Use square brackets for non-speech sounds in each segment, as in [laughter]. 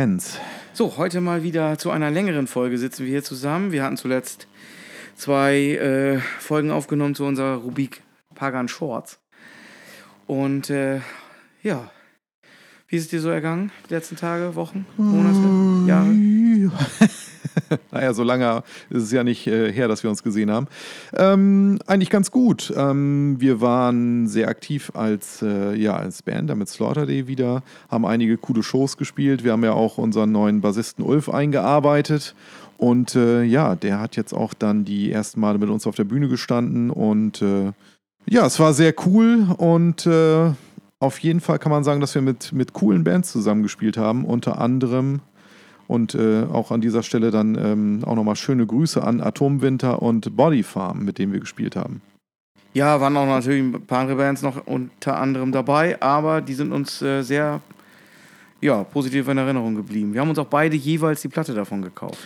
Jens. So, heute mal wieder zu einer längeren Folge sitzen wir hier zusammen. Wir hatten zuletzt zwei äh, Folgen aufgenommen zu unserer Rubrik Pagan Shorts. Und äh, ja, wie ist es dir so ergangen? Die letzten Tage, Wochen, Monate, Jahre? [laughs] [laughs] naja, so lange ist es ja nicht äh, her, dass wir uns gesehen haben. Ähm, eigentlich ganz gut. Ähm, wir waren sehr aktiv als, äh, ja, als Band, damit Slaughter Day wieder, haben einige coole Shows gespielt. Wir haben ja auch unseren neuen Bassisten Ulf eingearbeitet. Und äh, ja, der hat jetzt auch dann die ersten Male mit uns auf der Bühne gestanden. Und äh, ja, es war sehr cool und äh, auf jeden Fall kann man sagen, dass wir mit, mit coolen Bands zusammengespielt haben. Unter anderem und äh, auch an dieser Stelle dann ähm, auch nochmal schöne Grüße an Atomwinter und Bodyfarm, mit denen wir gespielt haben. Ja, waren auch natürlich ein paar andere Bands noch unter anderem dabei, aber die sind uns äh, sehr ja, positiv in Erinnerung geblieben. Wir haben uns auch beide jeweils die Platte davon gekauft.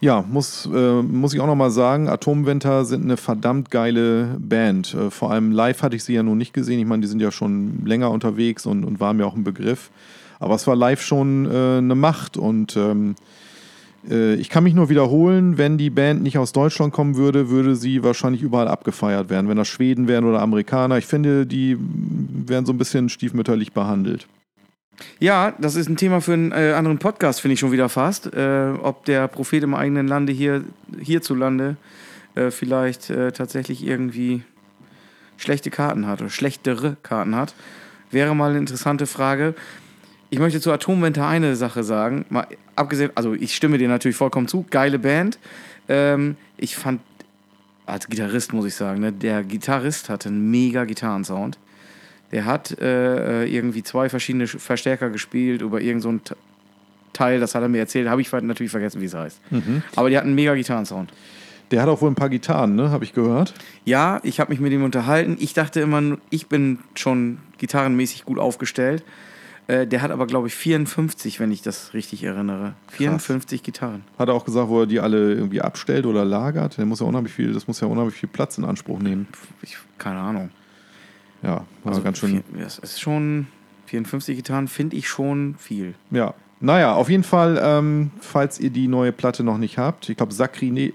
Ja, muss, äh, muss ich auch nochmal sagen, Atomwinter sind eine verdammt geile Band. Äh, vor allem live hatte ich sie ja noch nicht gesehen. Ich meine, die sind ja schon länger unterwegs und, und waren mir auch ein Begriff. Aber es war live schon äh, eine Macht und ähm, äh, ich kann mich nur wiederholen, wenn die Band nicht aus Deutschland kommen würde, würde sie wahrscheinlich überall abgefeiert werden. Wenn das Schweden wären oder Amerikaner. Ich finde, die werden so ein bisschen stiefmütterlich behandelt. Ja, das ist ein Thema für einen äh, anderen Podcast, finde ich schon wieder fast. Äh, ob der Prophet im eigenen Lande hier hierzulande äh, vielleicht äh, tatsächlich irgendwie schlechte Karten hat oder schlechtere Karten hat, wäre mal eine interessante Frage. Ich möchte zu Atomwinter eine Sache sagen. Mal abgesehen, also ich stimme dir natürlich vollkommen zu. Geile Band. Ähm, ich fand, als Gitarrist muss ich sagen, ne, der Gitarrist hatte einen mega Gitarrensound. Der hat äh, irgendwie zwei verschiedene Verstärker gespielt über irgendein so Teil, das hat er mir erzählt. Habe ich natürlich vergessen, wie es heißt. Mhm. Aber die hatten einen mega Gitarrensound. Der hat auch wohl ein paar Gitarren, ne? Habe ich gehört. Ja, ich habe mich mit ihm unterhalten. Ich dachte immer, ich bin schon gitarrenmäßig gut aufgestellt. Äh, der hat aber, glaube ich, 54, wenn ich das richtig erinnere. 54 Krass. Gitarren. Hat er auch gesagt, wo er die alle irgendwie abstellt oder lagert? Der muss ja unheimlich viel, das muss ja unheimlich viel Platz in Anspruch nehmen. Ich, keine Ahnung. Ja, also ganz schön. Das ist schon 54 Gitarren, finde ich schon viel. Ja, naja, auf jeden Fall, ähm, falls ihr die neue Platte noch nicht habt, ich glaube Sakrileg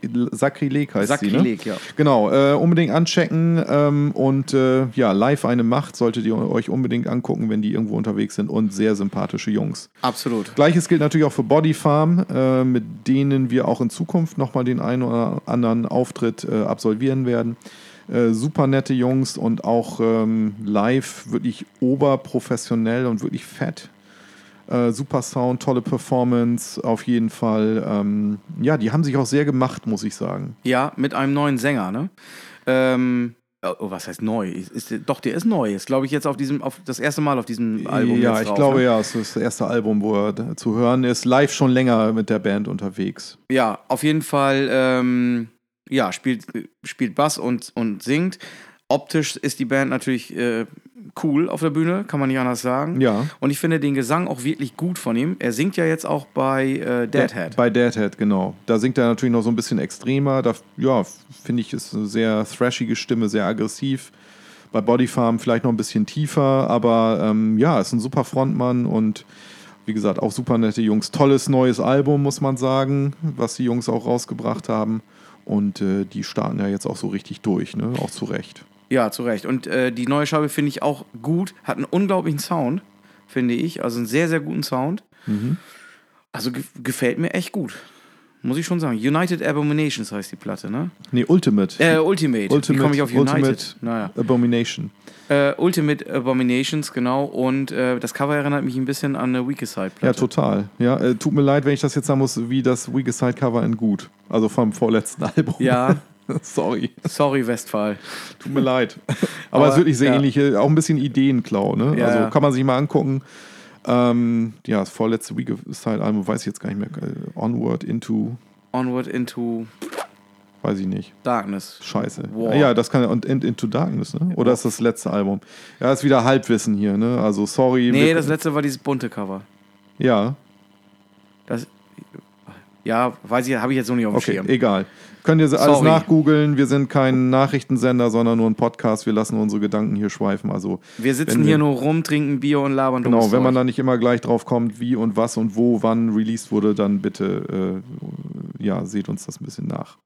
heißt Sakrileg, sie, ne? ja. Genau, äh, unbedingt anchecken ähm, und äh, ja, live eine Macht solltet ihr euch unbedingt angucken, wenn die irgendwo unterwegs sind und sehr sympathische Jungs. Absolut. Gleiches gilt natürlich auch für Body Farm, äh, mit denen wir auch in Zukunft nochmal den einen oder anderen Auftritt äh, absolvieren werden. Äh, super nette Jungs und auch ähm, live wirklich oberprofessionell und wirklich fett. Äh, super Sound, tolle Performance, auf jeden Fall. Ähm, ja, die haben sich auch sehr gemacht, muss ich sagen. Ja, mit einem neuen Sänger, ne? Ähm, oh, was heißt neu? Ist, doch, der ist neu. Ist, glaube ich, jetzt auf diesem, auf das erste Mal auf diesem Album. Ja, ich drauf, glaube ne? ja, es ist das erste Album, wo er zu hören ist. Live schon länger mit der Band unterwegs. Ja, auf jeden Fall, ähm, ja, spielt, spielt Bass und, und singt. Optisch ist die Band natürlich äh, cool auf der Bühne, kann man nicht anders sagen. Ja. Und ich finde den Gesang auch wirklich gut von ihm. Er singt ja jetzt auch bei äh, Deadhead. Bei Deadhead, genau. Da singt er natürlich noch so ein bisschen extremer. Da, ja, finde ich, ist eine sehr thrashige Stimme, sehr aggressiv. Bei Bodyfarm vielleicht noch ein bisschen tiefer, aber ähm, ja, ist ein super Frontmann und wie gesagt, auch super nette Jungs. Tolles neues Album, muss man sagen, was die Jungs auch rausgebracht haben. Und äh, die starten ja jetzt auch so richtig durch, ne? Auch zu Recht. Ja, zu Recht. Und äh, die neue Scheibe finde ich auch gut. Hat einen unglaublichen Sound, finde ich. Also einen sehr, sehr guten Sound. Mhm. Also ge gefällt mir echt gut. Muss ich schon sagen. United Abominations heißt die Platte, ne? Nee, Ultimate. Äh, Ultimate. Ultimate. Wie komme ich auf United? Ultimate naja. Abomination. Äh, Ultimate Abominations, genau. Und äh, das Cover erinnert mich ein bisschen an eine Weakest Side Platte. Ja, total. Ja, äh, tut mir leid, wenn ich das jetzt sagen muss, wie das Weakest Side Cover in gut. Also vom vorletzten [laughs] Album. Ja, [laughs] Sorry. Sorry, Westphal. Tut mir leid. [laughs] Aber, Aber es ist wirklich sehr ja. ähnlich. Auch ein bisschen Ideenklau. Ne? Ja, also kann man sich mal angucken. Ähm, ja, das vorletzte Week Style Album weiß ich jetzt gar nicht mehr. Äh, Onward into. Onward into. Weiß ich nicht. Darkness. Scheiße. Wow. Ja, das kann und Into Darkness, ne? Oder ist das letzte Album? Ja, ist wieder Halbwissen hier, ne? Also sorry. Nee, das letzte war dieses bunte Cover. Ja. Das. Ja, weiß ich, habe ich jetzt so nicht auf dem okay, Schirm. Egal. Könnt ihr alles Sorry. nachgoogeln. Wir sind kein Nachrichtensender, sondern nur ein Podcast. Wir lassen unsere Gedanken hier schweifen. Also Wir sitzen wir- hier nur rum, trinken Bier und labern genau, wenn man da nicht immer gleich drauf kommt, wie und was und wo, wann released wurde, dann bitte äh, ja, seht uns das ein bisschen nach.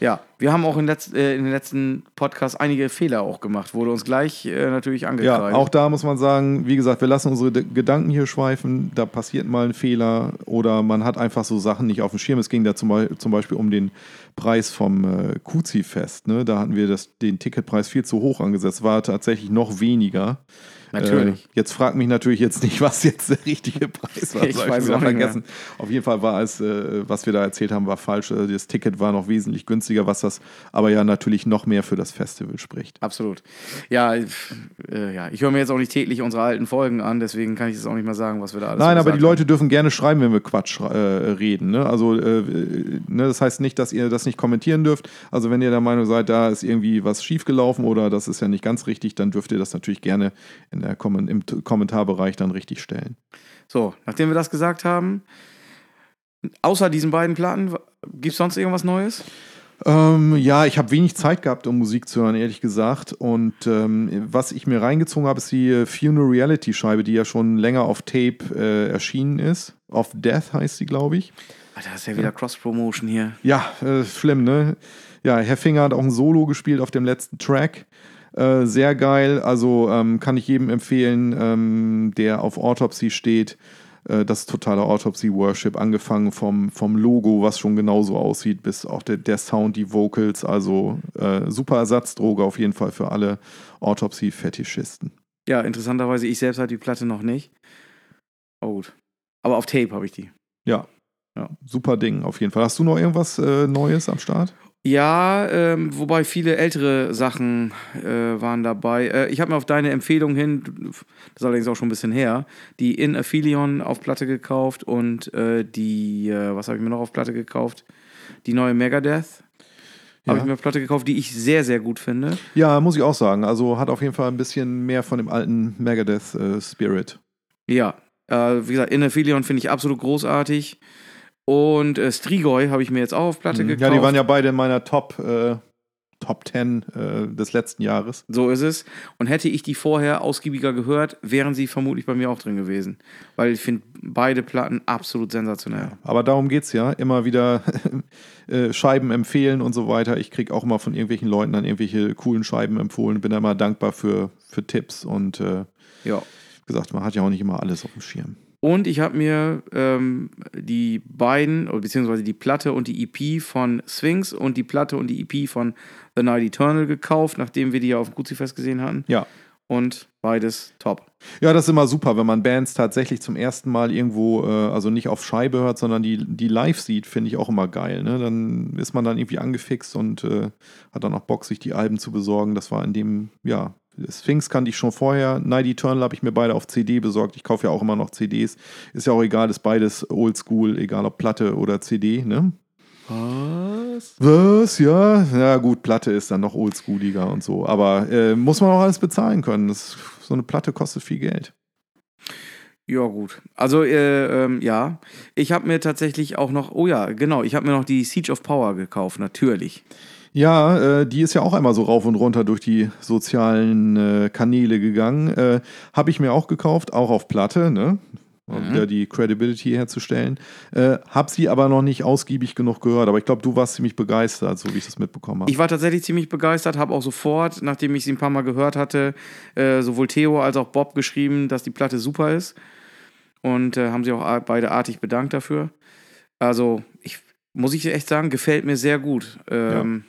Ja, wir haben auch in, letz äh, in den letzten Podcasts einige Fehler auch gemacht. Wurde uns gleich äh, natürlich Ja, angekreidet. auch da muss man sagen, wie gesagt, wir lassen unsere D Gedanken hier schweifen. Da passiert mal ein Fehler oder man hat einfach so Sachen nicht auf dem Schirm. Es ging da zum, Be zum Beispiel um den Preis vom äh, Kuzi-Fest. Ne? Da hatten wir das, den Ticketpreis viel zu hoch angesetzt. War tatsächlich noch weniger. Natürlich. Äh, jetzt fragt mich natürlich jetzt nicht, [laughs] was jetzt der richtige Preis war. Ich weiß wieder auch nicht mehr. vergessen. Auf jeden Fall war es, äh, was wir da erzählt haben, war falsch. Äh, Das Ticket war noch wesentlich günstiger, was das aber ja natürlich noch mehr für das Festival spricht. Absolut. Ja, äh, ja. ich höre mir jetzt auch nicht täglich unsere alten Folgen an, deswegen kann ich jetzt auch nicht mehr sagen, was wir da alles Nein, aber die Leute dürfen gerne schreiben, wenn wir Quatsch äh, reden. Ne? Also, äh, ne, das heißt nicht, dass ihr das nicht kommentieren dürft. Also, wenn ihr der Meinung seid, da ist irgendwie was schiefgelaufen oder das ist ja nicht ganz richtig, dann dürft ihr das natürlich gerne in der Kommen im T- Kommentarbereich dann richtig stellen. So, nachdem wir das gesagt haben, außer diesen beiden Platten, gibt es sonst irgendwas Neues? Ähm, ja, ich habe wenig Zeit gehabt, um Musik zu hören, ehrlich gesagt. Und ähm, was ich mir reingezogen habe, ist die äh, Funeral Reality Scheibe, die ja schon länger auf Tape äh, erschienen ist. Of Death heißt sie, glaube ich. Alter, das ist ja wieder Cross-Promotion hier. Ja, äh, schlimm, ne? Ja, Herr Finger hat auch ein Solo gespielt auf dem letzten Track. Äh, sehr geil, also ähm, kann ich jedem empfehlen, ähm, der auf Autopsy steht. Äh, das ist totaler Autopsy-Worship, angefangen vom, vom Logo, was schon genauso aussieht, bis auch der, der Sound, die Vocals. Also äh, super Ersatzdroge auf jeden Fall für alle Autopsy-Fetischisten. Ja, interessanterweise, ich selbst hatte die Platte noch nicht. Oh gut. Aber auf Tape habe ich die. Ja. Ja. Super Ding auf jeden Fall. Hast du noch irgendwas äh, Neues am Start? Ja, ähm, wobei viele ältere Sachen äh, waren dabei. Äh, ich habe mir auf deine Empfehlung hin, das ist allerdings auch schon ein bisschen her, die In Aphelion auf Platte gekauft und äh, die, äh, was habe ich mir noch auf Platte gekauft? Die neue Megadeth habe Ja. ich mir auf Platte gekauft, die ich sehr, sehr gut finde. Ja, muss ich auch sagen. Also hat auf jeden Fall ein bisschen mehr von dem alten Megadeth-Spirit. Ja, äh, wie gesagt, In Aphelion finde ich absolut großartig. Und äh, Strigoi habe ich mir jetzt auch auf Platte gekauft. Mhm. ja, die waren ja beide in meiner Top, äh, Top 10 äh, des letzten Jahres. So ist es. Und hätte ich die vorher ausgiebiger gehört, wären sie vermutlich bei mir auch drin gewesen. Weil ich finde beide Platten absolut sensationell. Aber darum geht es ja. Immer wieder [laughs] äh, Scheiben empfehlen und so weiter. Ich kriege auch immer von irgendwelchen Leuten dann irgendwelche coolen Scheiben empfohlen. Bin da immer dankbar für, für Tipps. Und äh, Ja. gesagt, man hat ja auch nicht immer alles auf dem Schirm. Und ich habe mir ähm, die beiden, oder beziehungsweise die Platte und die EP von Sphinx und die Platte und die EP von The Night Eternal gekauft, nachdem wir die ja auf dem Guzzi-Fest gesehen hatten. Ja. Und beides top. Ja, das ist immer super, wenn man Bands tatsächlich zum ersten Mal irgendwo, äh, also nicht auf Scheibe hört, sondern die, die live sieht, finde ich auch immer geil. Ne? Dann ist man dann irgendwie angefixt und äh, hat dann auch Bock, sich die Alben zu besorgen. Das war in dem, ja, Sphinx kannte ich schon vorher. Night Eternal habe ich mir beide auf CD besorgt. Ich kaufe ja auch immer noch CDs. Ist ja auch egal, ist beides oldschool, egal ob Platte oder CD, ne? Was? Was? Ja, ja gut, Platte ist dann noch oldschooliger und so. Aber äh, muss man auch alles bezahlen können. Das, so eine Platte kostet viel Geld. Ja, gut. Also, äh, ähm, ja. Ich habe mir tatsächlich auch noch, oh ja, genau, ich habe mir noch die Siege of Power gekauft, natürlich. Ja, äh, die ist ja auch einmal so rauf und runter durch die sozialen äh, Kanäle gegangen. Äh, Habe ich mir auch gekauft, auch auf Platte, ne? Um Mhm. wieder die Credibility herzustellen. Äh, hab sie aber noch nicht ausgiebig genug gehört. Aber ich glaube, du warst ziemlich begeistert, so wie ich das mitbekommen habe. Ich war tatsächlich ziemlich begeistert, habe auch sofort, nachdem ich sie ein paar Mal gehört hatte, äh, sowohl Theo als auch Bob geschrieben, dass die Platte super ist. Und äh, haben sie auch beide artig bedankt dafür. Also, ich muss ich echt sagen, gefällt mir sehr gut. Ähm,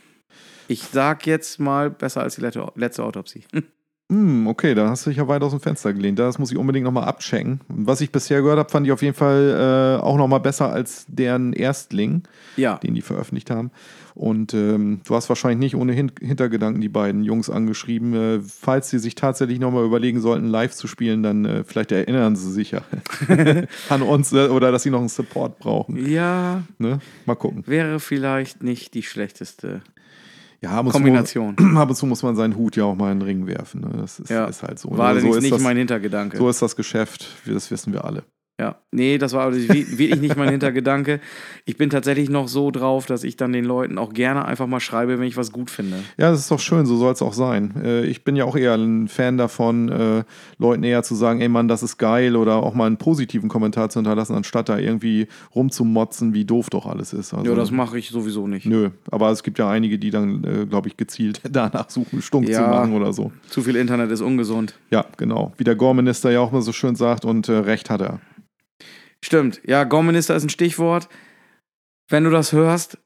Ich sag jetzt mal besser als die letzte, Autopsie. [laughs] Hm, okay, da hast du dich ja weit aus dem Fenster gelehnt. Das muss ich unbedingt nochmal abchecken. Was ich bisher gehört habe, fand ich auf jeden Fall äh, auch nochmal besser als deren Erstling, ja. den die veröffentlicht haben. Und ähm, du hast wahrscheinlich nicht ohne Hin Hintergedanken die beiden Jungs angeschrieben. Äh, falls sie sich tatsächlich nochmal überlegen sollten, live zu spielen, dann äh, vielleicht erinnern sie sich ja [laughs] an uns äh, oder dass sie noch einen Support brauchen. Ja, Ne? Mal gucken. wäre vielleicht nicht die schlechteste Ja, Kombination. Zu, [clears throat] ab und zu muss man seinen Hut ja auch mal in den Ring werfen. Ne? Das ist, Ja. ist halt so. War ne? so allerdings ist nicht das, mein Hintergedanke. So ist das Geschäft, das wissen wir alle. Ja, nee, das war wirklich nicht mein [laughs] Hintergedanke. Ich bin tatsächlich noch so drauf, dass ich dann den Leuten auch gerne einfach mal schreibe, wenn ich was gut finde. Ja, das ist doch schön, so soll es auch sein. Äh, ich bin ja auch eher ein Fan davon, äh, Leuten eher zu sagen, ey Mann, das ist geil oder auch mal einen positiven Kommentar zu hinterlassen, anstatt da irgendwie rumzumotzen, wie doof doch alles ist. Also, ja, das mache ich sowieso nicht. Nö, aber es gibt ja einige, die dann, äh, glaube ich, gezielt [laughs] danach suchen, stunk ja, zu machen oder so. Zu viel Internet ist ungesund. Ja, genau. Wie der Gore-Minister ja auch mal so schön sagt und äh, recht hat er. Stimmt, ja, Gorminister ist ein Stichwort. Wenn du das hörst,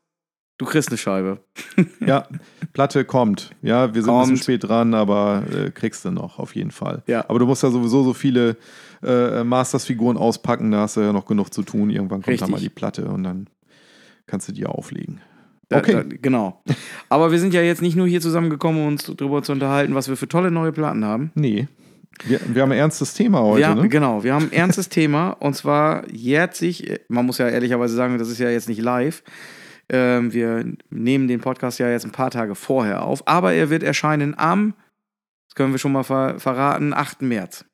du kriegst eine Scheibe. [laughs] ja, Platte kommt. Ja, wir sind kommt. ein bisschen spät dran, aber äh, kriegst du noch, auf jeden Fall. Ja. Aber du musst ja sowieso so viele äh, Masters-Figuren auspacken, da hast du ja noch genug zu tun. Irgendwann kommt Richtig. da mal die Platte und dann kannst du die auflegen. Okay. Da, da, genau. Aber wir sind ja jetzt nicht nur hier zusammengekommen, um uns darüber zu unterhalten, was wir für tolle neue Platten haben. Nee. Wir, wir, haben ein ernstes Thema heute. Ja, ne? genau. Wir haben ein ernstes [laughs] Thema und zwar jährt sich, man muss ja ehrlicherweise sagen, das ist ja jetzt nicht live. Ähm, wir nehmen den Podcast ja jetzt ein paar Tage vorher auf, aber er wird erscheinen am, das können wir schon mal ver verraten, 8. März.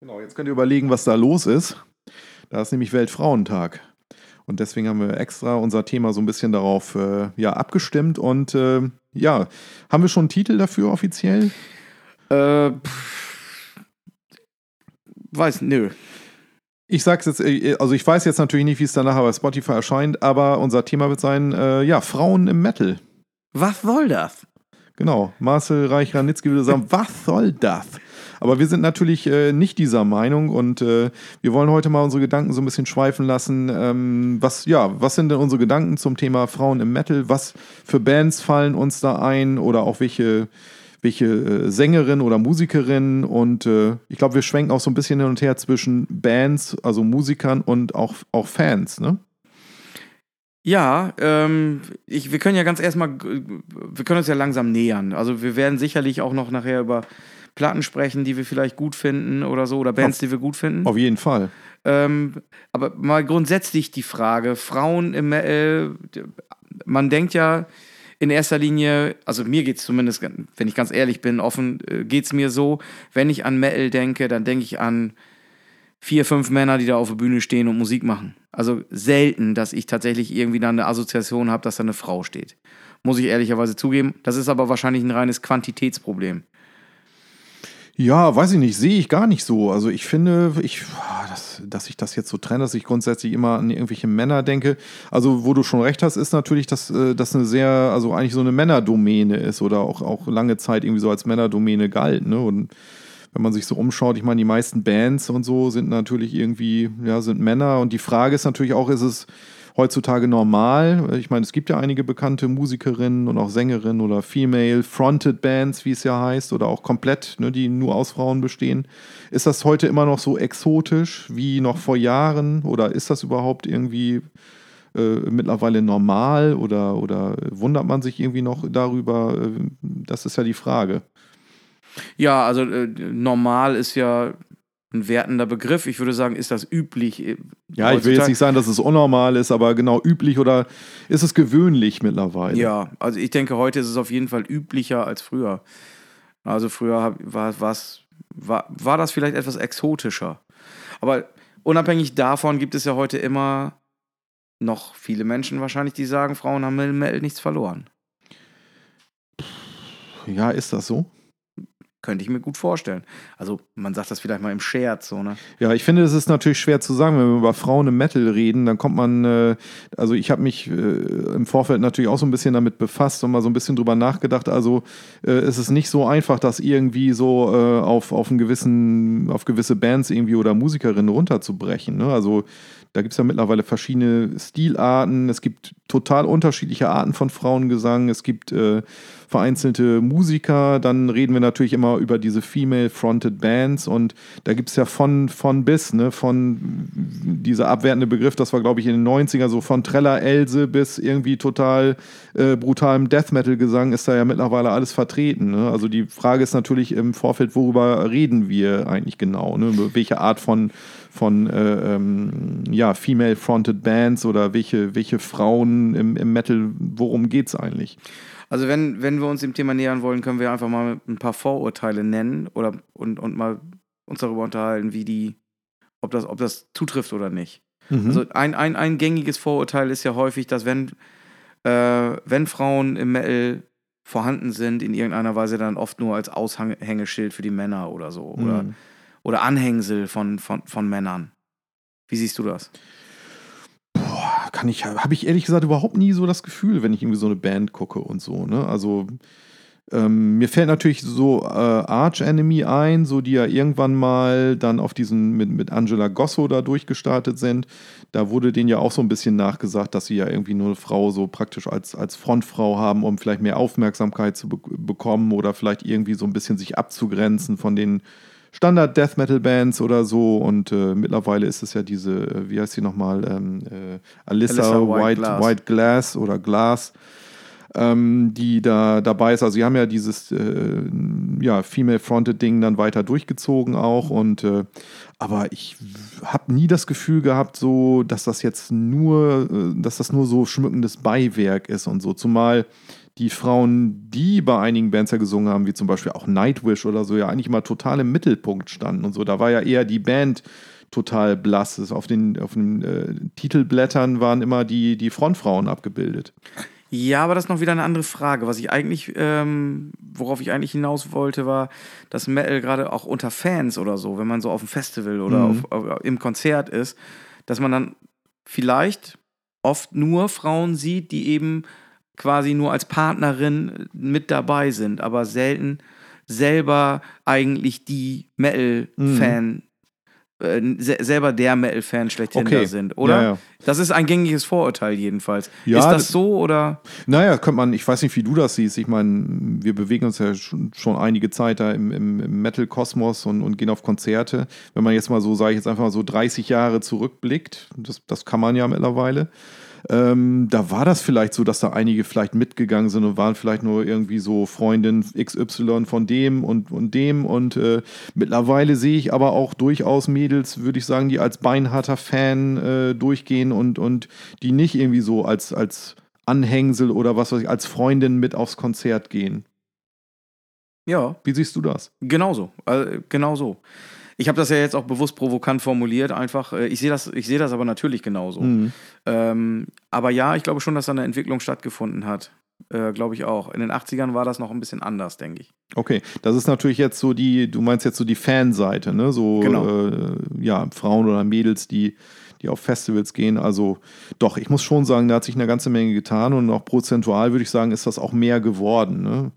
Genau, jetzt könnt ihr überlegen, was da los ist. Da ist nämlich Weltfrauentag. Und deswegen haben wir extra unser Thema so ein bisschen darauf äh, ja, abgestimmt. Und äh, ja, haben wir schon einen Titel dafür offiziell? Äh, pff Weiß, nö. Ich sag's jetzt, äh, also ich weiß jetzt natürlich nicht, wie es danach bei Spotify erscheint, aber unser Thema wird sein, äh, ja, Frauen im Metal. Was soll das? Genau, Marcel Reich-Ranitzky würde sagen, [laughs] was soll das? Aber wir sind natürlich äh, nicht dieser Meinung und äh, wir wollen heute mal unsere Gedanken so ein bisschen schweifen lassen. Ähm, was, ja, was sind denn unsere Gedanken zum Thema Frauen im Metal? Was für Bands fallen uns da ein oder auch welche welche äh, Sängerin oder Musikerin und äh, ich glaube, wir schwenken auch so ein bisschen hin und her zwischen Bands, also Musikern und auch, auch Fans, ne? Ja, ähm, ich, wir können ja ganz erstmal, wir können uns ja langsam nähern. Also wir werden sicherlich auch noch nachher über Platten sprechen, die wir vielleicht gut finden oder so, oder Bands, auf, die wir gut finden. Auf jeden Fall. Ähm, aber mal grundsätzlich die Frage, Frauen im, äh, man denkt ja, in erster Linie, also mir geht es zumindest, wenn ich ganz ehrlich bin, offen, äh, geht es mir so, wenn ich an Metal denke, dann denke ich an vier, fünf Männer, die da auf der Bühne stehen und Musik machen. Also selten, dass ich tatsächlich irgendwie dann eine Assoziation habe, dass da eine Frau steht. Muss ich ehrlicherweise zugeben. Das ist aber wahrscheinlich ein reines Quantitätsproblem. Ja, weiß ich nicht, sehe ich gar nicht so. Also ich finde, ich, ah, dass, dass ich das jetzt so trenne, dass ich grundsätzlich immer an irgendwelche Männer denke. Also wo du schon recht hast, ist natürlich, dass äh, das eine sehr, also eigentlich so eine Männerdomäne ist oder auch, auch lange Zeit irgendwie so als Männerdomäne galt. Ne? Und wenn man sich so umschaut, ich meine, die meisten Bands und so sind natürlich irgendwie, ja, sind Männer. Und die Frage ist natürlich auch, ist es heutzutage normal. Ich meine, es gibt ja einige bekannte Musikerinnen und auch Sängerinnen oder Female-Fronted Bands, wie es ja heißt, oder auch komplett, ne, die nur aus Frauen bestehen. Ist das heute immer noch so exotisch wie noch vor Jahren oder ist das überhaupt irgendwie äh, mittlerweile normal oder, oder wundert man sich irgendwie noch darüber? Äh, das ist ja die Frage. Ja, also äh, normal ist ja ein wertender Begriff. Ich würde sagen, ist das üblich? Äh, ja, ich will jetzt nicht sagen, dass es unnormal ist, aber genau üblich oder ist es gewöhnlich mittlerweile? Ja, also ich denke, heute ist es auf jeden Fall üblicher als früher. Also früher war, war, war das vielleicht etwas exotischer. Aber unabhängig davon gibt es ja heute immer noch viele Menschen wahrscheinlich, die sagen, Frauen haben nichts verloren. Ja, ist das so? Könnte ich mir gut vorstellen. Also, man sagt das vielleicht mal im Scherz, so, ne? Ja, ich finde, es ist natürlich schwer zu sagen, wenn wir über Frauen im Metal reden, dann kommt man, äh, also ich habe mich äh, im Vorfeld natürlich auch so ein bisschen damit befasst und mal so ein bisschen drüber nachgedacht. Also, äh, es ist nicht so einfach, das irgendwie so äh, auf, auf einen gewissen, auf gewisse Bands irgendwie oder Musikerinnen runterzubrechen. Ne? Also, da gibt es ja mittlerweile verschiedene Stilarten. Es gibt total unterschiedliche Arten von Frauengesang. Es gibt äh, vereinzelte Musiker. Dann reden wir natürlich immer über diese Female-Fronted Bands. Und da gibt es ja von, von bis, ne? von dieser abwertende Begriff, das war, glaube ich, in den 90er, so von Trella Else bis irgendwie total äh, brutalem Death Metal-Gesang ist da ja mittlerweile alles vertreten. Ne? Also die Frage ist natürlich im Vorfeld, worüber reden wir eigentlich genau? Ne? Welche Art von von äh, ähm, ja, Female-Fronted Bands oder welche, welche Frauen im, im Metal, worum geht es eigentlich? Also wenn, wenn wir uns dem Thema nähern wollen, können wir einfach mal ein paar Vorurteile nennen oder und, und mal uns darüber unterhalten, wie die ob das, ob das zutrifft oder nicht. Mhm. Also ein, ein, ein gängiges Vorurteil ist ja häufig, dass wenn, äh, wenn Frauen im Metal vorhanden sind, in irgendeiner Weise dann oft nur als Aushängeschild für die Männer oder so. Oder, Mhm. Oder Anhängsel von, von, von Männern. Wie siehst du das? Boah, kann ich, habe ich ehrlich gesagt überhaupt nie so das Gefühl, wenn ich irgendwie so eine Band gucke und so, ne? Also ähm, mir fällt natürlich so äh, Arch Enemy ein, so die ja irgendwann mal dann auf diesen mit, mit Angela Gosso da durchgestartet sind. Da wurde denen ja auch so ein bisschen nachgesagt, dass sie ja irgendwie nur eine Frau so praktisch als, als Frontfrau haben, um vielleicht mehr Aufmerksamkeit zu be bekommen oder vielleicht irgendwie so ein bisschen sich abzugrenzen von den Standard Death Metal Bands oder so. Und äh, mittlerweile ist es ja diese, äh, wie heißt sie nochmal, ähm, äh, Alyssa, Alyssa White, White White, Glass. Glass oder Glass, ähm, die da dabei ist. Also sie haben ja dieses äh, ja, Female-Fronted-Ding dann weiter durchgezogen auch. Und äh, aber ich habe nie das Gefühl gehabt, so, dass das jetzt nur, äh, dass das nur so schmückendes Beiwerk ist und so. Zumal die Frauen, die bei einigen Bands ja gesungen haben, wie zum Beispiel auch Nightwish oder so, ja eigentlich immer total im Mittelpunkt standen und so. Da war ja eher die Band total blass. Es- Auf den, auf den äh, Titelblättern waren immer die, die Frontfrauen abgebildet. Ja, aber das ist noch wieder eine andere Frage. Was ich eigentlich, ähm, worauf ich eigentlich hinaus wollte, war, dass Metal gerade auch unter Fans oder so, wenn man so auf dem Festival oder Mhm. auf, auf, im Konzert ist, dass man dann vielleicht oft nur Frauen sieht, die eben quasi nur als Partnerin mit dabei sind, aber selten selber eigentlich die Metal-Fan, äh, se selber der Metal-Fan schlechthin Okay. da sind, oder? Ja, ja. Das ist ein gängiges Vorurteil jedenfalls. Ja, ist das so oder? Naja, könnte man, ich weiß nicht, wie du das siehst. Ich meine, wir bewegen uns ja schon, schon einige Zeit da im, im, im Metal-Kosmos und, und gehen auf Konzerte. Wenn man jetzt mal so, sage ich jetzt einfach mal so 30 Jahre zurückblickt, das, das kann man ja mittlerweile. Ähm, da war das vielleicht so, dass da einige vielleicht mitgegangen sind und waren vielleicht nur irgendwie so Freundin XY von dem und, und dem. Und äh, mittlerweile sehe ich aber auch durchaus Mädels, würde ich sagen, die als beinharter Fan äh, durchgehen und, und die nicht irgendwie so als, als Anhängsel oder was weiß ich, als Freundin mit aufs Konzert gehen. Ja, Wie siehst du das? genauso. Also, genau so. Ich habe das ja jetzt auch bewusst provokant formuliert, einfach. äh, Ich sehe das, ich sehe das aber natürlich genauso. Mhm. Ähm, aber ja, ich glaube schon, dass da eine Entwicklung stattgefunden hat. Äh, glaube ich auch. In den 80ern war das noch ein bisschen anders, denke ich. Okay, das ist natürlich jetzt so die, du meinst jetzt so die Fanseite, ne? So Genau. äh, ja, Frauen oder Mädels, die, die auf Festivals gehen. Also doch, ich muss schon sagen, da hat sich eine ganze Menge getan und auch prozentual würde ich sagen, ist das auch mehr geworden. Ne?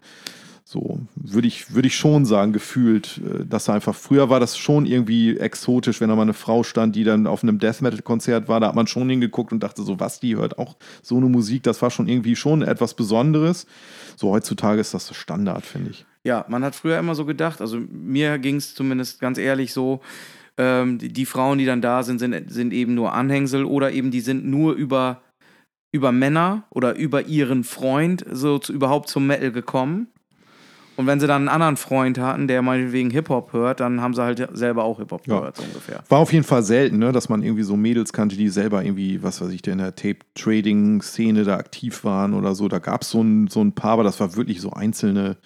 So, würde ich, würde ich schon sagen, gefühlt, äh, dass da einfach, früher war das schon irgendwie exotisch, wenn da mal eine Frau stand, die dann auf einem Death Metal-Konzert war, da hat man schon hingeguckt und dachte so, was, die hört auch so eine Musik, das war schon irgendwie schon etwas Besonderes. So, heutzutage ist das Standard, finde ich. Ja, man hat früher immer so gedacht, also mir ging es zumindest ganz ehrlich so, ähm, die, die Frauen, die dann da sind, sind, sind eben nur Anhängsel oder eben die sind nur über, über Männer oder über ihren Freund so zu, überhaupt zum Metal gekommen. Und wenn sie dann einen anderen Freund hatten, der meinetwegen Hip-Hop hört, dann haben sie halt selber auch Hip-Hop Ja. gehört, so ungefähr. War auf jeden Fall selten, ne, dass man irgendwie so Mädels kannte, die selber irgendwie, was weiß ich, in der Tape-Trading-Szene da aktiv waren oder so. Da gab es so ein, so ein paar, aber das war wirklich so einzelne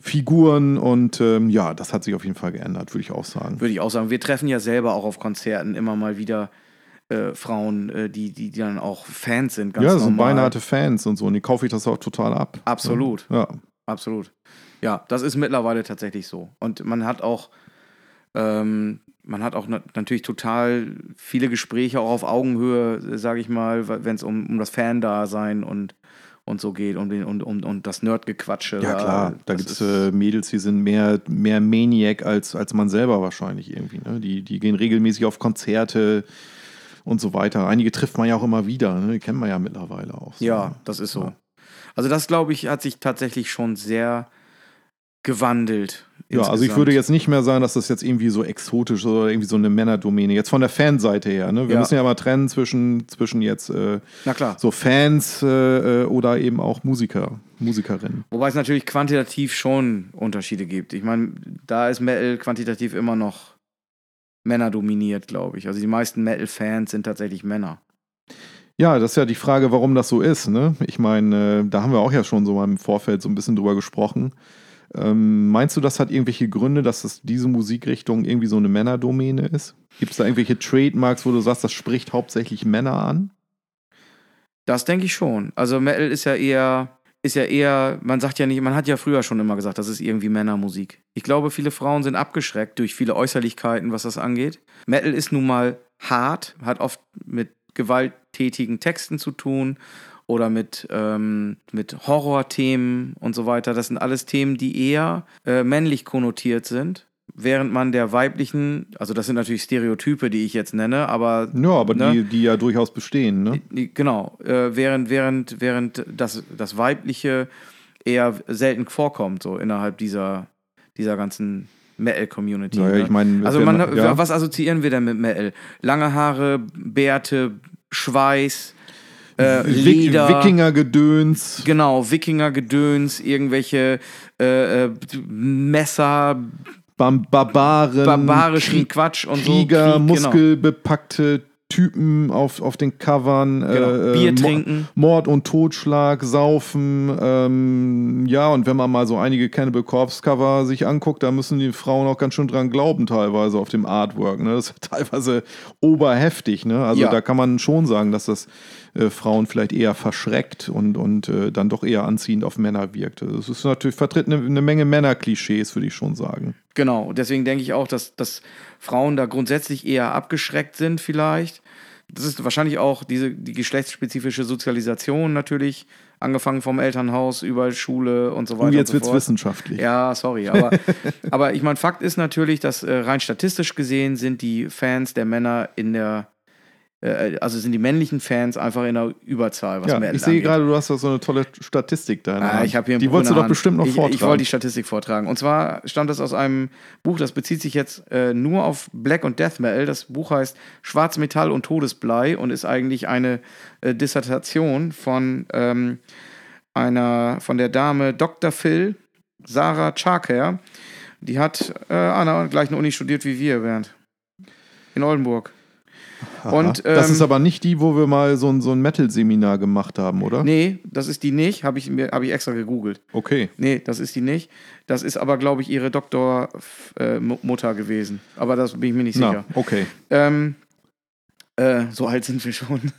Figuren und ähm, ja, das hat sich auf jeden Fall geändert, würde ich auch sagen. Würde ich auch sagen. Wir treffen ja selber auch auf Konzerten immer mal wieder äh, Frauen, äh, die, die, die dann auch Fans sind, ganz ja, sind normal. beinharte Fans und so und die kaufe ich das auch total ab. Absolut. Ja. Absolut. Ja, das ist mittlerweile tatsächlich so. Und man hat auch, ähm, man hat auch na natürlich total viele Gespräche auch auf Augenhöhe, sage ich mal, wenn es um, um das Fan-Dasein und, und so geht, den, und, um, und das Nerdgequatsche. Ja, klar, da gibt es äh, Mädels, die sind mehr, mehr Maniac als, als man selber wahrscheinlich irgendwie. Ne? Die, die gehen regelmäßig auf Konzerte und so weiter. Einige trifft man ja auch immer wieder, ne? die kennen wir ja mittlerweile auch. so. Ja, das ist so. Ja. Also das, glaube ich, hat sich tatsächlich schon sehr gewandelt. Ja, also ich insgesamt. würde jetzt nicht mehr sagen, dass das jetzt irgendwie so exotisch ist oder irgendwie so eine Männerdomäne. Jetzt von der Fanseite her. Ne? Wir Ja. müssen ja mal trennen zwischen, zwischen jetzt äh, so Fans äh, äh, oder eben auch Musiker, Musikerinnen. Wobei es natürlich quantitativ schon Unterschiede gibt. Ich meine, da ist Metal quantitativ immer noch Männer dominiert, glaube ich. Also die meisten Metal-Fans sind tatsächlich Männer. Ja, das ist ja die Frage, warum das so ist. Ne? Ich meine, äh, da haben wir auch ja schon so mal im Vorfeld so ein bisschen drüber gesprochen. Ähm, meinst du, das hat irgendwelche Gründe, dass das diese Musikrichtung irgendwie so eine Männerdomäne ist? Gibt es da irgendwelche Trademarks, wo du sagst, das spricht hauptsächlich Männer an? Das denke ich schon. Also Metal ist ja eher, ist ja eher, man sagt ja nicht, man hat ja früher schon immer gesagt, das ist irgendwie Männermusik. Ich glaube, viele Frauen sind abgeschreckt durch viele Äußerlichkeiten, was das angeht. Metal ist nun mal hart, hat oft mit gewalttätigen Texten zu tun oder mit, ähm, mit Horrorthemen und so weiter. Das sind alles Themen, die eher äh, männlich konnotiert sind. Während man der weiblichen, also das sind natürlich Stereotype, die ich jetzt nenne, aber. Ja, aber ne? die, die ja durchaus bestehen, ne? Die- Genau, äh, während, während, während das, das Weibliche eher selten vorkommt, so innerhalb dieser, dieser ganzen Metal-Community. Naja, ne? ich meine, also man- ja. was assoziieren wir denn mit Metal? Lange Haare, Bärte, Schweiß, äh, Leder. Wikingergedöns. Genau, Wikinger-Gedöns, irgendwelche äh, äh, Messer, Bam Barbaren, barbarischen Krieg- Quatsch und so. Krieger, Krieg, genau. muskelbepackte Typen auf, auf den Covern. Genau. äh, Bier Mo- trinken. Mord und Totschlag, Saufen. Ähm, ja, und wenn man mal so einige Cannibal Corpse Cover sich anguckt, da müssen die Frauen auch ganz schön dran glauben, teilweise auf dem Artwork. Ne? Das ist teilweise oberheftig. Ne? Also Ja. da kann man schon sagen, dass das äh, Frauen vielleicht eher verschreckt und, und äh, dann doch eher anziehend auf Männer wirkt. Das ist natürlich vertritt eine, eine Menge Männerklischees, würde ich schon sagen. Genau, deswegen denke ich auch, dass, dass Frauen da grundsätzlich eher abgeschreckt sind vielleicht. Das ist wahrscheinlich auch diese, die geschlechtsspezifische Sozialisation natürlich, angefangen vom Elternhaus über Schule und so weiter. Und jetzt wird es wissenschaftlich. Ja, sorry, aber, [laughs] aber ich meine, Fakt ist natürlich, dass äh, rein statistisch gesehen sind die Fans der Männer in der, also sind die männlichen Fans einfach in der Überzahl, was Ja, Metal ich sehe angeht. gerade, du hast doch so eine tolle Statistik da. Ah, ich habe hier Die wolltest du doch bestimmt noch ich, vortragen. Ich wollte die Statistik vortragen. Und zwar stammt das aus einem Buch, das bezieht sich jetzt äh, nur auf Black und Death Metal. Das Buch heißt Schwarz Metall und Todesblei und ist eigentlich eine äh, Dissertation von ähm, einer von der Dame Dr. Phil Sarah Charker. Die hat äh, an der gleichen Uni studiert wie wir, Bernd. In Oldenburg. Aha. und, das ähm, ist aber nicht die, wo wir mal so ein, so ein Metal-Seminar gemacht haben, oder? Nee, das ist die nicht. Habe ich, hab ich extra gegoogelt. Okay. Nee, das ist die nicht. Das ist aber, glaube ich, ihre Doktormutter gewesen. Aber das bin ich mir nicht sicher. Na, okay. Ähm, äh, so alt sind wir schon. [laughs]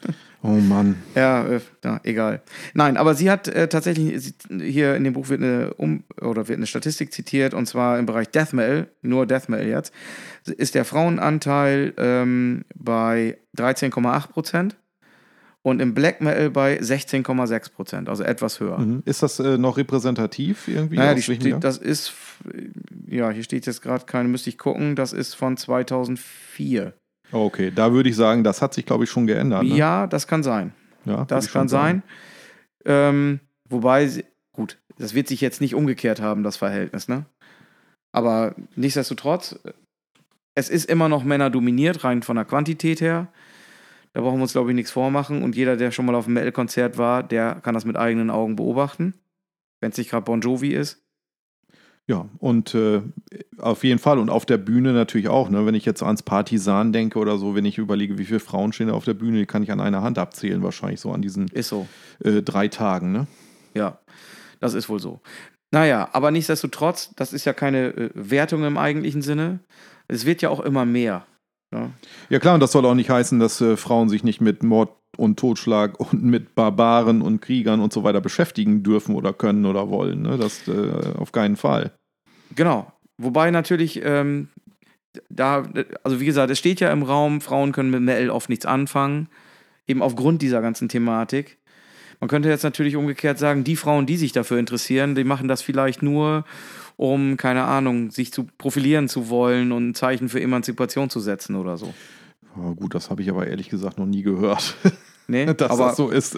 Oh Mann. ja, äh, na, egal. Nein, aber sie hat äh, tatsächlich, sie, hier in dem Buch wird eine, um, oder wird eine Statistik zitiert, und zwar im Bereich Death Metal, nur Death Metal jetzt, ist der Frauenanteil ähm, bei 13,8 Prozent und im Black Metal bei 16,6 Prozent, also etwas höher. Mhm. Ist das äh, noch repräsentativ irgendwie? Naja, die steht, das ist, ja, hier steht jetzt gerade keine, müsste ich gucken, das ist von 2004. okay, da würde ich sagen, das hat sich, glaube ich, schon geändert. Ne? Ja, das kann sein. Ja, Das kann sein. Ähm, wobei, gut, das wird sich jetzt nicht umgekehrt haben, das Verhältnis, ne? Aber nichtsdestotrotz, es ist immer noch Männer dominiert, rein von der Quantität her. Da brauchen wir uns, glaube ich, nichts vormachen. Und jeder, der schon mal auf einem Metal-Konzert war, der kann das mit eigenen Augen beobachten. Wenn es nicht gerade Bon Jovi ist. Ja, und äh, auf jeden Fall. Und auf der Bühne natürlich auch. Ne? Wenn ich jetzt ans Partisan denke oder so, wenn ich überlege, wie viele Frauen stehen da auf der Bühne, die kann ich an einer Hand abzählen, wahrscheinlich so an diesen so. äh, drei Tagen. Ne? Ja, das ist wohl so. Naja, aber nichtsdestotrotz, das ist ja keine äh, Wertung im eigentlichen Sinne. Es wird ja auch immer mehr. Ja, Ja klar, und das soll auch nicht heißen, dass äh, Frauen sich nicht mit Mord und Totschlag und mit Barbaren und Kriegern und so weiter beschäftigen dürfen oder können oder wollen. Ne? Das äh, auf keinen Fall. genau. Wobei natürlich, ähm, da, also wie gesagt, es steht ja im Raum, Frauen können mit Metal oft nichts anfangen, eben aufgrund dieser ganzen Thematik. Man könnte jetzt natürlich umgekehrt sagen, die Frauen, die sich dafür interessieren, die machen das vielleicht nur, um, keine Ahnung, sich zu profilieren zu wollen und ein Zeichen für Emanzipation zu setzen oder so. Ja, gut, das habe ich aber ehrlich gesagt noch nie gehört, [laughs] Nee, [laughs] dass aber das so ist.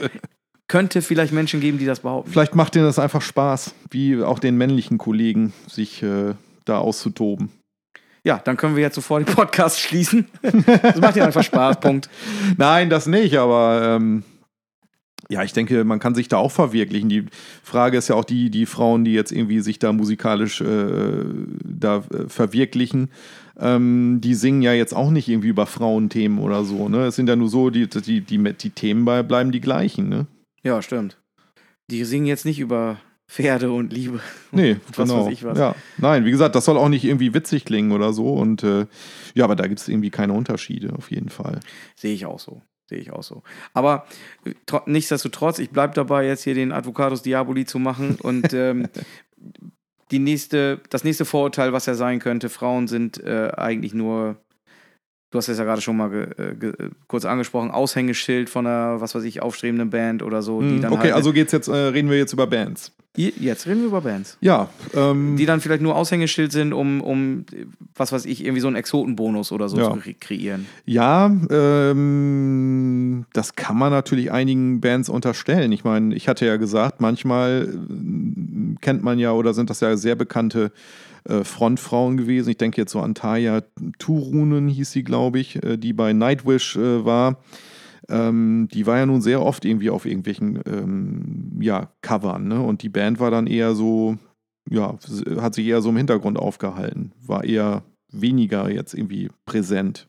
könnte vielleicht Menschen geben, die das behaupten. Vielleicht macht denen das einfach Spaß, wie auch den männlichen Kollegen, sich äh, da auszutoben. Ja, dann können wir jetzt sofort den Podcast [laughs] schließen. Das macht ja einfach Spaß, [laughs] Punkt. Nein, das nicht, aber ähm, ja, ich denke, man kann sich da auch verwirklichen. Die Frage ist ja auch die, die Frauen, die jetzt irgendwie sich da musikalisch äh, da äh, verwirklichen, ähm, die singen ja jetzt auch nicht irgendwie über Frauenthemen oder so. Ne? Es sind ja nur so, die, die, die, die Themen bleiben die gleichen. Ne? Ja, stimmt. Die singen jetzt nicht über Pferde und Liebe. Nee, was genau. weiß ich was. Ja. Nein, wie gesagt, das soll auch nicht irgendwie witzig klingen oder so. Und äh, ja, aber da gibt es irgendwie keine Unterschiede, auf jeden Fall. Sehe ich auch so. Sehe ich auch so. Aber äh, tro- nichtsdestotrotz, ich bleibe dabei, jetzt hier den Advocatus Diaboli zu machen. Und ähm, [laughs] die nächste, das nächste Vorurteil, was ja sein könnte, Frauen sind äh, eigentlich nur, du hast es ja gerade schon mal ge, äh, ge, kurz angesprochen, Aushängeschild von einer, was weiß ich, aufstrebenden Band oder so. Die Hm, dann okay, halt, also geht's jetzt, äh, reden wir jetzt über Bands. Jetzt reden wir über Bands. Ja, ähm, Die dann vielleicht nur Aushängeschild sind, um, um was weiß ich, irgendwie so einen Exotenbonus oder so Ja. zu kre kreieren. Ja, ähm, das kann man natürlich einigen Bands unterstellen. Ich meine, ich hatte ja gesagt, manchmal äh, kennt man ja oder sind das ja sehr bekannte äh, Frontfrauen gewesen. Ich denke jetzt so an Taya Turunen hieß sie, glaube ich, äh, die bei Nightwish äh, war. Ähm, die war ja nun sehr oft irgendwie auf irgendwelchen ähm, ja, Covern, ne? Und die Band war dann eher so, ja, hat sich eher so im Hintergrund aufgehalten, war eher weniger jetzt irgendwie präsent.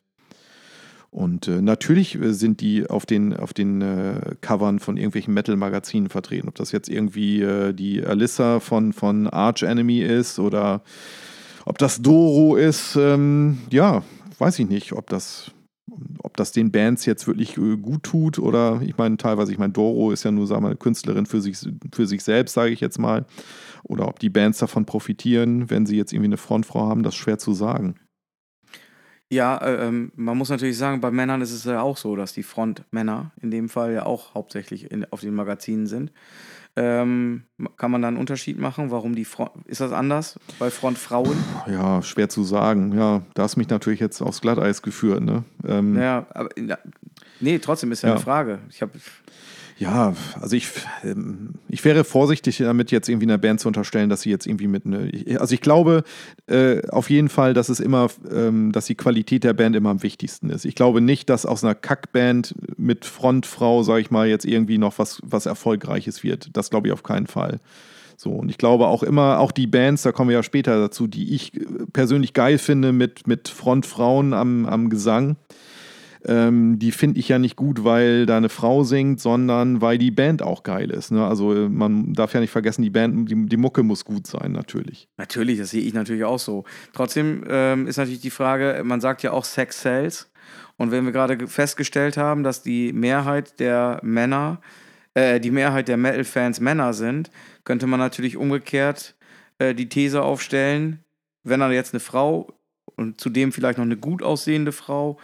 Und äh, natürlich äh, sind die auf den, auf den äh, Covern von irgendwelchen Metal-Magazinen vertreten. Ob das jetzt irgendwie äh, die Alyssa von, von Arch Enemy ist oder ob das Doro ist, ähm, ja, weiß ich nicht, ob das, ob das den Bands jetzt wirklich äh, gut tut oder ich meine, teilweise, ich meine, Doro ist ja nur, sagen wir Künstlerin für sich, für sich selbst, sage ich jetzt mal. Oder ob die Bands davon profitieren, wenn sie jetzt irgendwie eine Frontfrau haben, das ist schwer zu sagen. Ja, äh, ähm, man muss natürlich sagen, bei Männern ist es ja auch so, dass die Frontmänner in dem Fall ja auch hauptsächlich in, auf den Magazinen sind. Ähm, kann man da einen Unterschied machen? Warum die Front. Ist das anders bei Frontfrauen? Ja, schwer zu sagen. Ja, da hast mich natürlich jetzt aufs Glatteis geführt. Ne? Ähm, Ja, aber. Nee, trotzdem ist ja, Ja. eine Frage. Ich habe. Ja, also ich, ähm, ich wäre vorsichtig damit, jetzt irgendwie einer Band zu unterstellen, dass sie jetzt irgendwie mit eine. Also ich glaube äh, auf jeden Fall, dass es immer, ähm, dass die Qualität der Band immer am wichtigsten ist. Ich glaube nicht, dass aus einer Kackband mit Frontfrau, sage ich mal, jetzt irgendwie noch was, was Erfolgreiches wird. Das glaube ich auf keinen Fall. So, und ich glaube auch immer, auch die Bands, da kommen wir ja später dazu, die ich persönlich geil finde mit, mit Frontfrauen am, am Gesang. Ähm, die finde ich ja nicht gut, weil da eine Frau singt, sondern weil die Band auch geil ist. Ne? Also äh, man darf ja nicht vergessen, die Band, die, die Mucke muss gut sein, natürlich. Natürlich, das sehe ich natürlich auch so. Trotzdem ähm, ist natürlich die Frage, man sagt ja auch Sex sells. Und wenn wir gerade ge- festgestellt haben, dass die Mehrheit der Männer, äh, die Mehrheit der Metal-Fans Männer sind, könnte man natürlich umgekehrt äh, die These aufstellen, wenn da jetzt eine Frau und zudem vielleicht noch eine gut aussehende Frau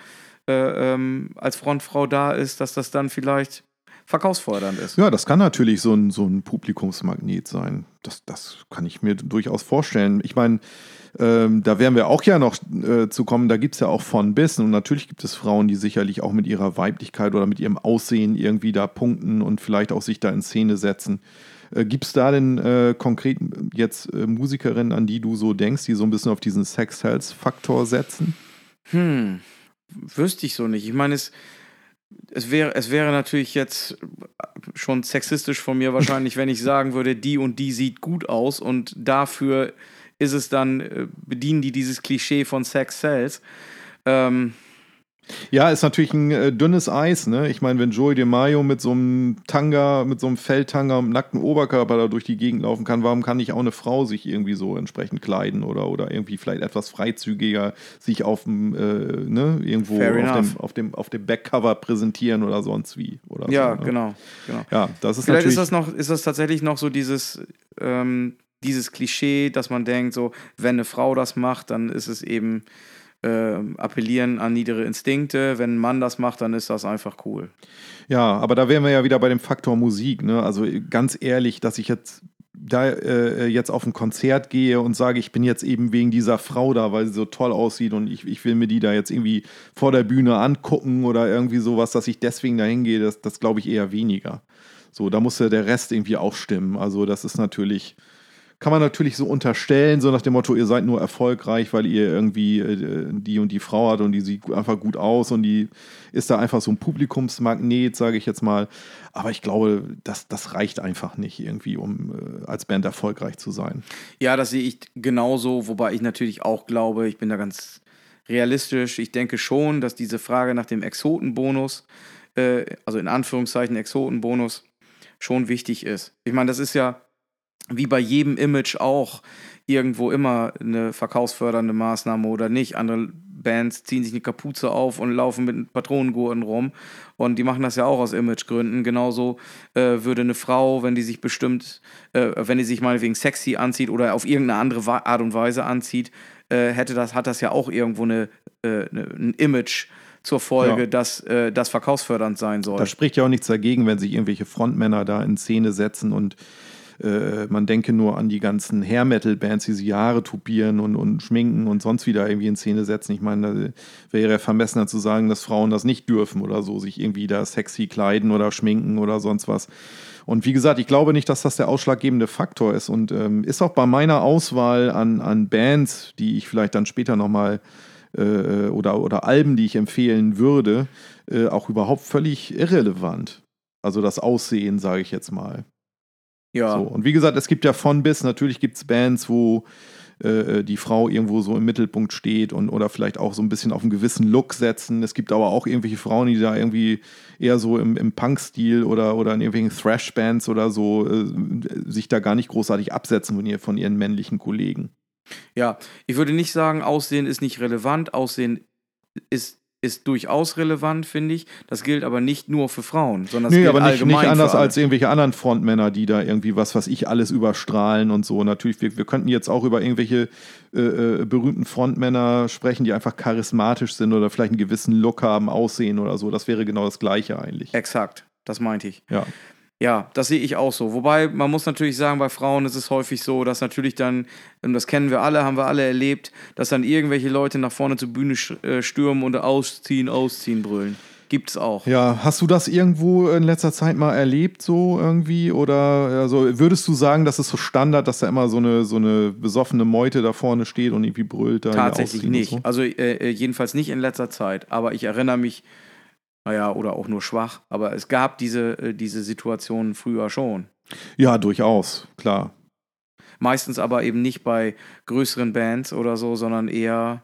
äh, ähm, als Frontfrau da ist, dass das dann vielleicht verkaufsfördernd ist. Ja, das kann natürlich so ein, so ein Publikumsmagnet sein. Das, das kann ich mir durchaus vorstellen. Ich meine, ähm, da werden wir auch ja noch äh, zu kommen. Da gibt es ja auch von bis. Und natürlich gibt es Frauen, die sicherlich auch mit ihrer Weiblichkeit oder mit ihrem Aussehen irgendwie da punkten und vielleicht auch sich da in Szene setzen. Äh, gibt es da denn äh, konkret jetzt äh, Musikerinnen, an die du so denkst, die so ein bisschen auf diesen Sex-Health-Faktor setzen? Hm, wüsste ich so nicht. Ich meine, es, es, wäre, es wäre natürlich jetzt schon sexistisch von mir wahrscheinlich, [laughs] wenn ich sagen würde, die und die sieht gut aus und dafür ist es dann, äh, bedienen die dieses Klischee von Sex Sells. Ähm, Ja, ist natürlich ein äh, dünnes Eis, ne? Ich meine, wenn Joey DeMaio mit so einem Tanga, mit so einem Felltanga und nackten Oberkörper da durch die Gegend laufen kann, warum kann nicht auch eine Frau sich irgendwie so entsprechend kleiden oder, oder irgendwie vielleicht etwas freizügiger sich auf dem, äh, ne, irgendwo auf dem, auf, dem, auf dem Backcover präsentieren oder sonst wie. Oder ja, so, ne? genau, genau. Ja, das ist Vielleicht ist das noch, ist das tatsächlich noch so dieses, ähm, dieses Klischee, dass man denkt, so, wenn eine Frau das macht, dann ist es eben ähm, appellieren an niedere Instinkte. Wenn ein Mann das macht, dann ist das einfach cool. Ja, aber da wären wir ja wieder bei dem Faktor Musik. Ne? Also ganz ehrlich, dass ich jetzt da äh, jetzt auf ein Konzert gehe und sage, ich bin jetzt eben wegen dieser Frau da, weil sie so toll aussieht und ich, ich will mir die da jetzt irgendwie vor der Bühne angucken oder irgendwie sowas, dass ich deswegen da hingehe, das, das glaube ich eher weniger. So, da muss ja der Rest irgendwie auch stimmen. Also das ist natürlich, kann man natürlich so unterstellen, so nach dem Motto, ihr seid nur erfolgreich, weil ihr irgendwie äh, die und die Frau hat und die sieht einfach gut aus und die ist da einfach so ein Publikumsmagnet, sage ich jetzt mal. Aber ich glaube, das, das reicht einfach nicht irgendwie, um äh, als Band erfolgreich zu sein. Ja, das sehe ich genauso, wobei ich natürlich auch glaube, ich bin da ganz realistisch. Ich denke schon, dass diese Frage nach dem Exotenbonus, äh, also in Anführungszeichen Exotenbonus, schon wichtig ist. Ich meine, das ist ja, wie bei jedem Image auch irgendwo immer eine verkaufsfördernde Maßnahme oder nicht. Andere Bands ziehen sich eine Kapuze auf und laufen mit Patronengurten rum. Und die machen das ja auch aus Imagegründen. Genauso äh, würde eine Frau, wenn die sich bestimmt, äh, wenn die sich meinetwegen sexy anzieht oder auf irgendeine andere Art und Weise anzieht, äh, hätte das, hat das ja auch irgendwo eine, äh, eine ein Image zur Folge, ja. dass äh, das verkaufsfördernd sein soll. Da spricht ja auch nichts dagegen, wenn sich irgendwelche Frontmänner da in Szene setzen und äh, man denke nur an die ganzen Hair-Metal-Bands, die sie Jahre tupieren und, und schminken und sonst wieder irgendwie in Szene setzen. Ich meine, da wäre vermessener zu sagen, dass Frauen das nicht dürfen oder so, sich irgendwie da sexy kleiden oder schminken oder sonst was. Und wie gesagt, ich glaube nicht, dass das der ausschlaggebende Faktor ist und ähm, ist auch bei meiner Auswahl an, an Bands, die ich vielleicht dann später nochmal äh, oder, oder Alben, die ich empfehlen würde, äh, auch überhaupt völlig irrelevant. Also das Aussehen, sage ich jetzt mal. Ja. So, und wie gesagt, es gibt ja von bis, natürlich gibt es Bands, wo äh, die Frau irgendwo so im Mittelpunkt steht und oder vielleicht auch so ein bisschen auf einen gewissen Look setzen. Es gibt aber auch irgendwelche Frauen, die da irgendwie eher so im, im Punk-Stil oder, oder in irgendwelchen Thrash-Bands oder so äh, sich da gar nicht großartig absetzen von, ihr, von ihren männlichen Kollegen. Ja, ich würde nicht sagen, Aussehen ist nicht relevant. Aussehen ist ist durchaus relevant, finde ich. Das gilt aber nicht nur für Frauen, sondern es nee, gilt aber nicht, nicht anders als irgendwelche anderen Frontmänner, die da irgendwie was, was ich alles überstrahlen und so. Natürlich, wir, wir könnten jetzt auch über irgendwelche äh, äh, berühmten Frontmänner sprechen, die einfach charismatisch sind oder vielleicht einen gewissen Look haben, aussehen oder so. Das wäre genau das Gleiche eigentlich. Exakt, das meinte ich. Ja. Ja, das sehe ich auch so. Wobei man muss natürlich sagen, bei Frauen ist es häufig so, dass natürlich dann, und das kennen wir alle, haben wir alle erlebt, dass dann irgendwelche Leute nach vorne zur Bühne äh, stürmen und ausziehen, ausziehen brüllen. Gibt es auch. Ja, hast du das irgendwo in letzter Zeit mal erlebt, so irgendwie? Oder also würdest du sagen, das ist so Standard, dass da immer so eine, so eine besoffene Meute da vorne steht und irgendwie brüllt? Da Tatsächlich nicht. So? Also äh, äh, jedenfalls nicht in letzter Zeit. Aber ich erinnere mich naja, oder auch nur schwach. Aber es gab diese, äh, diese Situationen früher schon. Ja, durchaus, klar. Meistens aber eben nicht bei größeren Bands oder so, sondern eher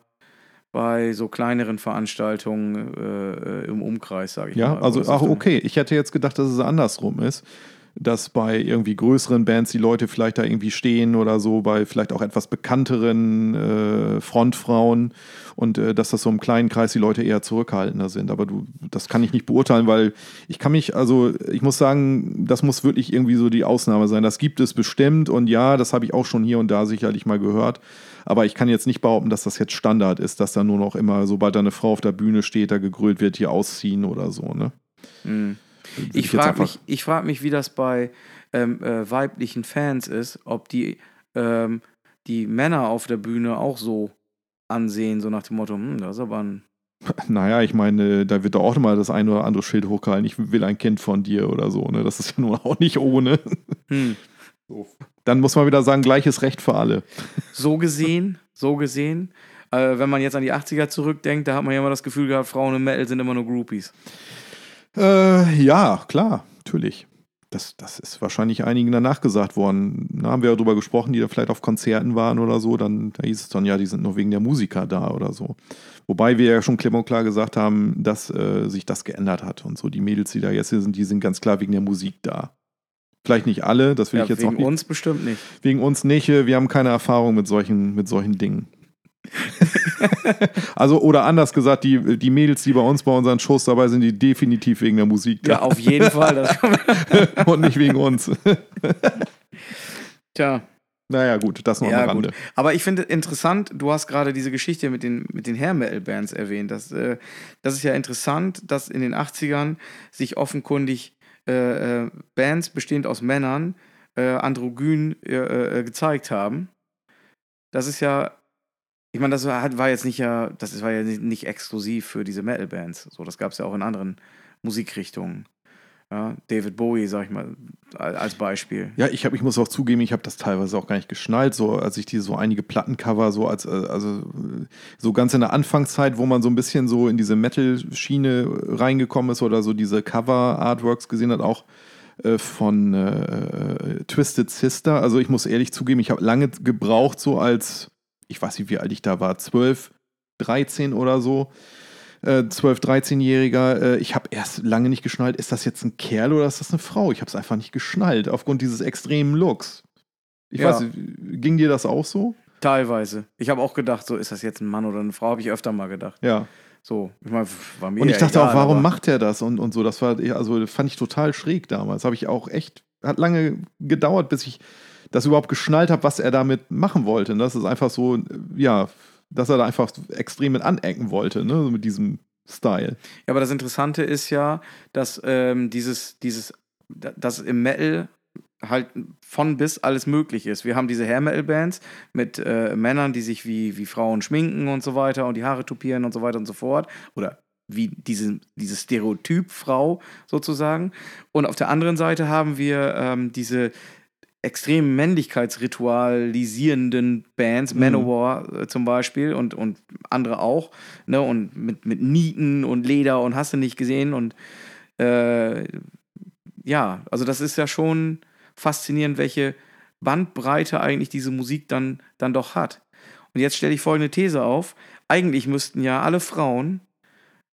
bei so kleineren Veranstaltungen äh, im Umkreis, sage ich ja, mal. Ja, also ach, okay. Ich hätte jetzt gedacht, dass es andersrum ist dass bei irgendwie größeren Bands die Leute vielleicht da irgendwie stehen oder so, bei vielleicht auch etwas bekannteren äh, Frontfrauen und äh, dass das so im kleinen Kreis die Leute eher zurückhaltender sind. Aber du, das kann ich nicht beurteilen, weil ich kann mich, also ich muss sagen, das muss wirklich irgendwie so die Ausnahme sein. Das gibt es bestimmt und ja, das habe ich auch schon hier und da sicherlich mal gehört. Aber ich kann jetzt nicht behaupten, dass das jetzt Standard ist, dass da nur noch immer, sobald da eine Frau auf der Bühne steht, da gegrölt wird, hier ausziehen oder so, ne? Mhm. Ich frage mich, frag mich, wie das bei ähm, äh, weiblichen Fans ist, ob die ähm, die Männer auf der Bühne auch so ansehen, so nach dem Motto, hm, das ist aber ein. [laughs] Naja, ich meine, da wird doch auch immer das ein oder andere Schild hochgehalten, ich will ein Kind von dir oder so, ne? Das ist ja nun auch nicht ohne. [laughs] Hm. So. Dann muss man wieder sagen, gleiches Recht für alle. So gesehen, so gesehen. Äh, wenn man jetzt an die 80er zurückdenkt, da hat man ja immer das Gefühl gehabt, Frauen im Metal sind immer nur Groupies. Äh, ja, klar, natürlich. Das, das ist wahrscheinlich einigen danach gesagt worden. Da haben wir ja drüber gesprochen, die da vielleicht auf Konzerten waren oder so. Dann da hieß es dann, ja, die sind nur wegen der Musiker da oder so. Wobei wir ja schon klipp und klar gesagt haben, dass äh, sich das geändert hat. Und so die Mädels, die da jetzt sind, die sind ganz klar wegen der Musik da. Vielleicht nicht alle, das will ja, ich jetzt auch nicht. Wegen uns bestimmt nicht. Wegen uns nicht. Wir haben keine Erfahrung mit solchen, mit solchen Dingen. [laughs] also, oder anders gesagt, die, die Mädels, die bei uns bei unseren Shows dabei sind, die definitiv wegen der Musik da. Ja, auf jeden [laughs] Fall. [laughs] Und nicht wegen uns. Tja. Naja, gut, das noch ja, am Rande. Gut. Aber ich finde interessant, du hast gerade diese Geschichte mit den, mit den Hair Metal Bands erwähnt. Das, äh, das ist ja interessant, dass in den 80ern sich offenkundig äh, äh, Bands bestehend aus Männern äh, androgyn äh, äh, gezeigt haben. Das ist ja ich meine, das war, jetzt nicht ja, das war ja nicht exklusiv für diese Metal-Bands. So, das gab es ja auch in anderen Musikrichtungen. Ja, David Bowie, sag ich mal, als Beispiel. Ja, ich, hab, ich muss auch zugeben, ich habe das teilweise auch gar nicht geschnallt, so als ich die so einige Plattencover so als, äh, also so ganz in der Anfangszeit, wo man so ein bisschen so in diese Metal-Schiene reingekommen ist oder so diese Cover-Artworks gesehen hat, auch äh, von äh, Twisted Sister. Also ich muss ehrlich zugeben, ich habe lange gebraucht, so als ich weiß nicht, wie alt ich da war, 12, 13 oder so. Äh, 12, 13-Jähriger. Äh, ich habe erst lange nicht geschnallt, ist das jetzt ein Kerl oder ist das eine Frau? Ich habe es einfach nicht geschnallt, aufgrund dieses extremen Looks. Ich Ja. weiß, ging dir das auch so? Teilweise. Ich habe auch gedacht, so ist das jetzt ein Mann oder eine Frau, habe ich öfter mal gedacht. Ja. So, ich meine, war mir Und ich dachte egal, auch, warum macht er das und, und so. Das war, also fand ich total schräg damals. Habe ich auch echt, hat lange gedauert, bis ich das überhaupt geschnallt habe, was er damit machen wollte. Und das ist einfach so, ja, dass er da einfach extrem mit anecken wollte, ne, so mit diesem Style. Ja, aber das Interessante ist ja, dass ähm, dieses, dieses, da- dass im Metal halt von bis alles möglich ist. Wir haben diese Hair-Metal-Bands mit äh, Männern, die sich wie, wie Frauen schminken und so weiter und die Haare tupieren und so weiter und so fort. Oder wie diese, dieses Stereotyp Frau sozusagen. Und auf der anderen Seite haben wir ähm, diese extrem männlichkeitsritualisierenden Bands, Mhm. Manowar äh, zum Beispiel und, und andere auch, ne, und mit, mit Nieten und Leder und hast du nicht gesehen und äh, ja, also das ist ja schon faszinierend, welche Bandbreite eigentlich diese Musik dann, dann doch hat. Und jetzt stelle ich folgende These auf. Eigentlich müssten ja alle Frauen,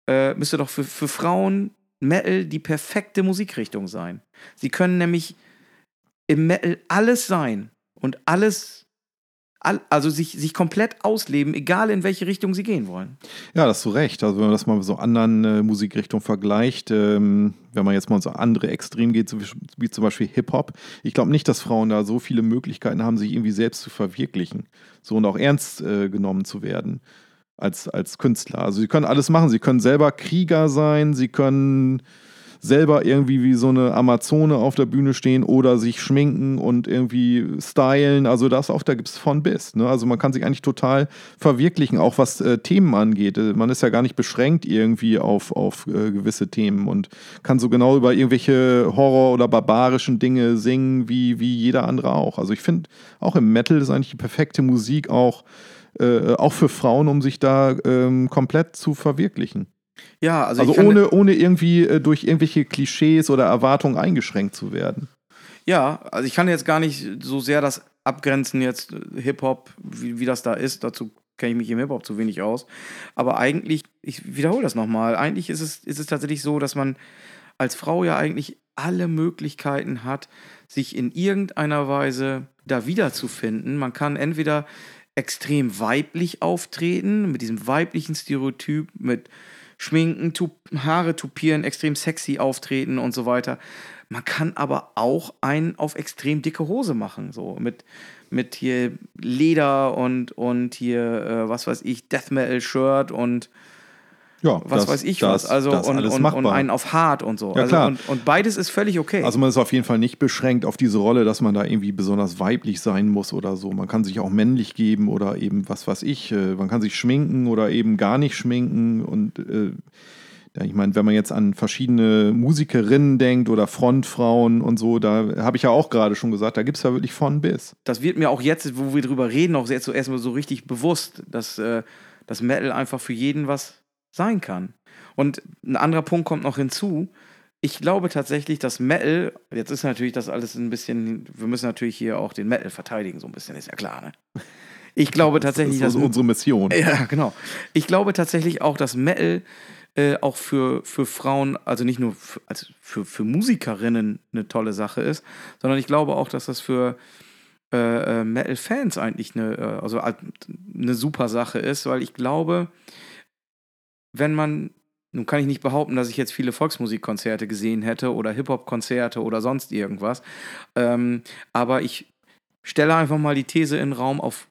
äh, müsste doch für, für Frauen Metal die perfekte Musikrichtung sein. Sie können nämlich im Metal alles sein und alles, all, also sich, sich komplett ausleben, egal in welche Richtung sie gehen wollen. Ja, das hast du recht. Also wenn man das mal mit so anderen äh, Musikrichtungen vergleicht, ähm, wenn man jetzt mal so andere Extrem geht, so wie, wie zum Beispiel Hip-Hop, ich glaube nicht, dass Frauen da so viele Möglichkeiten haben, sich irgendwie selbst zu verwirklichen. So und auch ernst äh, genommen zu werden als, als Künstler. Also sie können alles machen. Sie können selber Krieger sein, sie können selber irgendwie wie so eine Amazone auf der Bühne stehen oder sich schminken und irgendwie stylen. Also das auch, da gibt es von bis. Ne? Also man kann sich eigentlich total verwirklichen, auch was äh, Themen angeht. Äh, Man ist ja gar nicht beschränkt irgendwie auf, auf äh, gewisse Themen und kann so genau über irgendwelche Horror- oder barbarischen Dinge singen, wie, wie jeder andere auch. Also ich finde, auch im Metal ist eigentlich die perfekte Musik auch, äh, auch für Frauen, um sich da ähm, komplett zu verwirklichen. Ja, also, Also ohne, ohne irgendwie äh, durch irgendwelche Klischees oder Erwartungen eingeschränkt zu werden. Ja, also ich kann jetzt gar nicht so sehr das abgrenzen jetzt äh, Hip-Hop, wie, wie das da ist. Dazu kenne ich mich im Hip-Hop zu wenig aus. Aber eigentlich, ich wiederhole das nochmal, eigentlich ist es, ist es tatsächlich so, dass man als Frau ja eigentlich alle Möglichkeiten hat, sich in irgendeiner Weise da wiederzufinden. Man kann entweder extrem weiblich auftreten, mit diesem weiblichen Stereotyp, mit Schminken, tup Haare tupieren, extrem sexy auftreten und so weiter. Man kann aber auch einen auf extrem dicke Hose machen, so mit, mit hier Leder und, und hier, äh, was weiß ich, Death Metal Shirt und Ja, was das- weiß ich das, was. Also das und, und, und einen auf hart und so. Ja, also, klar. Und, und beides ist völlig okay. Also man ist auf jeden Fall nicht beschränkt auf diese Rolle, dass man da irgendwie besonders weiblich sein muss oder so. Man kann sich auch männlich geben oder eben, was weiß ich, äh, man kann sich schminken oder eben gar nicht schminken. Und äh, ich meine, wenn man jetzt an verschiedene Musikerinnen denkt oder Frontfrauen und so, da habe ich ja auch gerade schon gesagt, da gibt es ja wirklich von bis. das wird mir auch jetzt, wo wir drüber reden, auch jetzt so erstmal so richtig bewusst, dass äh, das Metal einfach für jeden was sein kann. Und ein anderer Punkt kommt noch hinzu. Ich glaube tatsächlich, dass Metal, jetzt ist natürlich das alles ein bisschen, wir müssen natürlich hier auch den Metal verteidigen, so ein bisschen, ist ja klar, ne? Ich glaube tatsächlich, das ist dass unsere Mission. ja, genau. Ich glaube tatsächlich auch, dass Metal äh, auch für, für Frauen, also nicht nur für, also für, für Musikerinnen eine tolle Sache ist, sondern ich glaube auch, dass das für äh, äh, Metal-Fans eigentlich eine, äh, also alt- eine super Sache ist, weil ich glaube, wenn man, nun kann ich nicht behaupten, dass ich jetzt viele Volksmusikkonzerte gesehen hätte oder Hip-Hop-Konzerte oder sonst irgendwas, ähm, aber ich stelle einfach mal die These in den Raum auf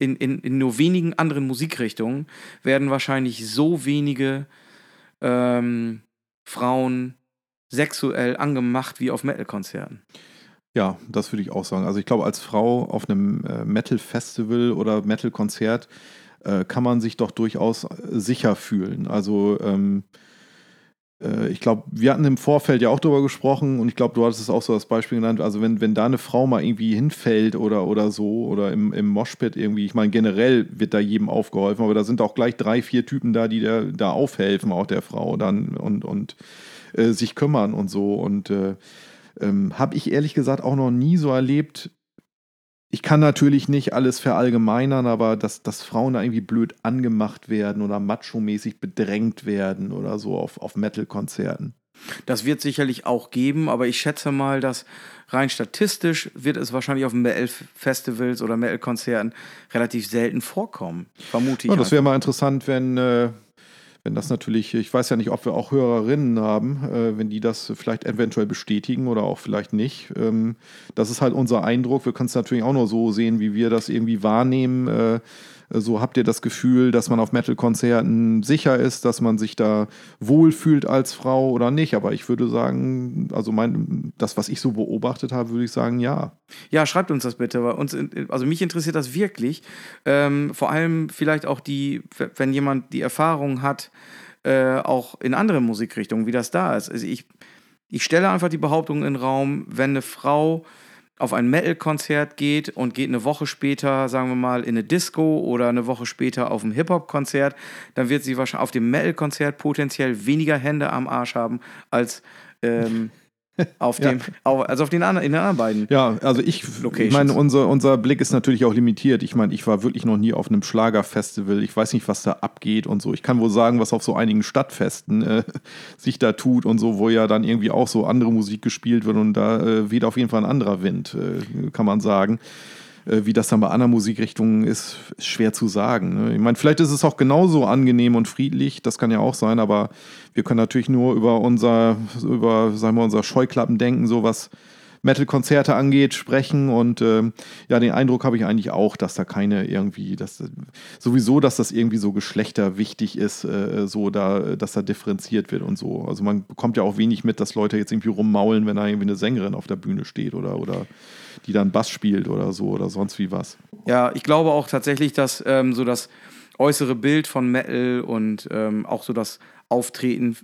in, in, in nur wenigen anderen Musikrichtungen werden wahrscheinlich so wenige ähm, Frauen sexuell angemacht wie auf Metal-Konzerten. Ja, das würde ich auch sagen. Also ich glaube, als Frau auf einem äh, Metal-Festival oder Metal-Konzert äh, kann man sich doch durchaus äh, sicher fühlen. Also ähm, äh, ich glaube, wir hatten im Vorfeld ja auch darüber gesprochen und ich glaube, du hattest es auch so als Beispiel genannt. Also wenn, wenn da eine Frau mal irgendwie hinfällt oder, oder so oder im, im Moshpit irgendwie, ich meine, generell wird da jedem aufgeholfen, aber da sind auch gleich drei, vier Typen da, die da, da aufhelfen, auch der Frau dann und, und äh, sich kümmern und so und äh, ähm, Habe ich ehrlich gesagt auch noch nie so erlebt. Ich kann natürlich nicht alles verallgemeinern, aber dass, dass Frauen da irgendwie blöd angemacht werden oder macho-mäßig bedrängt werden oder so auf, auf Metal-Konzerten. Das wird sicherlich auch geben, aber ich schätze mal, dass rein statistisch wird es wahrscheinlich auf Metal-Festivals oder Metal-Konzerten relativ selten vorkommen, vermute ich. Ja, das wäre mal interessant, wenn, äh, wenn das natürlich, ich weiß ja nicht, ob wir auch Hörerinnen haben, äh, wenn die das vielleicht eventuell bestätigen oder auch vielleicht nicht. Ähm, das ist halt unser Eindruck. Wir können es natürlich auch nur so sehen, wie wir das irgendwie wahrnehmen. Äh, so habt ihr das Gefühl, dass man auf Metal-Konzerten sicher ist, dass man sich da wohlfühlt als Frau oder nicht? Aber ich würde sagen, also mein, das, was ich so beobachtet habe, würde ich sagen, ja. Ja, schreibt uns das bitte. Weil uns, also mich interessiert das wirklich. Ähm, vor allem vielleicht auch die, wenn jemand die Erfahrung hat, äh, auch in andere Musikrichtungen, wie das da ist. Also ich, ich stelle einfach die Behauptung in den Raum, wenn eine Frau auf ein Metal-Konzert geht und geht eine Woche später, sagen wir mal, in eine Disco oder eine Woche später auf ein Hip-Hop-Konzert, dann wird sie wahrscheinlich auf dem Metal-Konzert potenziell weniger Hände am Arsch haben als ähm, auf dem, ja. also auf den anderen, in den anderen beiden. Ja, also ich, ich meine, unser, unser Blick ist natürlich auch limitiert. Ich meine, ich war wirklich noch nie auf einem Schlagerfestival. Ich weiß nicht, was da abgeht und so. Ich kann wohl sagen, was auf so einigen Stadtfesten äh, [laughs] sich da tut und so, wo ja dann irgendwie auch so andere Musik gespielt wird und da äh, weht auf jeden Fall ein anderer Wind, äh, kann man sagen. Äh, wie das dann bei anderen Musikrichtungen ist, ist schwer zu sagen. Ne? Ich meine, vielleicht ist es auch genauso angenehm und friedlich, das kann ja auch sein, aber wir können natürlich nur über unser, über, sagen wir, unser Scheuklappendenken, so was Metal-Konzerte angeht, sprechen. Und äh, ja, den Eindruck habe ich eigentlich auch, dass da keine irgendwie, dass sowieso, dass das irgendwie so geschlechterwichtig ist, äh, so da, dass da differenziert wird und so. Also man bekommt ja auch wenig mit, dass Leute jetzt irgendwie rummaulen, wenn da irgendwie eine Sängerin auf der Bühne steht oder, oder die dann Bass spielt oder so oder sonst wie was. Ja, ich glaube auch tatsächlich, dass ähm, so das äußere Bild von Metal und ähm, auch so das Auftreten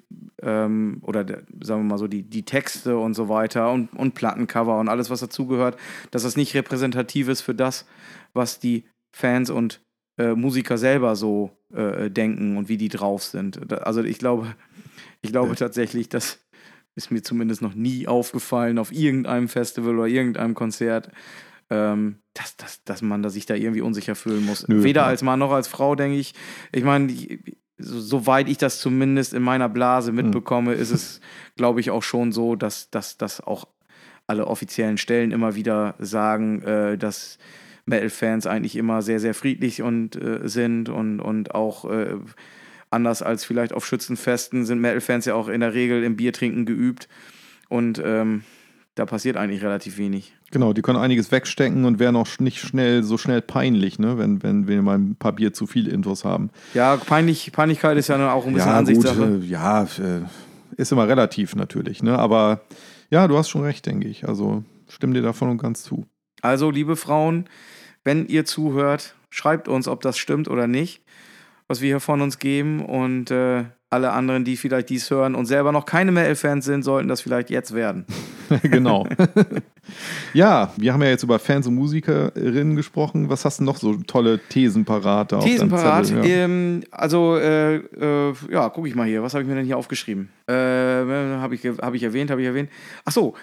ähm, oder der, sagen wir mal so die, die Texte und so weiter und, und Plattencover und alles, was dazugehört, dass das nicht repräsentativ ist für das, was die Fans und äh, Musiker selber so äh, denken und wie die drauf sind. Also ich glaube, ich glaube tatsächlich, dass ist mir zumindest noch nie aufgefallen auf irgendeinem Festival oder irgendeinem Konzert, ähm, dass, dass, dass man da sich da irgendwie unsicher fühlen muss. Nö, Weder ja. als Mann noch als Frau, denke ich. Ich meine, so, soweit ich das zumindest in meiner Blase hm. mitbekomme, mhm. ist es, glaube ich, auch schon so, dass, dass, dass auch alle offiziellen Stellen immer wieder sagen, äh, dass Metal-Fans eigentlich immer sehr, sehr friedlich und äh, sind und, und auch äh, anders als vielleicht auf Schützenfesten sind Metal-Fans ja auch in der Regel im Biertrinken geübt. Und ähm, da passiert eigentlich relativ wenig. Genau, die können einiges wegstecken und wären auch nicht schnell so schnell peinlich, ne, wenn, wenn wir mal ein paar Bier zu viel Infos haben. Ja, Peinlich, Peinlichkeit ist ja dann auch ein bisschen ja, Ansichtssache. Gut, äh, ja, äh, ist immer relativ natürlich, ne? Aber ja, du hast schon recht, denke ich. Also stimme dir davon und ganz zu. Also, liebe Frauen, wenn ihr zuhört, schreibt uns, ob das stimmt oder nicht was wir hier von uns geben. Und äh, alle anderen, die vielleicht dies hören und selber noch keine Metal-Fans sind, sollten das vielleicht jetzt werden. [laughs] genau. [laughs] ja, wir haben ja jetzt über Fans und Musikerinnen gesprochen. Was hast du noch so tolle Thesen parat? Thesen parat? Ja. Ähm, also, äh, äh, ja, gucke ich mal hier. Was habe ich mir denn hier aufgeschrieben? Äh, habe ich, hab ich erwähnt, habe ich erwähnt. Ach so,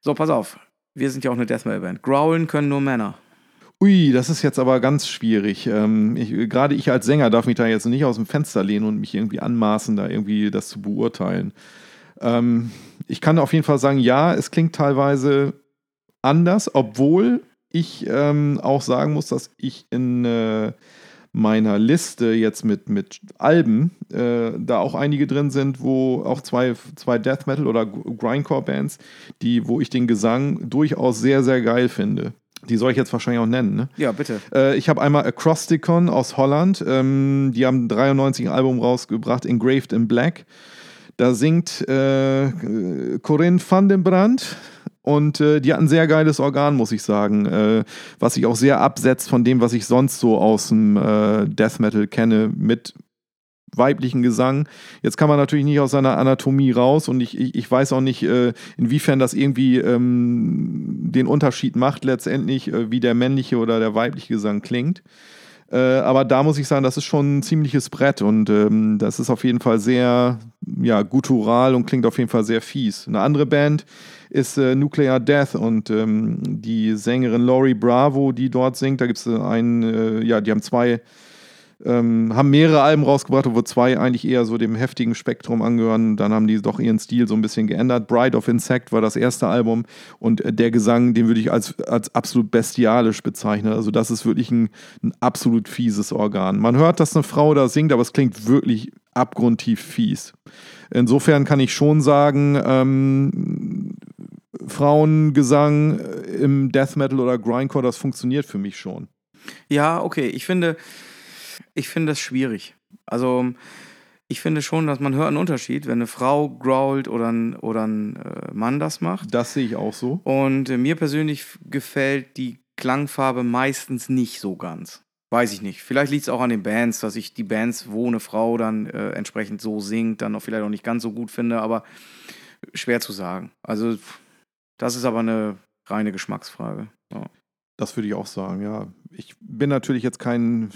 so, pass auf. Wir sind ja auch eine Death Metal-Band. Growlen können nur Männer. Ui, das ist jetzt aber ganz schwierig. Ähm, gerade ich als Sänger darf mich da jetzt nicht aus dem Fenster lehnen und mich irgendwie anmaßen, da irgendwie das zu beurteilen. Ähm, ich kann auf jeden Fall sagen, ja, es klingt teilweise anders, obwohl ich ähm, auch sagen muss, dass ich in äh, meiner Liste jetzt mit, mit Alben äh, da auch einige drin sind, wo auch zwei, zwei Death Metal oder Grindcore Bands, die, wo ich den Gesang durchaus sehr, sehr geil finde. Die soll ich jetzt wahrscheinlich auch nennen, ne? Ja, bitte. Äh, ich habe einmal Acrosticon aus Holland. Ähm, die haben 93 ein Album rausgebracht, Engraved in Black. Da singt äh, Corinne van den Brandt. Und äh, die hat ein sehr geiles Organ, muss ich sagen, äh, was sich auch sehr absetzt von dem, was ich sonst so aus dem äh, Death Metal kenne, mit weiblichen Gesang. Jetzt kann man natürlich nicht aus seiner Anatomie raus und ich, ich, ich weiß auch nicht, äh, inwiefern das irgendwie ähm, den Unterschied macht letztendlich, äh, wie der männliche oder der weibliche Gesang klingt. Äh, aber da muss ich sagen, das ist schon ein ziemliches Brett und ähm, das ist auf jeden Fall sehr ja, guttural und klingt auf jeden Fall sehr fies. Eine andere Band ist äh, Nuclear Death und ähm, die Sängerin Laurie Bravo, die dort singt, da gibt es einen, äh, ja, die haben zwei Ähm, haben mehrere Alben rausgebracht, wo zwei eigentlich eher so dem heftigen Spektrum angehören. Dann haben die doch ihren Stil so ein bisschen geändert. Bride of Insect war das erste Album und äh, der Gesang, den würde ich als, als absolut bestialisch bezeichnen. Also das ist wirklich ein, ein absolut fieses Organ. Man hört, dass eine Frau da singt, aber es klingt wirklich abgrundtief fies. Insofern kann ich schon sagen, ähm, Frauengesang im Death Metal oder Grindcore, das funktioniert für mich schon. Ja, okay. Ich finde, ich finde das schwierig. Also ich finde schon, dass man hört einen Unterschied, wenn eine Frau growlt oder ein, oder ein äh, Mann das macht. Das sehe ich auch so. Und äh, mir persönlich gefällt die Klangfarbe meistens nicht so ganz. Weiß ich nicht. Vielleicht liegt es auch an den Bands, dass ich die Bands, wo eine Frau dann äh, entsprechend so singt, dann auch vielleicht auch nicht ganz so gut finde, aber schwer zu sagen. Also, das ist aber eine reine Geschmacksfrage. Ja. Das würde ich auch sagen, ja. Ich bin natürlich jetzt kein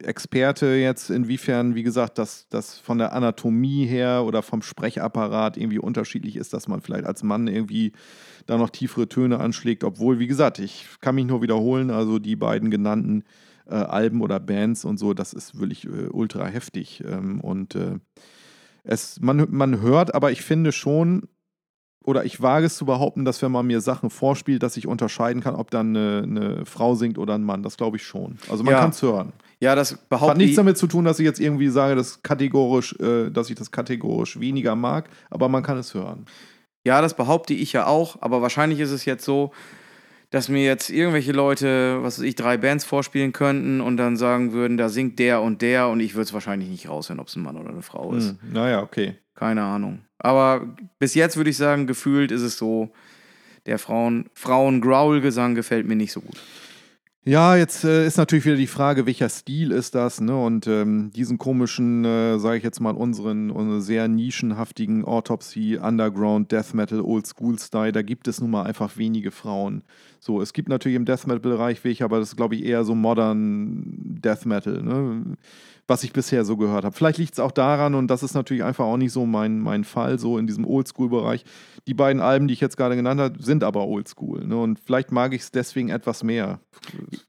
äh, Experte jetzt, inwiefern, wie gesagt, dass das von der Anatomie her oder vom Sprechapparat irgendwie unterschiedlich ist, dass man vielleicht als Mann irgendwie da noch tiefere Töne anschlägt, obwohl, wie gesagt, ich kann mich nur wiederholen, also die beiden genannten äh, Alben oder Bands und so, das ist wirklich äh, ultra heftig. Ähm, und äh, es, man, man hört, aber ich finde schon, oder ich wage es zu behaupten, dass wenn man mir Sachen vorspielt, dass ich unterscheiden kann, ob dann eine, eine Frau singt oder ein Mann. Das glaube ich schon. Also man Ja. kann es hören. Ja, das behaupte Hat nichts ich. damit zu tun, dass ich jetzt irgendwie sage, dass kategorisch, äh, dass ich das kategorisch weniger mag, aber man kann es hören. Ja, das behaupte ich ja auch, aber wahrscheinlich ist es jetzt so, dass mir jetzt irgendwelche Leute, was weiß ich, drei Bands vorspielen könnten und dann sagen würden, da singt der und der und ich würde es wahrscheinlich nicht raushören, ob es ein Mann oder eine Frau ist. Hm, naja, okay. Keine Ahnung. Aber bis jetzt würde ich sagen, gefühlt ist es so, der Frauen, Frauen-Growl-Gesang gefällt mir nicht so gut. Ja, jetzt äh, ist natürlich wieder die Frage, welcher Stil ist das, ne? Und ähm, diesen komischen, äh, sage ich jetzt mal, unseren, unseren sehr nischenhaftigen Autopsy, Underground, Death Metal, Old School Style, da gibt es nun mal einfach wenige Frauen. So, es gibt natürlich im Death Metal-Bereich welche, aber das ist, glaube ich, eher so modern Death Metal, ne? Was ich bisher so gehört habe. Vielleicht liegt es auch daran, und das ist natürlich einfach auch nicht so mein, mein Fall, so in diesem Oldschool-Bereich. Die beiden Alben, die ich jetzt gerade genannt habe, sind aber Oldschool. Ne? Und vielleicht mag ich es deswegen etwas mehr.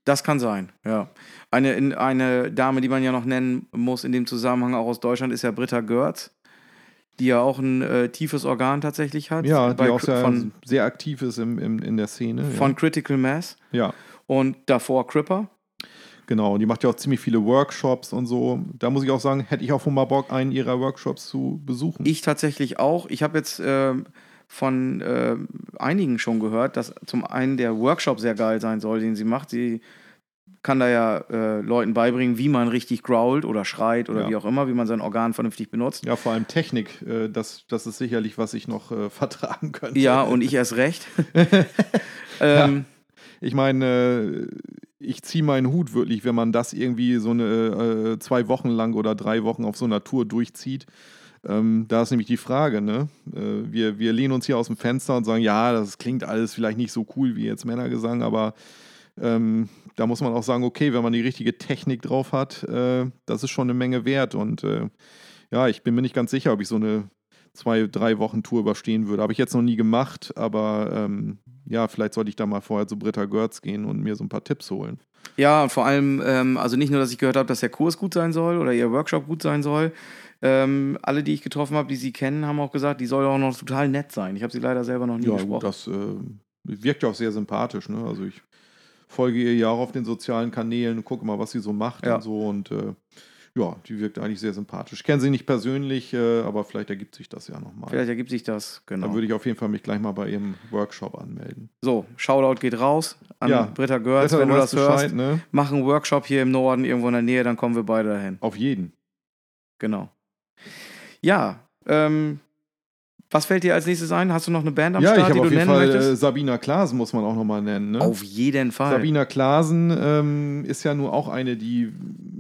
Das kann sein, ja. Eine, in- eine Dame, die man ja noch nennen muss in dem Zusammenhang auch aus Deutschland, ist ja Britta Görz, die ja auch ein äh, tiefes Organ tatsächlich hat. Ja, die auch sehr, von, sehr aktiv ist im, im, in der Szene. von Critical Mass ja. und davor Cripper. Ja, genau. Und die macht ja auch ziemlich viele Workshops und so. Da muss ich auch sagen, hätte ich auch mal Bock, einen ihrer Workshops zu besuchen. Ich tatsächlich auch. Ich habe jetzt ähm, von äh, einigen schon gehört, dass zum einen der Workshop sehr geil sein soll, den sie macht. Sie kann da ja äh, Leuten beibringen, wie man richtig growlt oder schreit oder Ja. wie auch immer, wie man sein Organ vernünftig benutzt. ja, vor allem Technik, äh, das, das ist sicherlich, was ich noch äh, [laughs] vertragen könnte. Ja, und ich erst recht. [laughs] ähm, Ich meine, äh, ich ziehe meinen Hut wirklich, wenn man das irgendwie so eine äh, zwei Wochen lang oder drei Wochen auf so einer Tour durchzieht. Ähm, da ist nämlich die Frage, ne? Äh, wir, wir lehnen uns hier aus dem Fenster und sagen, ja, das klingt alles vielleicht nicht so cool wie jetzt Männergesang, aber ähm, da muss man auch sagen, okay, wenn man die richtige Technik drauf hat, äh, das ist schon eine Menge wert. Und äh, ja, ich bin mir nicht ganz sicher, ob ich so eine zwei, drei Wochen Tour überstehen würde. Habe ich jetzt noch nie gemacht, aber ähm, ja, vielleicht sollte ich da mal vorher zu Britta Görz gehen und mir so ein paar Tipps holen. ja, und vor allem, ähm, also nicht nur, dass ich gehört habe, dass der Kurs gut sein soll oder ihr Workshop gut sein soll. Ähm, alle, die ich getroffen habe, die sie kennen, haben auch gesagt, die soll auch noch total nett sein. Ich habe sie leider selber noch nie Ja, gesprochen. das äh, wirkt ja auch sehr sympathisch. Ne? Also ich folge ihr ja auch auf den sozialen Kanälen und gucke mal, was sie so macht Ja. und so. Und äh, ja, die wirkt eigentlich sehr sympathisch. Ich kenne sie nicht persönlich, äh, aber vielleicht ergibt sich das ja nochmal. Vielleicht ergibt sich das, genau. Dann würde ich auf jeden Fall mich gleich mal bei ihrem Workshop anmelden. So, Shoutout geht raus an Ja. Britta Görz, wenn du das weißt hörst. Bescheid, ne? Mach einen Workshop hier im Norden, irgendwo in der Nähe, dann kommen wir beide dahin. Auf jeden. Genau. Ja, ähm, was fällt dir als nächstes ein? Hast du noch eine Band am ja, ich Start, habe die auf du jeden nennen Fall äh, möchtest? Sabina Klasen, muss man auch nochmal nennen. Ne? Auf jeden Fall. Sabina Klasen ähm, ist ja nur auch eine, die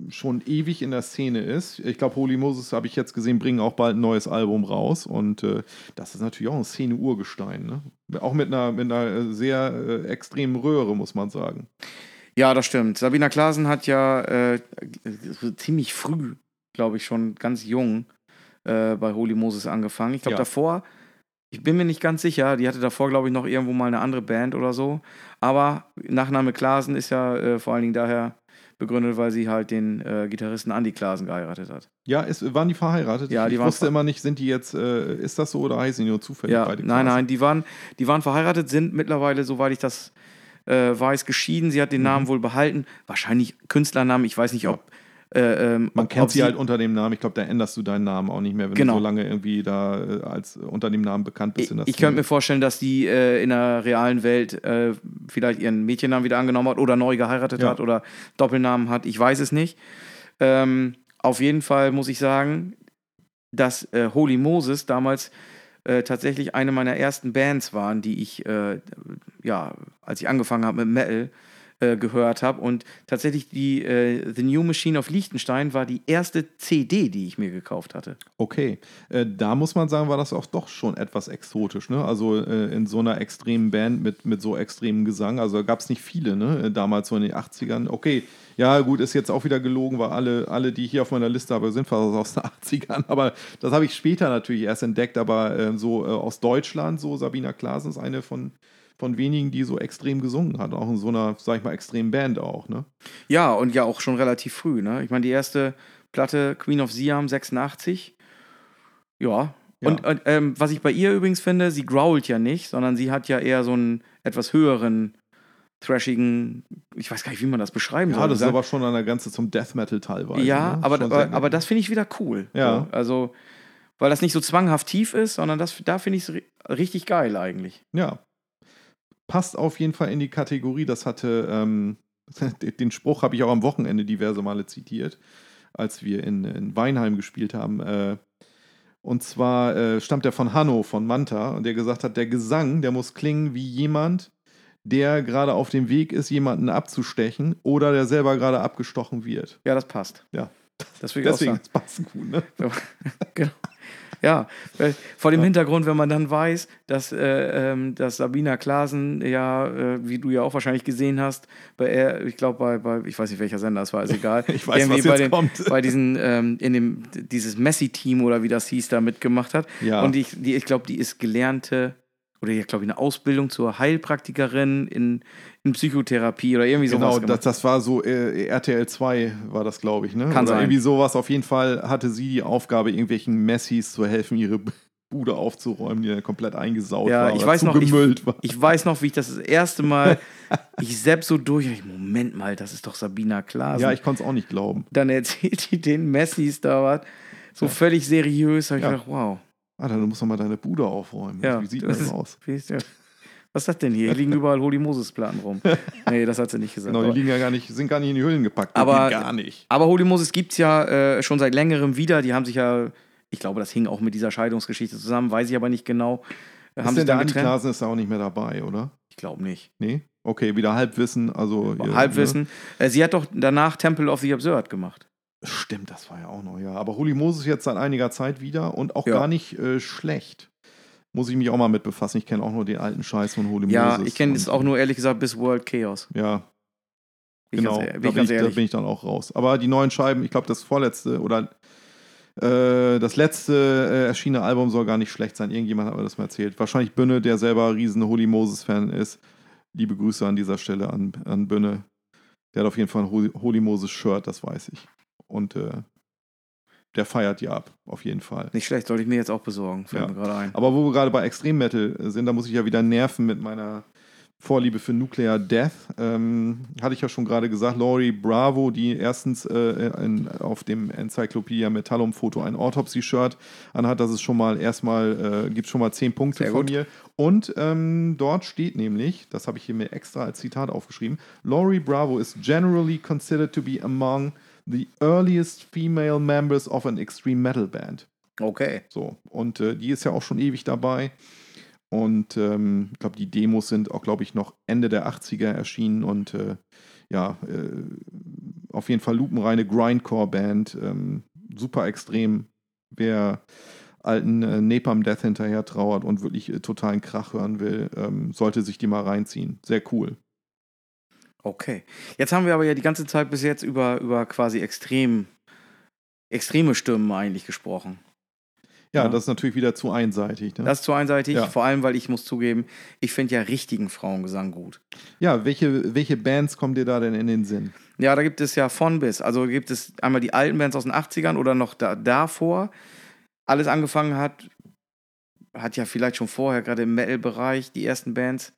schon ewig in der Szene ist. Ich glaube, Holy Moses habe ich jetzt gesehen, bringen auch bald ein neues Album raus. Und äh, das ist natürlich auch ein Szene-Urgestein. Ne? Auch mit einer, mit einer äh, sehr äh, extremen Röhre, muss man sagen. Ja, das stimmt. Sabina Klasen hat ja äh, ziemlich früh, glaube ich, schon ganz jung äh, bei Holy Moses angefangen. Ich glaube, Ja. davor, ich bin mir nicht ganz sicher, die hatte davor, glaube ich, noch irgendwo mal eine andere Band oder so. Aber Nachname Klasen ist ja äh, vor allen Dingen daher begründet, weil sie halt den äh, Gitarristen Andy Klasen geheiratet hat. Ja, ist, waren die verheiratet? Ja, die ich waren wusste immer nicht, sind die jetzt, äh, ist das so oder heißen die nur zufällig Ja, beide nein, nein, die waren, die waren verheiratet, sind mittlerweile, soweit ich das äh, weiß, geschieden. Sie hat den Mhm. Namen wohl behalten. Wahrscheinlich Künstlernamen, ich weiß nicht, ob. Äh, ähm, Man kennt ob sie halt unter dem Namen. Ich glaube, da änderst du deinen Namen auch nicht mehr, wenn Genau. du so lange irgendwie da äh, als unter dem Namen bekannt bist. Ich, könnte mir vorstellen, dass die äh, in der realen Welt äh, vielleicht ihren Mädchennamen wieder angenommen hat oder neu geheiratet Ja. hat oder Doppelnamen hat. Ich weiß es nicht. Ähm, auf jeden Fall muss ich sagen, dass äh, Holy Moses damals äh, tatsächlich eine meiner ersten Bands waren, die ich, äh, ja, als ich angefangen habe mit Metal, äh, gehört habe. Und tatsächlich die äh, The New Machine of Liechtenstein war die erste CD, die ich mir gekauft hatte. Okay, äh, da muss man sagen, war das auch doch schon etwas exotisch. Ne? Also äh, in so einer extremen Band mit, mit so extremem Gesang. Also gab es nicht viele, ne? Äh, damals so in den 80ern. Okay, ja gut, ist jetzt auch wieder gelogen, weil alle, alle die ich hier auf meiner Liste habe, sind fast aus den [laughs] 80ern. Aber das habe ich später natürlich erst entdeckt. Aber äh, so aus Deutschland, so Sabina Klasen ist eine von, von wenigen, die so extrem gesungen hat. Auch in so einer, sag ich mal, extremen Band auch. Ne? Ja, und ja auch schon relativ früh. Ne? Ich meine, die erste Platte Queen of Siam 86. Ja. Ja. Und, und ähm, was ich bei ihr übrigens finde, sie growlt ja nicht, sondern sie hat ja eher so einen etwas höheren, thrashigen, ich weiß gar nicht, wie man das beschreiben Ja, soll. das ist Sag- aber schon an der Grenze zum Death Metal teilweise. ja, ne? aber, aber, aber das finde ich wieder cool. Ja. So, also, weil das nicht so zwanghaft tief ist, sondern das, da finde ich es ri richtig geil eigentlich. Ja. Passt auf jeden Fall in die Kategorie. Das hatte, ähm, [laughs] den Spruch habe ich auch am Wochenende diverse Male zitiert, als wir in, in Weinheim gespielt haben. Äh, und zwar äh, stammt er von Hanno, von Manta, und der gesagt hat, der Gesang, der muss klingen wie jemand, der gerade auf dem Weg ist, jemanden abzustechen oder der selber gerade abgestochen wird. Ja, das passt. Ja. Das Deswegen das passt gut, ne? [laughs] genau. Ja, weil vor dem Hintergrund, wenn man dann weiß, dass, äh, ähm, dass Sabina Klasen ja, äh, wie du ja auch wahrscheinlich gesehen hast, bei er, ich glaube bei, bei, ich weiß nicht welcher Sender, es war ist egal. [laughs] Ich weiß, was bei jetzt den, kommt. Bei diesen, ähm, in dem, dieses Messi-Team oder wie das hieß, da mitgemacht hat. Ja. Und ich, die, ich glaube, die ist gelernte oder ich glaube, eine Ausbildung zur Heilpraktikerin in, in Psychotherapie oder irgendwie sowas. Genau, gemacht. das, das war so äh, RTL 2 war das, glaube ich, ne? Kann Oder sein. Irgendwie sowas. Auf jeden Fall hatte sie die Aufgabe, irgendwelchen Messis zu helfen, ihre [laughs] Bude aufzuräumen, die dann komplett eingesaut Ja, war ich weiß noch, ich- war. Ich weiß noch, wie ich das das erste Mal, [laughs] ich selbst so durch, ich, Moment mal, das ist doch Sabina Klaas. Ja, ich konnte es auch nicht glauben. Dann erzählt die den Messis da was, so völlig seriös. Da hab ich Ja. gedacht, wow. Alter, du musst doch mal deine Bude aufräumen. Ja, Wie sieht das das aus? Ist? Was ist das denn hier? Hier liegen [laughs] überall Holy Moses-Platten rum. [laughs] Nee, das hat sie nicht gesagt. Genau, die liegen ja gar nicht, sind gar nicht in die Hüllen gepackt. Aber- gar nicht. aber Holy Moses gibt es ja äh, schon seit längerem wieder. Die haben sich ja, ich glaube, das hing auch mit dieser Scheidungsgeschichte zusammen, weiß ich aber nicht genau. Äh, Ist Haben denn der Andi? Klasen ist da auch nicht mehr dabei, oder? Ich glaube nicht. Nee? Okay, wieder Halbwissen. Also, ihr- Halbwissen. Äh, sie hat doch danach Temple of the Absurd gemacht. Stimmt, das war ja auch noch, ja. Aber Holy Moses jetzt seit einiger Zeit wieder und auch Ja. gar nicht äh, schlecht. Muss ich mich auch mal mit befassen. Ich kenne auch nur den alten Scheiß von Holy Ja, Moses. ich kenne es auch nur ehrlich gesagt bis World Chaos. Ja, ich genau. ganz, da, ehr- bin ich da bin ich dann auch raus. Aber die neuen Scheiben, ich glaube, das vorletzte oder äh, das letzte äh, erschienene Album soll gar nicht schlecht sein. Irgendjemand hat mir das mal erzählt. Wahrscheinlich Bünne, der selber riesen Holy Moses-Fan ist. Liebe Grüße an dieser Stelle an, an Bünne. Der hat auf jeden Fall ein Holy, Holy Moses-Shirt, das weiß ich. Und äh, der feiert die ab, auf jeden Fall. Nicht schlecht, sollte ich mir jetzt auch besorgen. Fällt Ja. mir gerade ein. Aber wo wir gerade bei Extremmetal sind, da muss ich ja wieder nerven mit meiner Vorliebe für Nuclear Death. Ähm, hatte ich ja schon gerade gesagt, Laurie Bravo, die erstens äh, in, auf dem Enzyklopädia Metallum Foto ein Autopsy-Shirt anhat. Das ist schon mal erstmal, äh, gibt schon mal zehn Punkte Sehr von gut. mir. Und ähm, dort steht nämlich, das habe ich hier mir extra als Zitat aufgeschrieben, Laurie Bravo is generally considered to be among the earliest female members of an extreme metal band. Okay. So, und äh, die ist ja auch schon ewig dabei. Und ähm, ich glaube, die Demos sind auch, glaube ich, noch Ende der 80er erschienen und äh, ja, äh, auf jeden Fall lupenreine Grindcore-Band. Ähm, super extrem. Wer alten äh, Napalm Death hinterher trauert und wirklich äh, totalen Krach hören will, ähm, sollte sich die mal reinziehen. Sehr cool. Okay. Jetzt haben wir aber ja die ganze Zeit bis jetzt über, über quasi extrem, extreme Stimmen eigentlich gesprochen. Ja, Ja. das ist natürlich wieder zu einseitig. Ne? Das ist zu einseitig, Ja. vor allem, weil ich muss zugeben, ich finde ja richtigen Frauengesang gut. ja, welche, welche Bands kommen dir da denn in den Sinn? Ja, da gibt es ja von bis. Also gibt es einmal die alten Bands aus den 80ern oder noch da, davor. Alles angefangen hat, hat ja vielleicht schon vorher, gerade im Metal-Bereich, die ersten Bands.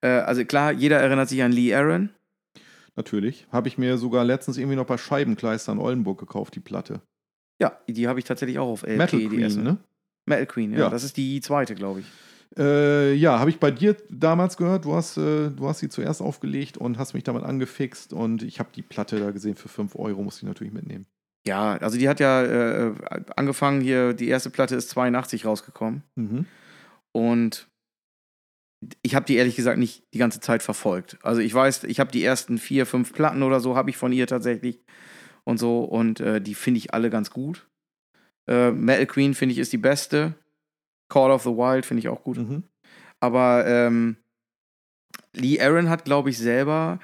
Äh, also klar, jeder erinnert sich an Lee Aaron. Natürlich. Habe ich mir sogar letztens irgendwie noch bei Scheibenkleister in Oldenburg gekauft, die Platte. Ja, die habe ich tatsächlich auch auf LP. Metal Queen, ne? Metal Queen, ja. Ja. Das ist die zweite, glaube ich. Äh, ja, habe ich bei dir damals gehört. Du hast, äh, du hast sie zuerst aufgelegt und hast mich damit angefixt und ich habe die Platte da gesehen für 5 Euro, musste ich natürlich mitnehmen. Ja, also die hat ja äh, angefangen hier, die erste Platte ist 82 rausgekommen. Mhm. Und ich habe die ehrlich gesagt nicht die ganze Zeit verfolgt. Also ich weiß, ich habe die ersten vier, fünf Platten oder so habe ich von ihr tatsächlich und so und äh, die finde ich alle ganz gut. Äh, Metal Queen finde ich ist die beste. Call of the Wild finde ich auch gut. Mhm. Aber ähm, Lee Aaron hat, glaube ich, selber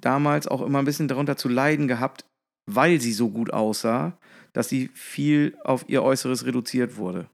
damals auch immer ein bisschen darunter zu leiden gehabt, weil sie so gut aussah, dass sie viel auf ihr Äußeres reduziert wurde.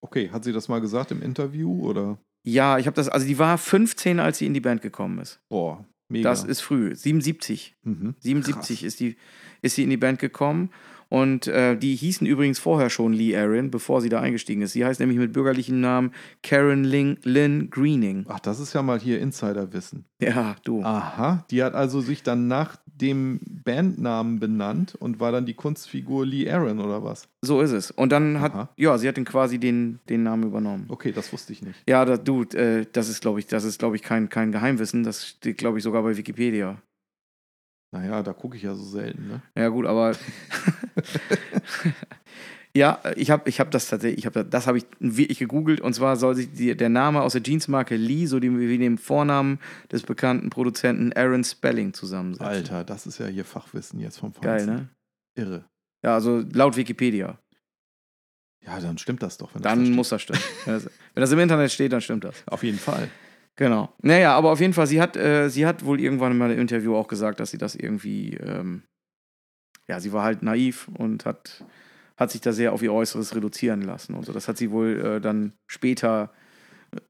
Okay, hat sie das mal gesagt im Interview oder? Ja, ich habe das, also die war 15, als sie in die Band gekommen ist. Boah, mega. Das ist früh. 77. mhm. 77 ist, die, ist sie in die Band gekommen. Und äh, die hießen übrigens vorher schon Lee Aaron, bevor sie da eingestiegen ist. Sie heißt nämlich mit bürgerlichem Namen Karen Lynn, Lynn Greening. Ach, das ist ja mal hier Insiderwissen. Ja, du. Aha, die hat also sich dann nach dem Bandnamen benannt und war dann die Kunstfigur Lee Aaron oder was? So ist es. Und dann hat, Aha. ja, sie hat dann quasi den, den Namen übernommen. Okay, das wusste ich nicht. Ja, da, du, äh, das ist, glaube ich, das ist, glaube ich, kein, kein Geheimwissen. Das steht, glaube ich, sogar bei Wikipedia. Naja, da gucke ich ja so selten, ne? Ja, gut, aber. [laughs] [laughs] ja, ich habe ich hab das tatsächlich, ich hab, das- das habe ich wirklich gegoogelt und zwar soll sich die, der Name aus der Jeansmarke Lee, so dem, wie dem Vornamen des bekannten Produzenten Aaron Spelling zusammensetzen. Alter, das ist ja hier Fachwissen jetzt vom Geil, Feinsten. ne? Irre. Ja, also laut Wikipedia. Ja, dann stimmt das doch. Wenn das Dann da steht. muss das stimmen. Wenn das- Wenn das im Internet steht, dann stimmt das. Auf jeden Fall. Genau. Naja, aber auf jeden Fall, sie hat, äh, sie hat wohl irgendwann in meinem Interview auch gesagt, dass sie das irgendwie, ähm, ja, sie war halt naiv und hat, hat sich da sehr auf ihr Äußeres reduzieren lassen und so. Das hat sie wohl äh, dann später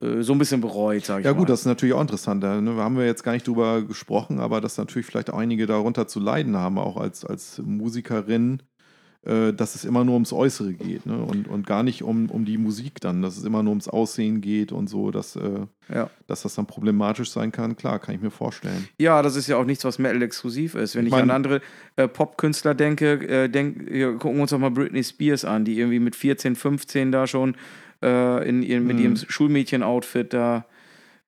äh, so ein bisschen bereut, sag ich Ja mal. gut, das ist natürlich auch interessant. Da ne, haben wir jetzt gar nicht drüber gesprochen, aber dass natürlich vielleicht auch einige darunter zu leiden haben, auch als, als Musikerin, äh, dass es immer nur ums Äußere geht ne? und, und gar nicht um, um die Musik dann, dass es immer nur ums Aussehen geht und so, dass, äh, ja. dass das dann problematisch sein kann. Klar, kann ich mir vorstellen. ja, das ist ja auch nichts, was Metal exklusiv ist. Wenn Ich ich, an mein- andere äh, Popkünstler denke, äh, denk, gucken wir uns doch mal Britney Spears an, die irgendwie mit 14, 15 da schon äh, in, ihrem mit Mhm. ihrem Schulmädchen-Outfit da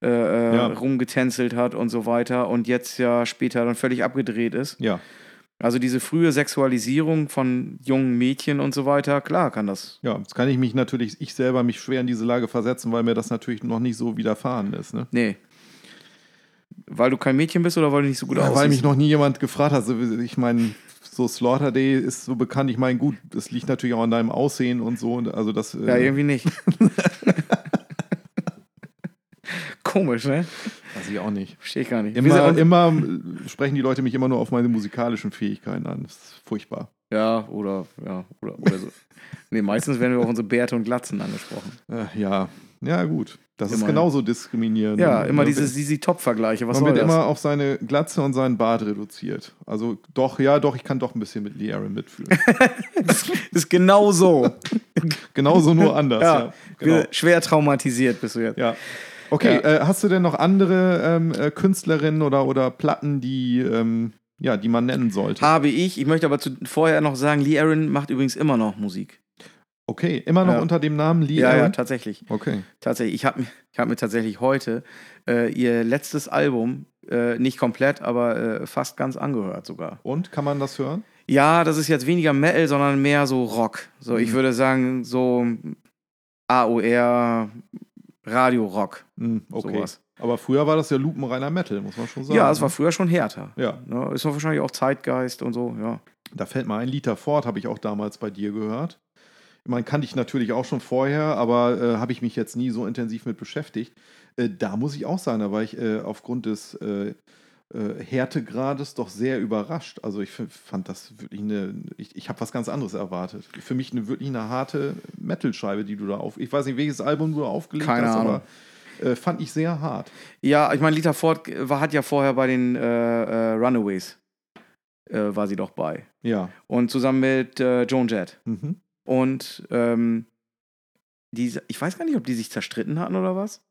äh, Ja. rumgetänzelt hat und so weiter und jetzt ja später dann völlig abgedreht ist. Ja, Also diese frühe Sexualisierung von jungen Mädchen und so weiter, klar kann das. ja, jetzt kann ich mich natürlich, ich selber mich schwer in diese Lage versetzen, weil mir das natürlich noch nicht so widerfahren ist. Ne? Nee. Weil du kein Mädchen bist oder weil du nicht so gut Ja, aussiehst? weil mich noch nie jemand gefragt hat. Ich meine, so Slaughter Day ist so bekannt. Ich meine, gut, das liegt natürlich auch an deinem Aussehen und so. Und Also das, Ja, äh, irgendwie nicht. [laughs] Komisch, ne? weiß ich auch nicht. Verstehe ich gar nicht. Immer, immer sprechen die Leute mich immer nur auf meine musikalischen Fähigkeiten an. Das ist furchtbar. Ja, oder, ja, oder, oder so. Nee, meistens werden wir auf unsere Bärte und Glatzen angesprochen. Äh, ja, ja, gut. Das ist Immer. genauso diskriminierend. Ja, Man immer wird- diese Sisi Top-Vergleiche. Was Man wird das? immer auf seine Glatze und seinen Bart reduziert. Also doch, ja, doch, ich kann doch ein bisschen mit Lee Aaron mitfühlen. das [laughs] ist genau so. Genauso nur anders. ja, ja, genau. schwer traumatisiert bist du jetzt. Ja. Okay, Ja. Äh, hast du denn noch andere ähm, äh, Künstlerinnen oder, oder Platten, die, ähm, ja, die man nennen sollte? Habe ich. Ich möchte aber zu, vorher noch sagen, Lee Aaron macht übrigens immer noch Musik. Okay, immer noch Ja. unter dem Namen Lee ja, ja, Aaron? tatsächlich. okay. Tatsächlich. Ich habe mir, ich hab mir tatsächlich heute äh, ihr letztes Album, äh, nicht komplett, aber äh, fast ganz angehört sogar. Und, kann man das hören? Ja, das ist jetzt weniger Metal, sondern mehr so Rock. So, ich Mhm. würde sagen, so AOR, Radio-Rock. Hm, okay. Sowas. Aber früher war das ja lupenreiner Metal, muss man schon sagen. Ja, es war früher schon härter. Ja, Ne, ist wahrscheinlich auch Zeitgeist und so, ja. da fällt mal ein Liter fort, habe ich auch damals bei dir gehört. Man kannte ich natürlich auch schon vorher, aber äh, habe ich mich jetzt nie so intensiv mit beschäftigt. Äh, da muss ich auch sagen, da war ich äh, aufgrund des, äh, Härtegrades doch sehr überrascht. Also ich fand das wirklich eine, ich, ich habe was ganz anderes erwartet. Für mich eine wirklich eine harte Metal-Scheibe, die du da auf, ich weiß nicht, welches Album du da aufgelegt Keine hast, Ahnung. aber äh, fand ich sehr hart. Ja, ich meine, Lita Ford war, hat ja vorher bei den äh, äh, Runaways, äh, war sie doch bei. Ja. Und zusammen mit äh, Joan Jett. Mhm. Und ähm, die, ich weiß gar nicht, ob die sich zerstritten hatten oder was.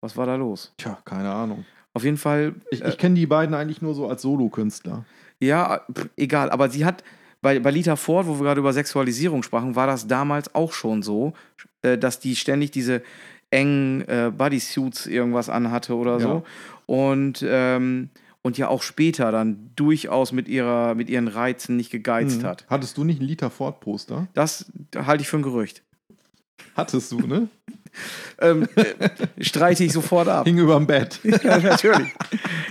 Was war da los? Tja, keine Ahnung. Auf jeden Fall, Ich, äh, ich kenne die beiden eigentlich nur so als Solokünstler. ja, pff, egal, aber sie hat, bei, bei Lita Ford, wo wir gerade über Sexualisierung sprachen, war das damals auch schon so, äh, dass die ständig diese engen äh, Bodysuits irgendwas anhatte oder so. Und, ähm, und ja auch später dann durchaus mit, ihrer, mit ihren Reizen nicht gegeizt Mhm. hat. Hattest du nicht ein Liter Ford-Poster? Das halte ich für ein Gerücht. Hattest du, ne? Ähm, äh, streite ich sofort ab. Hing überm Bett. [laughs] ja, natürlich.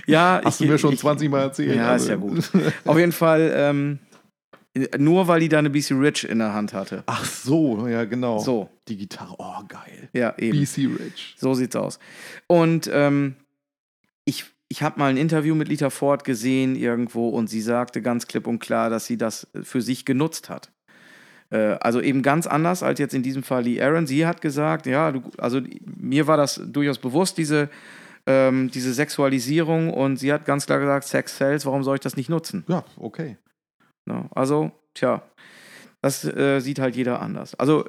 Ja, Hast ich, du mir schon ich, 20 Mal erzählt. Ja, ist ja gut. Auf jeden Fall, ähm, nur weil die da eine BC Rich in der Hand hatte. Ach so, ja, genau. So, Die Gitarre, oh, geil. ja, eben. BC Rich. So sieht's aus. Und ähm, ich, ich habe mal ein Interview mit Lita Ford gesehen irgendwo und sie sagte ganz klipp und klar, dass sie das für sich genutzt hat. Äh, also eben ganz anders als jetzt in diesem Fall Lee Aaron. Sie hat gesagt, ja, du, also mir war das durchaus bewusst, diese, ähm, diese Sexualisierung und sie hat ganz klar gesagt, Sex sells, warum soll ich das nicht nutzen? Ja, okay. Ne? Also, tja, das äh, sieht halt jeder anders. Also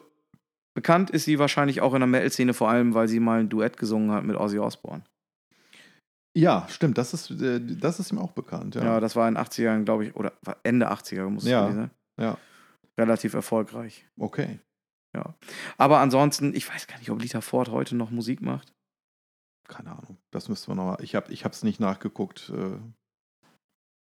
bekannt ist sie wahrscheinlich auch in der Metal-Szene, vor allem, weil sie mal ein Duett gesungen hat mit Ozzy Osbourne. Ja, stimmt, das ist, äh, das ist ihm auch bekannt. Ja, Ja, das war in den 80ern, glaube ich, oder Ende 80er muss es Ja, sein. ja. Relativ erfolgreich. okay. Aber ansonsten, ich weiß gar nicht, ob Lita Ford heute noch Musik macht. Keine Ahnung. Das müsste man nochmal. Ich habe es nicht nachgeguckt. Äh,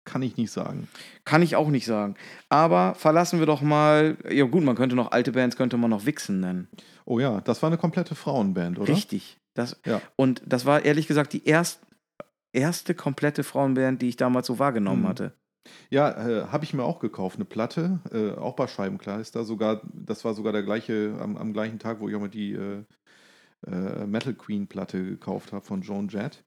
kann ich nicht sagen. Kann ich auch nicht sagen. Aber verlassen wir doch mal, ja gut, man könnte noch alte Bands, könnte man noch Wixen nennen. Oh ja, das war eine komplette Frauenband, oder? Richtig. Das, Ja. Und das war ehrlich gesagt die erst, erste komplette Frauenband, die ich damals so wahrgenommen Mhm. hatte. Ja, äh, habe ich mir auch gekauft, eine Platte, äh, auch bei Scheibenkleister. Sogar, das war sogar der gleiche, am, am gleichen Tag, wo ich auch mal die äh, äh, Metal Queen Platte gekauft habe von Joan Jett.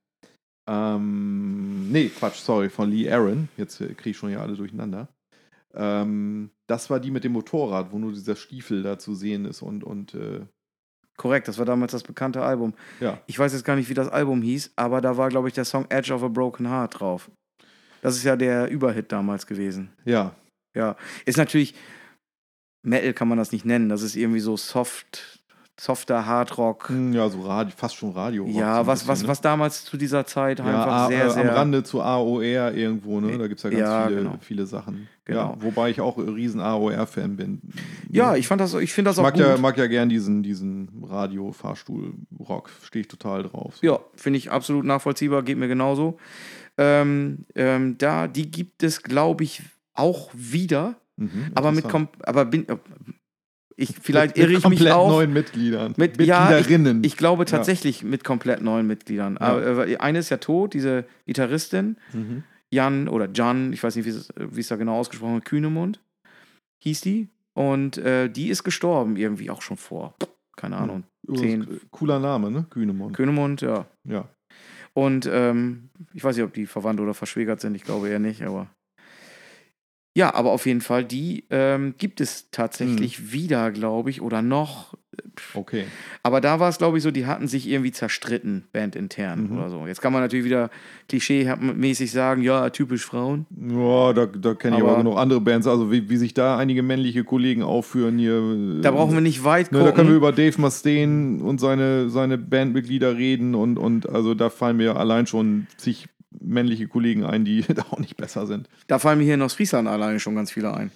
Ähm, nee, Quatsch, sorry, von Lee Aaron. Jetzt äh, kriege ich schon ja alle durcheinander. Ähm, das war die mit dem Motorrad, wo nur dieser Stiefel da zu sehen ist und, und äh, Korrekt, das war damals das bekannte Album. ja. Ich weiß jetzt gar nicht, wie das Album hieß, aber da war, glaube ich, der Song Edge of a Broken Heart drauf. Das ist ja der Überhit damals gewesen. Ja, Ja, ist natürlich, Metal kann man das nicht nennen, das ist irgendwie so soft, softer Hardrock. Hm, ja, so Radio, fast schon Radio. Ja, so was, bisschen, was, ne? was damals zu dieser Zeit ja, einfach A, sehr, äh, sehr. am Rande zu AOR irgendwo, ne? Da gibt es ja ganz Ja, viele, genau. viele Sachen. Genau. Ja, wobei ich auch ein riesen AOR-Fan bin. Ja, ich fand das, ich finde das ich auch mag gut. ja, mag ja gern diesen, diesen Radio-Fahrstuhl-Rock. Stehe ich total drauf. Ja, finde ich absolut nachvollziehbar, geht mir genauso. Ähm, ähm, da, die gibt es, glaube ich, auch wieder, Mhm, aber mit, aber bin, ich, vielleicht Mit- irre ich mich komplett auch. neuen Mitgliedern. Mit- ja, Mitgliederinnen. Ich glaube tatsächlich mit komplett neuen Mitgliedern. Ja. Aber, äh, eine ist ja tot, diese Gitarristin, mhm. Jan oder Jan, ich weiß nicht, wie es, da genau ausgesprochen wird, Kühnemund hieß die. Und äh, die ist gestorben, irgendwie auch schon vor, keine Ahnung, zehn. Übrigens, Cooler Name, ne? Kühnemund. Kühnemund, ja. Ja. Und ähm, ich weiß nicht, ob die verwandt oder verschwägert sind, ich glaube eher nicht, aber. Ja, aber auf jeden Fall, die ähm, gibt es tatsächlich Hm. wieder, glaube ich, oder noch. Okay. Aber da war es, glaube ich, so, die hatten sich irgendwie zerstritten, bandintern Mhm. oder so. Jetzt kann man natürlich wieder klischeemäßig sagen, ja, typisch Frauen. Ja, da, da kenne ich aber, Aber- noch andere Bands. Also wie, wie sich da einige männliche Kollegen aufführen hier. Da brauchen wir nicht weit Ne, gucken. da können wir über Dave Mustaine und seine, seine Bandmitglieder reden und, und also da fallen mir allein schon zig männliche Kollegen ein, die [laughs] da auch nicht besser sind. Da fallen mir hier in Ostfriesland alleine schon ganz viele ein.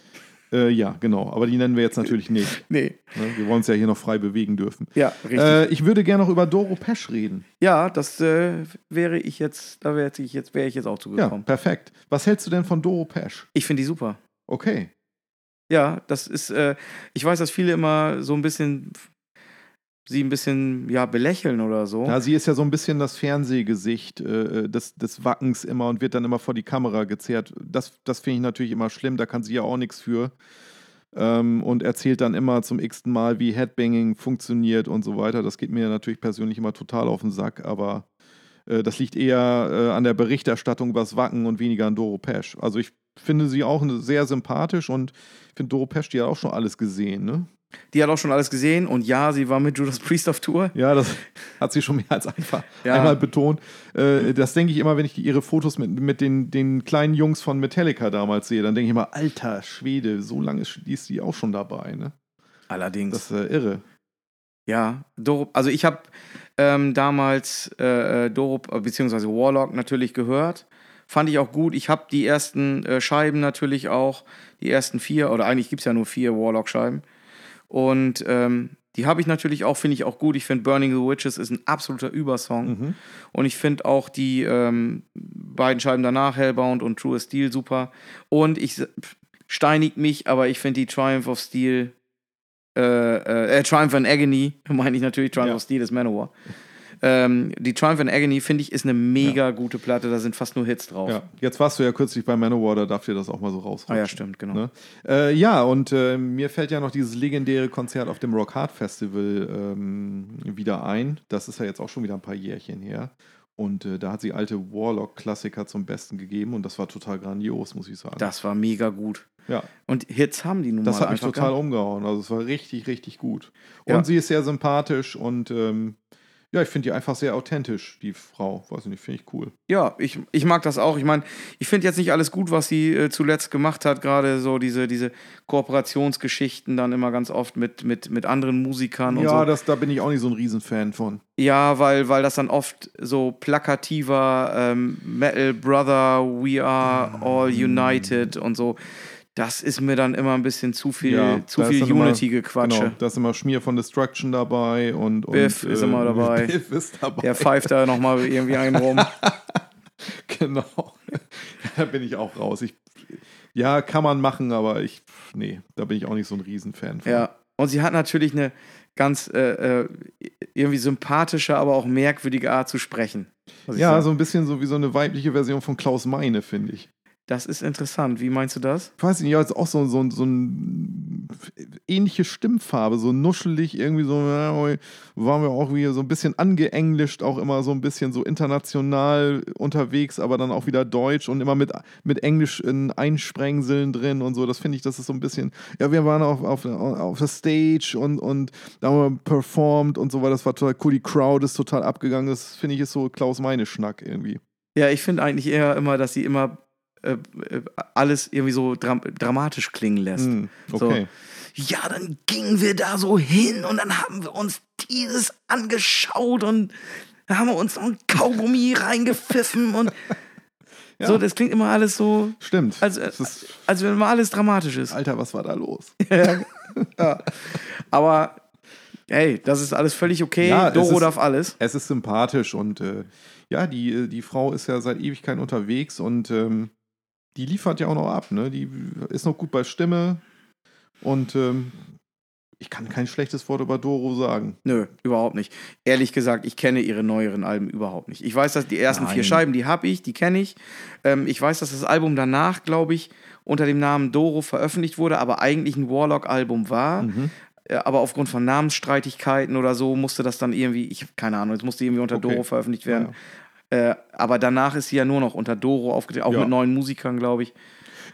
Äh, ja, genau. Aber die nennen wir jetzt natürlich nicht. [laughs] Nee. Ne? Wir wollen uns ja hier noch frei bewegen dürfen. Ja, richtig. Äh, ich würde gerne noch über Doro Pesch reden. ja, das äh, wäre ich jetzt, da wäre ich jetzt, wäre ich jetzt auch Ja, zugekommen. perfekt. Was hältst du denn von Doro Pesch? Ich finde die super. Okay. Ja, das ist, äh, ich weiß, dass viele immer so ein bisschen sie ein bisschen ja belächeln oder so. Ja, sie ist ja so ein bisschen das Fernsehgesicht äh, des, des Wackens immer und wird dann immer vor die Kamera gezerrt. Das, das finde ich natürlich immer schlimm, da kann sie ja auch nichts für. Ähm, und erzählt dann immer zum x-ten Mal, wie Headbanging funktioniert und so weiter. Das geht mir natürlich persönlich immer total auf den Sack, aber Äh, das liegt eher äh, an der Berichterstattung über das Wacken und weniger an Doro Pesch. Also ich finde sie auch sehr sympathisch und finde Doro Pesch, die hat auch schon alles gesehen, ne? Die hat auch schon alles gesehen und ja, sie war mit Judas Priest auf Tour. Ja, das hat sie schon mehr als einfach Ja. einmal betont. Äh, das denke ich immer, wenn ich ihre Fotos mit, mit den, den kleinen Jungs von Metallica damals sehe. Dann denke ich immer, alter Schwede, so lange ist, die ist die auch schon dabei. Ne? Allerdings. Das ist äh, irre. Ja, Doro, also ich habe ähm, damals äh, äh, Doro, äh, beziehungsweise Warlock natürlich gehört. Fand ich auch gut. Ich habe die ersten äh, Scheiben natürlich auch, die ersten vier, oder eigentlich gibt es ja nur vier Warlock-Scheiben. Und ähm, die habe ich natürlich auch, finde ich auch gut. Ich finde Burning the Witches ist ein absoluter Übersong. Mhm. Und ich finde auch die ähm, beiden Scheiben danach, Hellbound und True as Steel, super. Und ich steinigt mich, aber ich finde die Triumph of Steel, äh, äh, äh, Triumph and Agony, [laughs] meine ich natürlich, Triumph Ja. of Steel ist Manowar. Ähm, die Triumph and Agony, finde ich, ist eine mega gute Platte, da sind fast nur Hits drauf. Ja, jetzt warst du ja kürzlich bei Manowar, da darf dir das auch mal so raus. Ah ja, stimmt, genau. Ne? Äh, ja, und äh, mir fällt ja noch dieses legendäre Konzert auf dem Rock Hard Festival ähm, wieder ein. Das ist ja jetzt auch schon wieder ein paar Jährchen her. Und äh, da hat sie alte Warlock-Klassiker zum Besten gegeben und das war total grandios, muss ich sagen. Das war mega gut. ja, Und Hits haben die nun das mal hat mich total gehabt. umgehauen. Also es war richtig, richtig gut. Und Ja. sie ist sehr sympathisch und ähm, ja, ich finde die einfach sehr authentisch, die Frau. Weiß ich nicht, finde ich cool. Ja, ich, ich mag das auch. Ich meine, ich finde jetzt nicht alles gut, was sie äh, zuletzt gemacht hat. Gerade so diese, diese Kooperationsgeschichten dann immer ganz oft mit, mit, mit anderen Musikern und Ja, so. das, da bin ich auch nicht so ein Riesenfan von. Ja, weil, weil das dann oft so plakativer ähm, Metal Brother, We Are All United und so. Das ist mir dann immer ein bisschen zu viel, Ja, zu da viel ist dann immer- Unity-Gequatsche. Genau, da ist immer Schmier von Destruction dabei und, und Biff ist immer dabei. [laughs] Biff ist dabei. Der pfeift da nochmal irgendwie einen rum. [laughs] genau. [laughs] da bin ich auch raus. Ich, ja, kann man machen, aber ich, nee, da bin ich auch nicht so ein Riesenfan von. Ja. Und sie hat natürlich eine ganz äh, äh, irgendwie sympathische, aber auch merkwürdige Art zu sprechen. Ja, so ein bisschen so wie so eine weibliche Version von Klaus Meine, finde ich. Das ist interessant. Wie meinst du das? Ich weiß nicht, ja, ist auch so, so, so ein ähnliche Stimmfarbe, so nuschelig, irgendwie so, ja, waren wir auch wieder so ein bisschen angeenglischt, auch immer so ein bisschen so international unterwegs, aber dann auch wieder deutsch und immer mit, mit englischen Einsprengseln drin und so. Das finde ich, das ist so ein bisschen, ja, wir waren auf, auf, auf der Stage und, und da haben wir performt und so weiter. Das war total cool. Die Crowd ist total abgegangen. Das finde ich ist so Klaus Meine Schnack irgendwie. Ja, ich finde eigentlich eher immer, dass sie immer äh, äh, alles irgendwie so dram dramatisch klingen lässt. So. okay. Ja, dann gingen wir da so hin und dann haben wir uns dieses angeschaut und da haben wir uns noch ein Kaugummi reingepfiffen und [laughs] Ja. so, das klingt immer alles so, Stimmt. als, ist, als wenn immer alles dramatisch ist. Alter, was war da los? [laughs] ja. Aber hey, das ist alles völlig okay. Ja, Doro ist- darf alles. Es ist sympathisch und äh, ja, die, äh, die Frau ist ja seit Ewigkeiten unterwegs und ähm, die liefert ja auch noch ab, ne? Die ist noch gut bei Stimme und ähm, ich kann kein schlechtes Wort über Doro sagen. Nö, überhaupt nicht. Ehrlich gesagt, ich kenne ihre neueren Alben überhaupt nicht. Ich weiß, dass die ersten vier Nein. Scheiben, die habe ich, die kenne ich. Ähm, ich weiß, dass das Album danach, glaube ich, unter dem Namen Doro veröffentlicht wurde, aber eigentlich ein Warlock-Album war. Mhm. Äh, Aber aufgrund von Namensstreitigkeiten oder so musste das dann irgendwie, ich habe keine Ahnung, es musste irgendwie unter Okay. Doro veröffentlicht werden. Ja. Äh, aber danach ist sie ja nur noch unter Doro aufgetreten, auch Ja. mit neuen Musikern, glaube ich.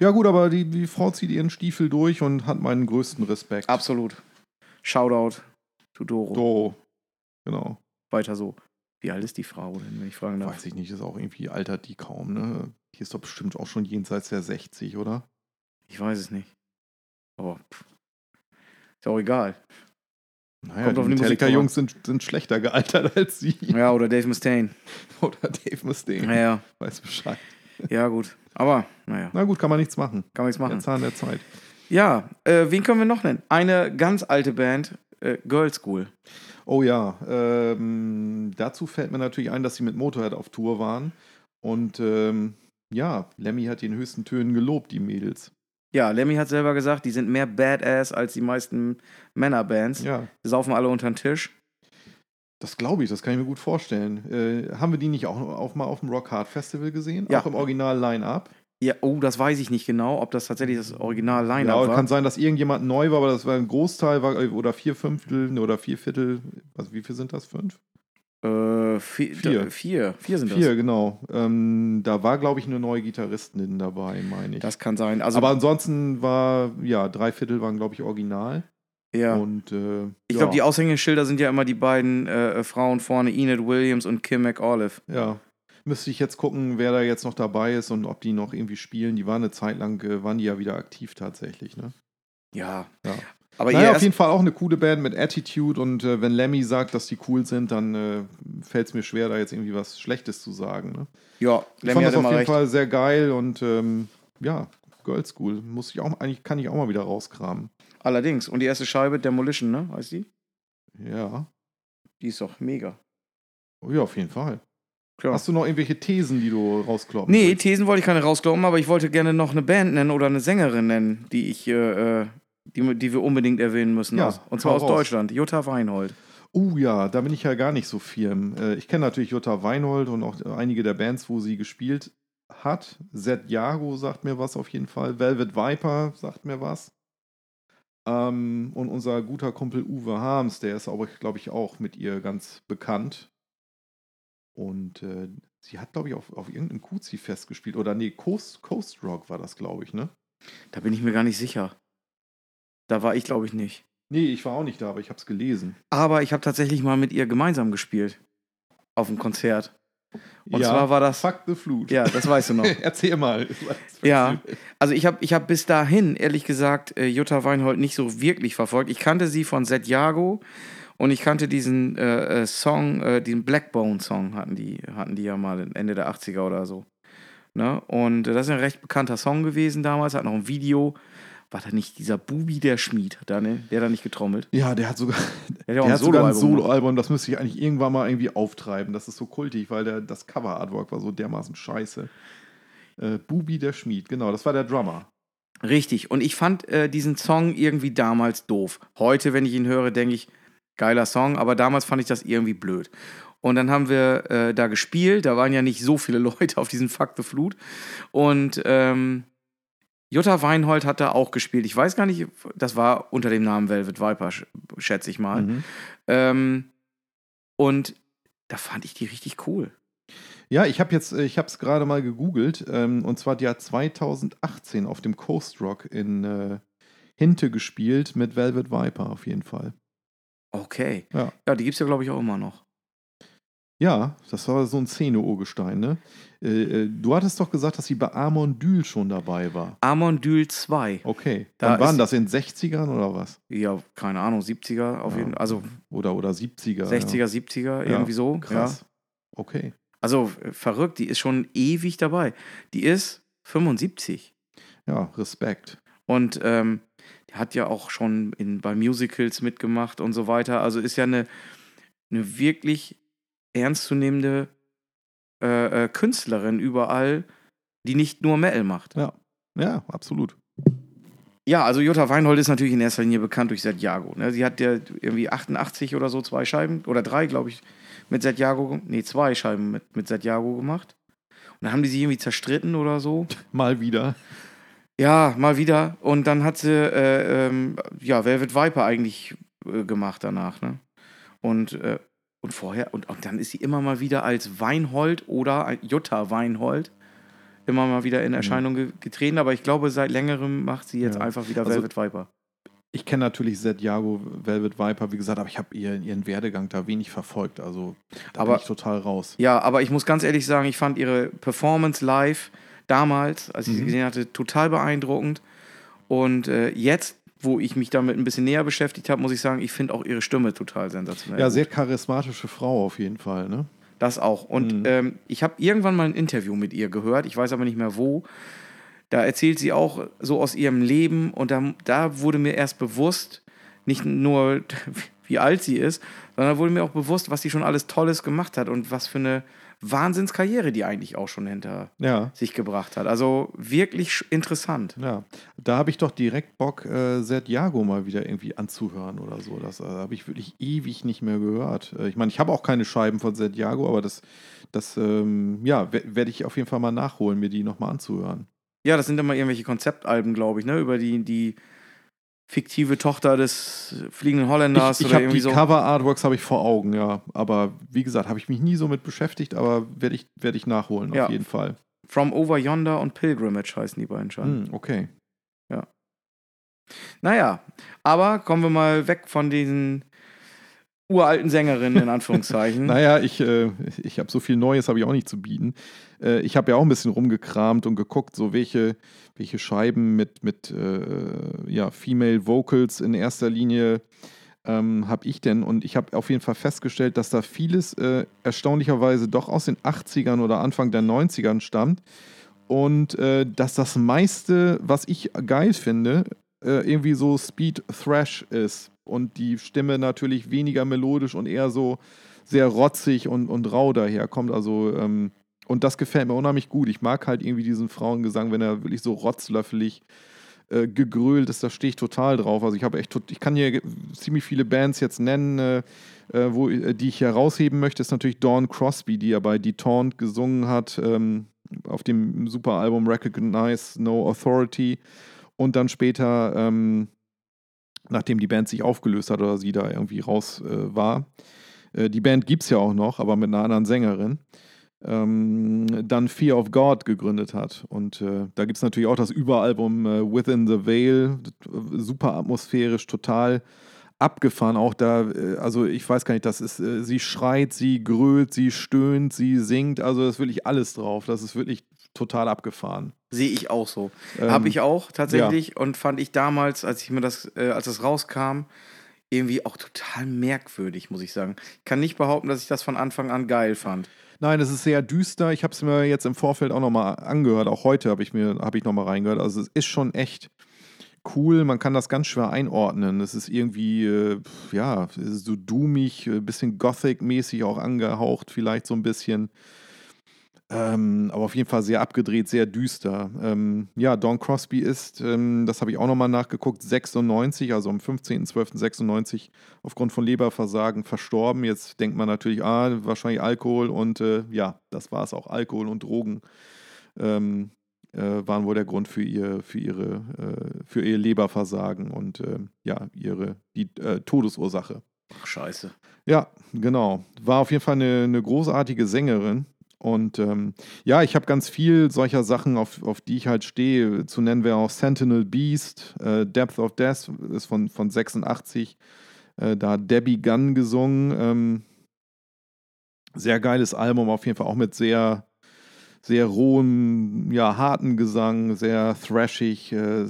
ja, gut, aber die, die Frau zieht ihren Stiefel durch und hat meinen größten Respekt. Absolut. Shoutout to Doro. Doro. Genau. Weiter so. Wie alt ist die Frau denn, wenn ich fragen darf? Weiß ich nicht, ist auch irgendwie altert die kaum, ne? Die ist doch bestimmt auch schon jenseits der 60, oder? Ich weiß es nicht. Aber pff. ist auch egal. Naja, Kommt die auf die Metallica-Jungs sind, sind schlechter gealtert als sie. Ja, oder Dave Mustaine. [laughs] Oder Dave Mustaine. Naja, Weiß Bescheid. ja, gut. Aber, naja, Na gut, kann man nichts machen. kann man nichts Der machen. Zahn der Zeit. Ja, äh, wen können wir noch nennen? Eine ganz alte Band, äh, Girl School. Oh ja, ähm, dazu fällt mir natürlich ein, dass sie mit Motorhead auf Tour waren. Und ähm, ja, Lemmy hat die in höchsten Tönen gelobt, die Mädels. Ja, Lemmy hat selber gesagt, die sind mehr Badass als die meisten Männerbands. Ja, Die saufen alle unter den Tisch. das glaube ich, das kann ich mir gut vorstellen. Äh, haben wir die nicht auch, auch mal auf dem Rock Hard Festival gesehen? Ja. Auch im Original-Line-Up? Ja, oh, das weiß ich nicht genau, ob das tatsächlich das original line Ja, war. kann sein, dass irgendjemand neu war, aber das war ein Großteil war, oder vier Fünftel oder vier Viertel. Also wie viel sind das? Fünf? Äh, vier, Vier. da- vier. Vier sind Vier, genau. Ähm, da war, glaube ich, eine neue Gitarristin dabei, meine ich. das. Das kann sein. Also, Aber ansonsten war, ja, drei Viertel waren, glaube ich, original. ja. Und äh, ich ja, glaube, die Aushängeschilder sind ja immer die beiden äh, Frauen vorne, Enid Williams und Kim McAuliffe. Ja. Müsste ich jetzt gucken, wer da jetzt noch dabei ist und ob die noch irgendwie spielen. Die waren eine Zeit lang, äh, waren die ja wieder aktiv tatsächlich, ne? Ja. Ja. Aber Naja, auf jeden Fall auch eine coole Band mit Attitude und äh, wenn Lemmy sagt, dass die cool sind, dann äh, fällt es mir schwer, da jetzt irgendwie was Schlechtes zu sagen. Ne? ja, Ich Lemmy fand hat das auf jeden recht. Fall sehr geil und ähm, ja, Girl School. Muss ich auch, eigentlich kann ich auch mal wieder rauskramen. Allerdings. Und die erste Scheibe, Demolition, ne? Heißt die? Ja. Die ist doch mega. Ja, auf jeden Fall. Klar. Hast du noch irgendwelche Thesen, die du rauskloppen Nee, willst? Thesen wollte ich keine rausglauben, aber ich wollte gerne noch eine Band nennen oder eine Sängerin nennen, die ich, äh, äh, die, die wir unbedingt erwähnen müssen. Ja, aus, und zwar aus raus. Deutschland, Jutta Weinhold. Oh ja, da bin ich ja gar nicht so firm. Äh, ich kenne natürlich Jutta Weinhold und auch einige der Bands, wo sie gespielt hat. Zed Jago sagt mir was auf jeden Fall. Velvet Viper sagt mir was. Ähm, und unser guter Kumpel Uwe Harms, der ist aber, glaube ich, auch mit ihr ganz bekannt. Und äh, sie hat, glaube ich, auf, auf irgendeinem Kuzi-Fest gespielt. Oder nee, Coast, Coast Rock war das, glaube ich, ne? Da bin ich mir gar nicht sicher. Da war ich, glaube ich, nicht. Nee, ich war auch nicht da, aber ich habe es gelesen. Aber ich habe tatsächlich mal mit ihr gemeinsam gespielt. Auf einem Konzert. Und ja, zwar war das. Fuck the Flute. Ja, das weißt du noch. [laughs] Erzähl mal. Ja. Also ich habe ich hab bis dahin, ehrlich gesagt, äh, Jutta Weinhold nicht so wirklich verfolgt. Ich kannte sie von Zed Jago und ich kannte diesen äh, äh, Song, äh, diesen Blackbone-Song hatten die, hatten die ja mal Ende der 80er oder so. Ne? Und äh, das ist ein recht bekannter Song gewesen damals, hat noch ein Video. War da nicht dieser Bubi der Schmied, da, ne? der da nicht getrommelt? Ja, der hat sogar, Der hat der hat sogar ein. Soloalbum, das müsste ich eigentlich irgendwann mal irgendwie auftreiben. Das ist so kultig, weil der, das Cover-Artwork war so dermaßen scheiße. Äh, Bubi der Schmied, genau, das war der Drummer. Richtig. Und ich fand äh, diesen Song irgendwie damals doof. Heute, wenn ich ihn höre, denke ich, geiler Song, aber damals fand ich das irgendwie blöd. Und dann haben wir äh, da gespielt, da waren ja nicht so viele [laughs] Leute auf diesen Fuck the Flut. Und ähm, Jutta Weinhold hat da auch gespielt. Ich weiß gar nicht, das war unter dem Namen Velvet Viper, sch- schätze ich mal. Mhm. Ähm, und da fand ich die richtig cool. Ja, ich habe jetzt, äh, ich habe es gerade mal gegoogelt ähm, und zwar die hat 2018 auf dem Coast Rock in äh, Hinte gespielt mit Velvet Viper auf jeden Fall. Okay. Ja. Ja, die gibt es ja, glaube ich, auch immer noch. Ja, das war so ein Szene-Urgestein, ne? Äh, äh, du hattest doch gesagt, dass sie bei Amon Dül schon dabei war. Amondyl 2. Okay. Da Wann waren das? In 60ern oder was? Ja, keine Ahnung, 70er auf Ja. jeden Fall. Also Oder, oder 70er. 60er, 70er, irgendwie so. Krass. Ja. Okay. Also äh, verrückt, die ist schon ewig dabei. Die ist 75. Ja, Respekt. Und ähm, die hat ja auch schon in, bei Musicals mitgemacht und so weiter. Also ist ja eine, eine wirklich ernstzunehmende äh, äh, Künstlerin überall, die nicht nur Metal macht. Ja. Ja, absolut. Ja, also Jutta Weinhold ist natürlich in erster Linie bekannt durch Santiago. Ne? Sie hat ja irgendwie 88 oder so zwei Scheiben, oder drei, glaube ich, mit Santiago, nee, zwei Scheiben mit, mit Santiago gemacht. Und dann haben die sich irgendwie zerstritten oder so. [laughs] Mal wieder. Ja, mal wieder. Und dann hat sie, äh, ähm, ja, Velvet Viper eigentlich äh, gemacht danach, ne? Und, äh, und vorher, und, und dann ist sie immer mal wieder als Weinhold oder Jutta Weinhold immer mal wieder in Erscheinung ge getreten. Aber ich glaube, seit längerem macht sie jetzt Ja. einfach wieder Also- Velvet Viper. Ich kenne natürlich Zed Jago, Velvet Viper, wie gesagt, aber ich habe ihren, ihren Werdegang da wenig verfolgt. Also da Aber- bin ich total raus. Ja, aber ich muss ganz ehrlich sagen, ich fand ihre Performance live damals, als ich sie Mhm. gesehen hatte, total beeindruckend. Und äh, jetzt, wo ich mich damit ein bisschen näher beschäftigt habe, muss ich sagen, ich finde auch ihre Stimme total sensationell. Ja, sehr charismatische Frau auf jeden Fall, ne? Das auch. Und Mhm. ähm, ich habe irgendwann mal ein Interview mit ihr gehört, ich weiß aber nicht mehr wo. Da erzählt sie auch so aus ihrem Leben und da, da wurde mir erst bewusst, nicht nur [laughs] wie alt sie ist, sondern wurde mir auch bewusst, was sie schon alles Tolles gemacht hat und was für eine Wahnsinnskarriere die eigentlich auch schon hinter Ja. sich gebracht hat. Also wirklich interessant. Ja, da habe ich doch direkt Bock, äh, Zed Jago mal wieder irgendwie anzuhören oder so. Das äh, habe ich wirklich ewig nicht mehr gehört. Äh, ich meine, ich habe auch keine Scheiben von Zed Jago, aber das, das ähm, ja, werde ich auf jeden Fall mal nachholen, mir die nochmal anzuhören. Ja, das sind immer irgendwelche Konzeptalben, glaube ich, ne? über die, die fiktive Tochter des fliegenden Holländers ich ich oder irgendwie die so. Cover-Artworks habe ich vor Augen, ja. Aber wie gesagt, habe ich mich nie so mit beschäftigt, aber werde ich, werd ich nachholen, Ja. auf jeden Fall. From Over Yonder und Pilgrimage heißen die beiden schon. Hm, okay. Naja, aber kommen wir mal weg von diesen uralten Sängerinnen in [laughs] Anführungszeichen. Naja, ich, äh, ich habe so viel Neues, habe ich auch nicht zu bieten. Äh, ich habe ja auch ein bisschen rumgekramt und geguckt, so welche, welche Scheiben mit, mit äh, ja, Female Vocals in erster Linie ähm, habe ich denn. Und ich habe auf jeden Fall festgestellt, dass da vieles äh, erstaunlicherweise doch aus den 80ern oder Anfang der 90ern stammt. Und äh, dass das meiste, was ich geil finde, äh, irgendwie so Speed Thrash ist. Und die Stimme natürlich weniger melodisch und eher so sehr rotzig und, und rau daherkommt. Also, ähm, und das gefällt mir unheimlich gut. Ich mag halt irgendwie diesen Frauengesang, wenn er wirklich so rotzlöffelig äh, gegrölt ist, da stehe ich total drauf. Also ich habe echt, ich kann hier ziemlich viele Bands jetzt nennen, äh, äh, wo, äh, die ich herausheben möchte, ist natürlich Dawn Crosby, die ja bei Detaunt gesungen hat, ähm, auf dem super Album Recognize No Authority. Und dann später, ähm, nachdem die Band sich aufgelöst hat oder sie da irgendwie raus äh, war. Äh, die Band gibt es ja auch noch, aber mit einer anderen Sängerin. Ähm, dann Fear of God gegründet hat. Und äh, da gibt es natürlich auch das Überalbum äh, Within the Veil. Super atmosphärisch, total abgefahren. Auch da, äh, also ich weiß gar nicht, das ist, äh, sie schreit, sie grölt, sie stöhnt, sie singt. Also da ist wirklich alles drauf. Das ist wirklich total abgefahren. Sehe ich auch so. Ähm, Habe ich auch tatsächlich und fand ich damals, als ich mir das, äh, als es rauskam, irgendwie auch total merkwürdig, muss ich sagen. Ich kann nicht behaupten, dass ich das von Anfang an geil fand. Nein, es ist sehr düster. Ich habe es mir jetzt im Vorfeld auch nochmal angehört. Auch heute habe ich mir habe ich nochmal reingehört. Also es ist schon echt cool. Man kann das ganz schwer einordnen. Es ist irgendwie, äh, ja, so doomig, ein bisschen Gothic-mäßig auch angehaucht, vielleicht so ein bisschen. Ähm, aber auf jeden Fall sehr abgedreht, sehr düster. Ähm, ja, Dawn Crosby ist, ähm, das habe ich auch nochmal nachgeguckt, 96, also am 15.12.96 aufgrund von Leberversagen verstorben. Jetzt denkt man natürlich, ah, wahrscheinlich Alkohol und äh, ja, das war es auch. Alkohol und Drogen ähm, äh, waren wohl der Grund für ihr, für ihre, äh, für ihr Leberversagen und äh, ja, ihre die äh, Todesursache. Ach, scheiße. Ja, genau. War auf jeden Fall eine, eine großartige Sängerin. Und ähm, ja, ich habe ganz viel solcher Sachen, auf, auf die ich halt stehe. Zu nennen wäre auch Sentinel Beast, äh, Depth of Death ist von, von 86. Äh, da hat Debbie Gunn gesungen. Ähm, sehr geiles Album, auf jeden Fall auch mit sehr, sehr rohem, ja, harten Gesang, sehr thrashig. Äh, äh,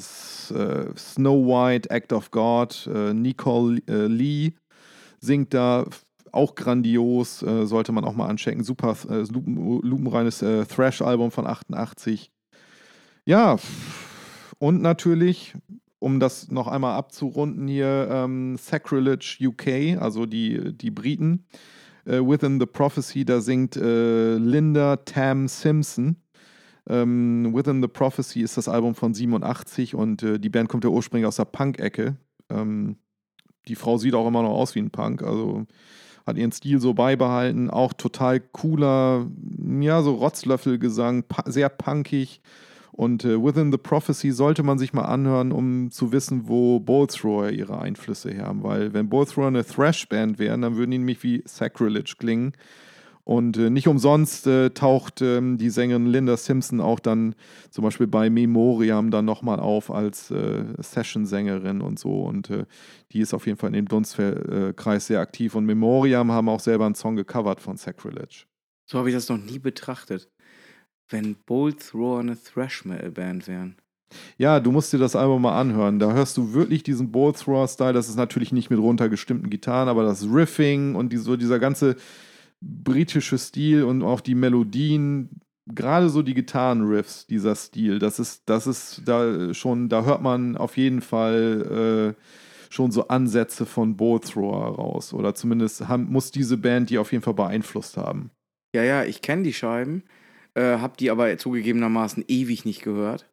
Snow White, Act of God, äh, Nicole äh, Lee singt da auch grandios, äh, sollte man auch mal anchecken. Super äh, lupen, lupenreines äh, Thrash-Album von 88. Ja, und natürlich, um das noch einmal abzurunden hier, ähm, Sacrilege UK, also die, die Briten. Äh, Within the Prophecy, da singt äh, Linda Tam Simpson. Ähm, Within the Prophecy ist das Album von 87 und äh, die Band kommt ja ursprünglich aus der Punk-Ecke. Ähm, die Frau sieht auch immer noch aus wie ein Punk, also hat ihren Stil so beibehalten. Auch total cooler, ja, so Rotzlöffelgesang, sehr punkig. Und äh, Within the Prophecy sollte man sich mal anhören, um zu wissen, wo Bolthrower ihre Einflüsse her haben. Weil, wenn Bolthrower eine Thrash-Band wären, dann würden die nämlich wie Sacrilege klingen. Und äh, nicht umsonst äh, taucht ähm, die Sängerin Linda Simpson auch dann zum Beispiel bei Memoriam dann nochmal auf als äh, Session-Sängerin und so. Und äh, die ist auf jeden Fall in dem Dunstkreis sehr aktiv. Und Memoriam haben auch selber einen Song gecovert von Sacrilege. So habe ich das noch nie betrachtet. Wenn Bolt Thrower eine Thrash-Metal-Band wären. Ja, du musst dir das Album mal anhören. Da hörst du wirklich diesen Bolt Thrower-Style. Das ist natürlich nicht mit runtergestimmten Gitarren, aber das Riffing und die, so dieser ganze britische Stil und auch die Melodien, gerade so die Gitarrenriffs, dieser Stil, das ist, das ist da schon, da hört man auf jeden Fall äh, schon so Ansätze von Bolt Thrower raus. Oder zumindest haben, muss diese Band die auf jeden Fall beeinflusst haben. Ja, ja, ich kenne die Scheiben, äh, habe die aber zugegebenermaßen ewig nicht gehört.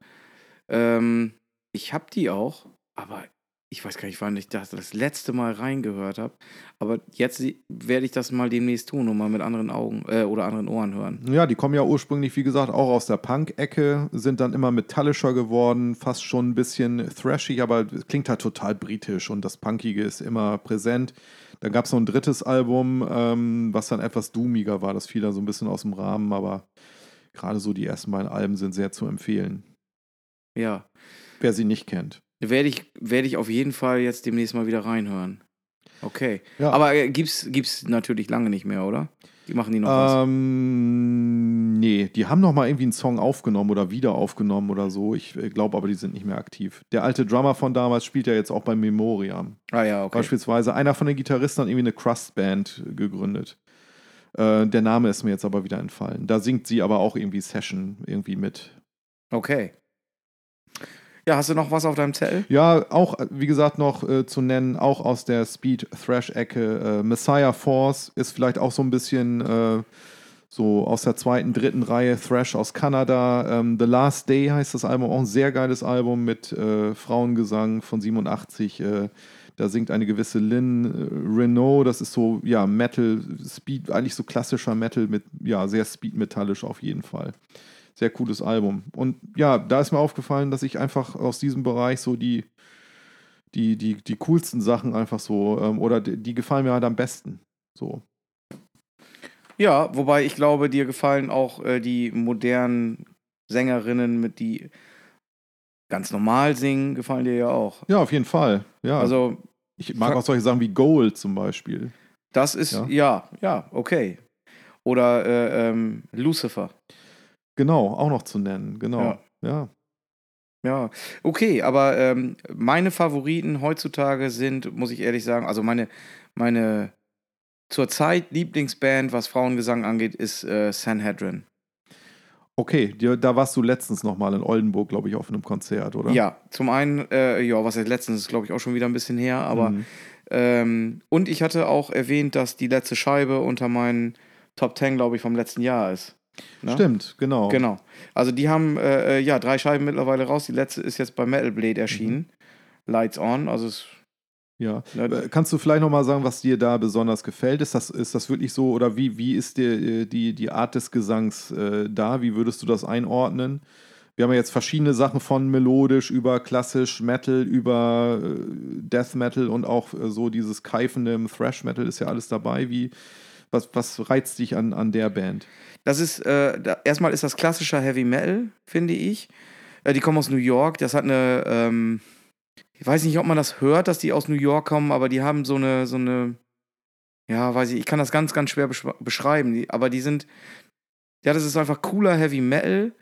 Ähm, ich habe die auch, aber ich weiß gar nicht, wann ich das das letzte Mal reingehört habe. Aber jetzt werde ich das mal demnächst tun und mal mit anderen Augen äh, oder anderen Ohren hören. Ja, die kommen ja ursprünglich, wie gesagt, auch aus der Punk-Ecke, sind dann immer metallischer geworden, fast schon ein bisschen thrashig, aber klingt halt total britisch und das Punkige ist immer präsent. Dann gab es noch ein drittes Album, ähm, was dann etwas doomiger war. Das fiel dann so ein bisschen aus dem Rahmen, aber gerade so die ersten beiden Alben sind sehr zu empfehlen. Ja. Wer sie nicht kennt. Werde ich, werde ich auf jeden Fall jetzt demnächst mal wieder reinhören. Okay. Ja. Aber äh, gibt's, gibt's natürlich lange nicht mehr, oder? Die machen die noch was. Ähm, nee, die haben noch mal irgendwie einen Song aufgenommen oder wieder aufgenommen oder so. Ich äh, glaube aber, die sind nicht mehr aktiv. Der alte Drummer von damals spielt ja jetzt auch bei Memoriam. Ah ja, okay. Beispielsweise einer von den Gitarristen hat irgendwie eine Crust-Band gegründet. Äh, der Name ist mir jetzt aber wieder entfallen. Da singt sie aber auch irgendwie Session irgendwie mit. Okay. Ja, hast du noch was auf deinem Zettel? Ja, auch, wie gesagt, noch äh, zu nennen, auch aus der Speed-Thrash-Ecke. Äh, Messiah Force ist vielleicht auch so ein bisschen äh, so aus der zweiten, dritten Reihe Thrash aus Kanada. Ähm, The Last Day heißt das Album, auch ein sehr geiles Album mit äh, Frauengesang von 87. Äh, da singt eine gewisse Lynn äh, Renault. Das ist so, ja, Metal, Speed, eigentlich so klassischer Metal mit, ja, sehr speed-metallisch auf jeden Fall. Sehr cooles Album. Und ja, da ist mir aufgefallen, dass ich einfach aus diesem Bereich so die, die, die, die coolsten Sachen einfach so, ähm, oder die, die gefallen mir halt am besten. So. Ja, wobei ich glaube, dir gefallen auch äh, die modernen Sängerinnen, mit die ganz normal singen, gefallen dir ja auch. Ja, auf jeden Fall. Ja. Also, ich mag auch solche Sachen wie Gold zum Beispiel. das ist, ja, Ja. ja, okay. Oder äh, ähm, Lucifer. Genau, auch noch zu nennen. Genau. Ja. ja. Ja, okay, aber ähm, meine Favoriten heutzutage sind, muss ich ehrlich sagen, also meine, meine zurzeit Lieblingsband, was Frauengesang angeht, ist äh, Sanhedrin. Okay, da warst du letztens nochmal in Oldenburg, glaube ich, auf einem Konzert, oder? Ja, zum einen, äh, ja, was jetzt letztens ist, glaube ich, auch schon wieder ein bisschen her, aber Mhm. ähm, und ich hatte auch erwähnt, dass die letzte Scheibe unter meinen Top 10, glaube ich, vom letzten Jahr ist. Ne? Stimmt, genau. Genau. Also die haben äh, äh, ja drei Scheiben mittlerweile raus. Die letzte ist jetzt bei Metal Blade erschienen. Lights On. Also es, Ja. ne, Äh, Kannst du vielleicht nochmal sagen, was dir da besonders gefällt? Ist das, ist das wirklich so, oder wie, wie ist dir äh, die, die Art des Gesangs äh, da? Wie würdest du das einordnen? Wir haben ja jetzt verschiedene Sachen von melodisch über klassisch Metal, über äh, Death Metal und auch äh, so dieses keifende im Thrash Metal ist ja alles dabei. Wie, was, was reizt dich an, an der Band? das ist äh, da, erstmal ist das klassischer Heavy Metal, finde ich. Äh, die kommen aus New York. Das hat eine, ähm, ich weiß nicht, ob man das hört, dass die aus New York kommen, aber die haben so eine, so eine, ja, weiß ich, ich kann das ganz, ganz schwer besch beschreiben. Die, aber die sind, ja, das ist einfach cooler Heavy Metal,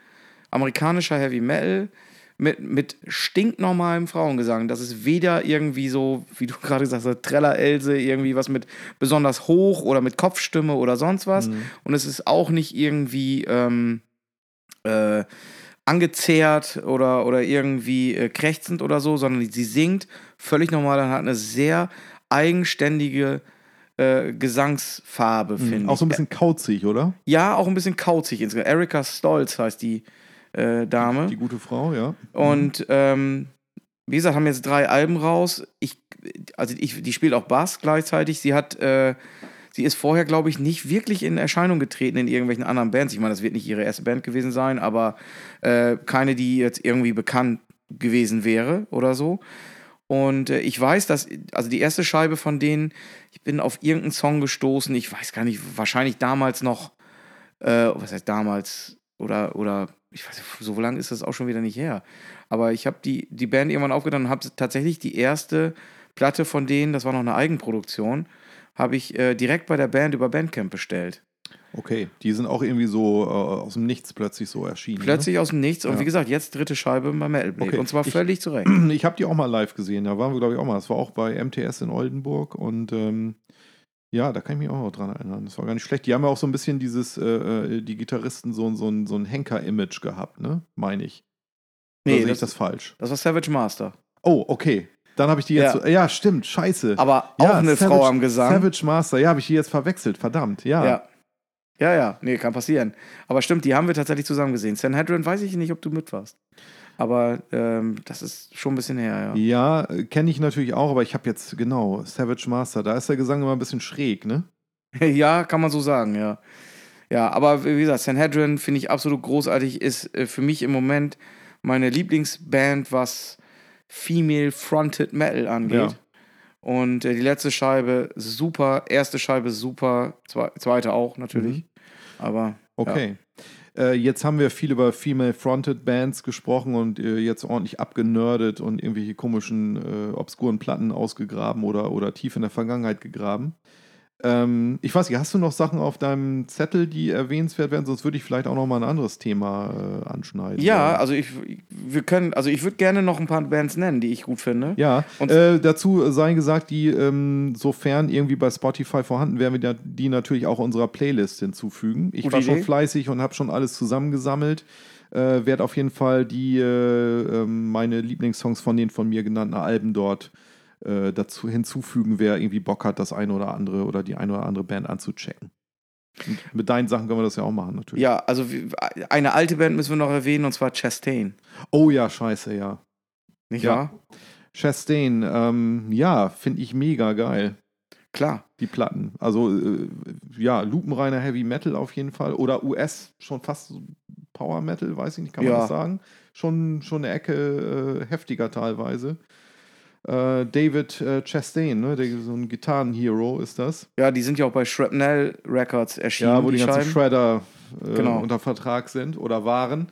amerikanischer Heavy Metal mit, mit stinknormalem Frauengesang. Das ist weder irgendwie so, wie du [laughs] gerade gesagt hast, Treller Else, irgendwie was mit besonders hoch oder mit Kopfstimme oder sonst was. Mhm. Und es ist auch nicht irgendwie ähm, äh, angezehrt oder, oder irgendwie äh, krächzend oder so, sondern sie singt völlig normal und hat eine sehr eigenständige äh, Gesangsfarbe, finde ich. Mhm. Auch so ein bisschen kauzig, oder? Ja, auch ein bisschen kauzig insgesamt. Erika Stolz heißt die äh, Dame. Die gute Frau, ja. Und ähm, wie gesagt, haben jetzt drei Alben raus. Ich, also ich, die spielt auch Bass gleichzeitig. Sie hat, äh, sie ist vorher, glaube ich, nicht wirklich in Erscheinung getreten in irgendwelchen anderen Bands. Ich meine, das wird nicht ihre erste Band gewesen sein, aber äh, keine, die jetzt irgendwie bekannt gewesen wäre oder so. Und äh, ich weiß, dass, also die erste Scheibe von denen, ich bin auf irgendeinen Song gestoßen, ich weiß gar nicht, wahrscheinlich damals noch, äh, was heißt damals, oder, oder, ich weiß nicht, so lange ist das auch schon wieder nicht her. Aber ich habe die, die Band irgendwann aufgetan und habe tatsächlich die erste Platte von denen, das war noch eine Eigenproduktion, habe ich äh, direkt bei der Band über Bandcamp bestellt. Okay, die sind auch irgendwie so äh, aus dem Nichts plötzlich so erschienen. Plötzlich aus dem Nichts und Ja. wie gesagt, jetzt dritte Scheibe bei Metal Blade. Okay, Und zwar ich- völlig zurecht. Ne? [clears throat] Ich habe die auch mal live gesehen. Da waren wir, glaube ich, auch mal. Das war auch bei MTS in Oldenburg. Und ähm, ja, da kann ich mich auch noch dran erinnern. Das war gar nicht schlecht. Die haben ja auch so ein bisschen dieses, äh, äh, die Gitarristen, so, so, ein- so ein Henker-Image gehabt, ne? Meine ich. Oder Nee, sehe ich das, falsch? das war Savage Master. Oh, okay. Dann habe ich die jetzt. Ja. So, ja, stimmt. Scheiße. Aber ja, auch eine Frau am Gesang. Savage Master. Ja, habe ich die jetzt verwechselt. Verdammt. Ja. Ja. Ja, ja, nee, kann passieren. Aber stimmt, die haben wir tatsächlich zusammen gesehen. Sanhedrin weiß ich nicht, ob du mit warst. Aber ähm, das ist schon ein bisschen her, ja. Ja, kenne ich natürlich auch, aber ich habe jetzt, genau, Savage Master, da ist der Gesang immer ein bisschen schräg, ne? [laughs] ja, kann man so sagen, ja. Ja, aber wie gesagt, Sanhedrin finde ich absolut großartig, ist äh, für mich im Moment meine Lieblingsband, was Female Fronted Metal angeht. Ja. Und äh, die letzte Scheibe super, erste Scheibe super, zwe zweite auch natürlich. Mhm. Aber. Okay. Ja. Äh, jetzt haben wir viel über Female Fronted Bands gesprochen und äh, jetzt ordentlich abgenördet und irgendwelche komischen, äh, obskuren Platten ausgegraben oder, oder tief in der Vergangenheit gegraben. Ähm, ich weiß nicht, hast du noch Sachen auf deinem Zettel, die erwähnenswert werden? Sonst würde ich vielleicht auch noch mal ein anderes Thema äh, anschneiden. Ja, also ich, wir können, also ich würde gerne noch ein paar Bands nennen, die ich gut finde. Ja, und äh, dazu sei gesagt, die, ähm, sofern irgendwie bei Spotify vorhanden wären, wir die natürlich auch unserer Playlist hinzufügen. Ich war Idee. schon fleißig und habe schon alles zusammengesammelt. Äh, werde auf jeden Fall die äh, ähm, meine Lieblingssongs von den von mir genannten Alben dort äh, äh, dazu hinzufügen, wer irgendwie Bock hat, das eine oder andere oder die eine oder andere Band anzuchecken. Und mit deinen Sachen können wir das ja auch machen, natürlich. Ja, also eine alte Band müssen wir noch erwähnen, und zwar Chastain. Oh ja, scheiße, ja. Nicht ja. wahr? Chastain, ähm, ja, finde ich mega geil. Klar. Die Platten. Also, äh, ja, lupenreiner Heavy Metal auf jeden Fall. Oder US, schon fast Power Metal, weiß ich nicht, kann man ja. das sagen? Schon, schon eine Ecke äh, heftiger teilweise äh, David äh, Chastain, ne? Der, so ein Gitarrenhero ist das. Ja, die sind ja auch bei Shrapnel Records erschienen. Ja, wo die, die ganzen Shredder äh, genau. unter Vertrag sind oder waren.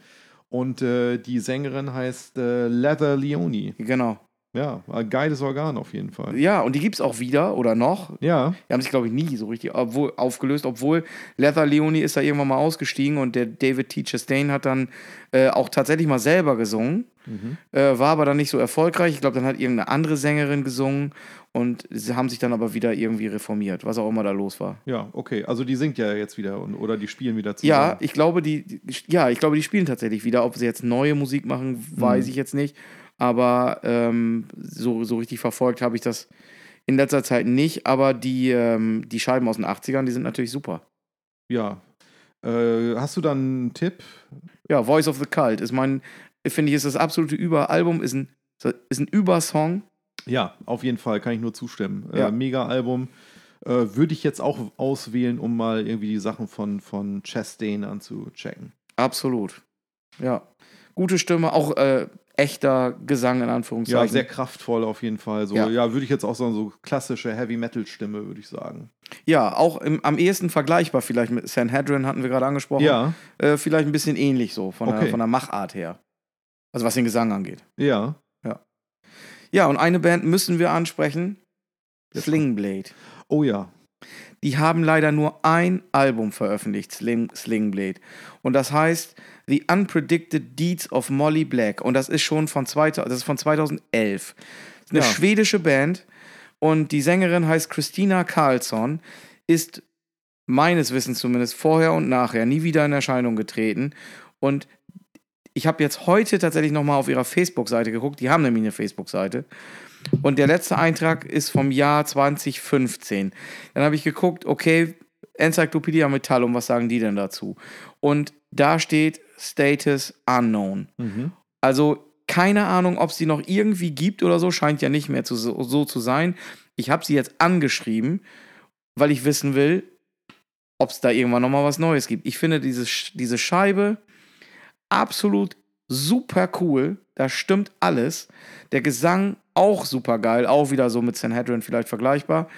Und äh, die Sängerin heißt äh, Leather Leone. Genau. Ja, ein geiles Organ auf jeden Fall. Ja, und die gibt es auch wieder oder noch. Ja. Die haben sich, glaube ich, nie so richtig obwohl, aufgelöst, obwohl Leather Leone ist da irgendwann mal ausgestiegen und der David T. Chastain hat dann äh, auch tatsächlich mal selber gesungen. Mhm. Äh, war aber dann nicht so erfolgreich. Ich glaube, dann hat irgendeine andere Sängerin gesungen und sie haben sich dann aber wieder irgendwie reformiert, was auch immer da los war. Ja, okay. Also die singt ja jetzt wieder und, oder die spielen wieder zusammen. Ja, ich glaube, die, die, ja, ich glaube, die spielen tatsächlich wieder. Ob sie jetzt neue Musik machen, weiß mhm. ich jetzt nicht aber ähm, so, so richtig verfolgt habe ich das in letzter Zeit nicht. Aber die, ähm, die Scheiben aus den 80ern, die sind natürlich super. Ja. Äh, hast du dann einen Tipp? Ja, Voice of the Cult ist mein, finde ich, ist das absolute Überalbum, ist ein, ist ein Übersong. Ja, auf jeden Fall, kann ich nur zustimmen. Äh, ja. Äh, mega Album. Äh, Würde ich jetzt auch auswählen, um mal irgendwie die Sachen von, von Chastain anzuchecken. Absolut. Ja. Gute Stimme, auch äh, echter Gesang in Anführungszeichen. Ja, sehr kraftvoll auf jeden Fall. So, ja, ja würde ich jetzt auch sagen, so klassische Heavy-Metal-Stimme, würde ich sagen. Ja, auch im, am ehesten vergleichbar vielleicht mit Sanhedrin, hatten wir gerade angesprochen. Ja. Äh, vielleicht ein bisschen ähnlich so, von, okay. der, von der Machart her. Also was den Gesang angeht. Ja. Ja. Ja, und eine Band müssen wir ansprechen. Slingblade. Oh ja. Die haben leider nur ein Album veröffentlicht, Sling, Slingblade. Und das heißt The Unpredicted Deeds of Molly Black. Und das ist schon von, zwei, das ist von 2011. Das ist eine ja. schwedische Band. Und die Sängerin heißt Christina Carlsson, ist meines Wissens zumindest vorher und nachher nie wieder in Erscheinung getreten. Und ich habe jetzt heute tatsächlich nochmal auf ihrer Facebook-Seite geguckt. Die haben nämlich eine Facebook-Seite. Und der letzte Eintrag ist vom Jahr 2015. Dann habe ich geguckt, okay, Enzyklopädie Metallum, was sagen die denn dazu? Und da steht Status Unknown. Mhm. Also keine Ahnung, ob es die noch irgendwie gibt oder so, scheint ja nicht mehr zu, so, so zu sein. Ich habe sie jetzt angeschrieben, weil ich wissen will, ob es da irgendwann nochmal was Neues gibt. Ich finde diese, diese Scheibe absolut super cool. Da stimmt alles. Der Gesang auch super geil. Auch wieder so mit Sanhedrin vielleicht vergleichbar.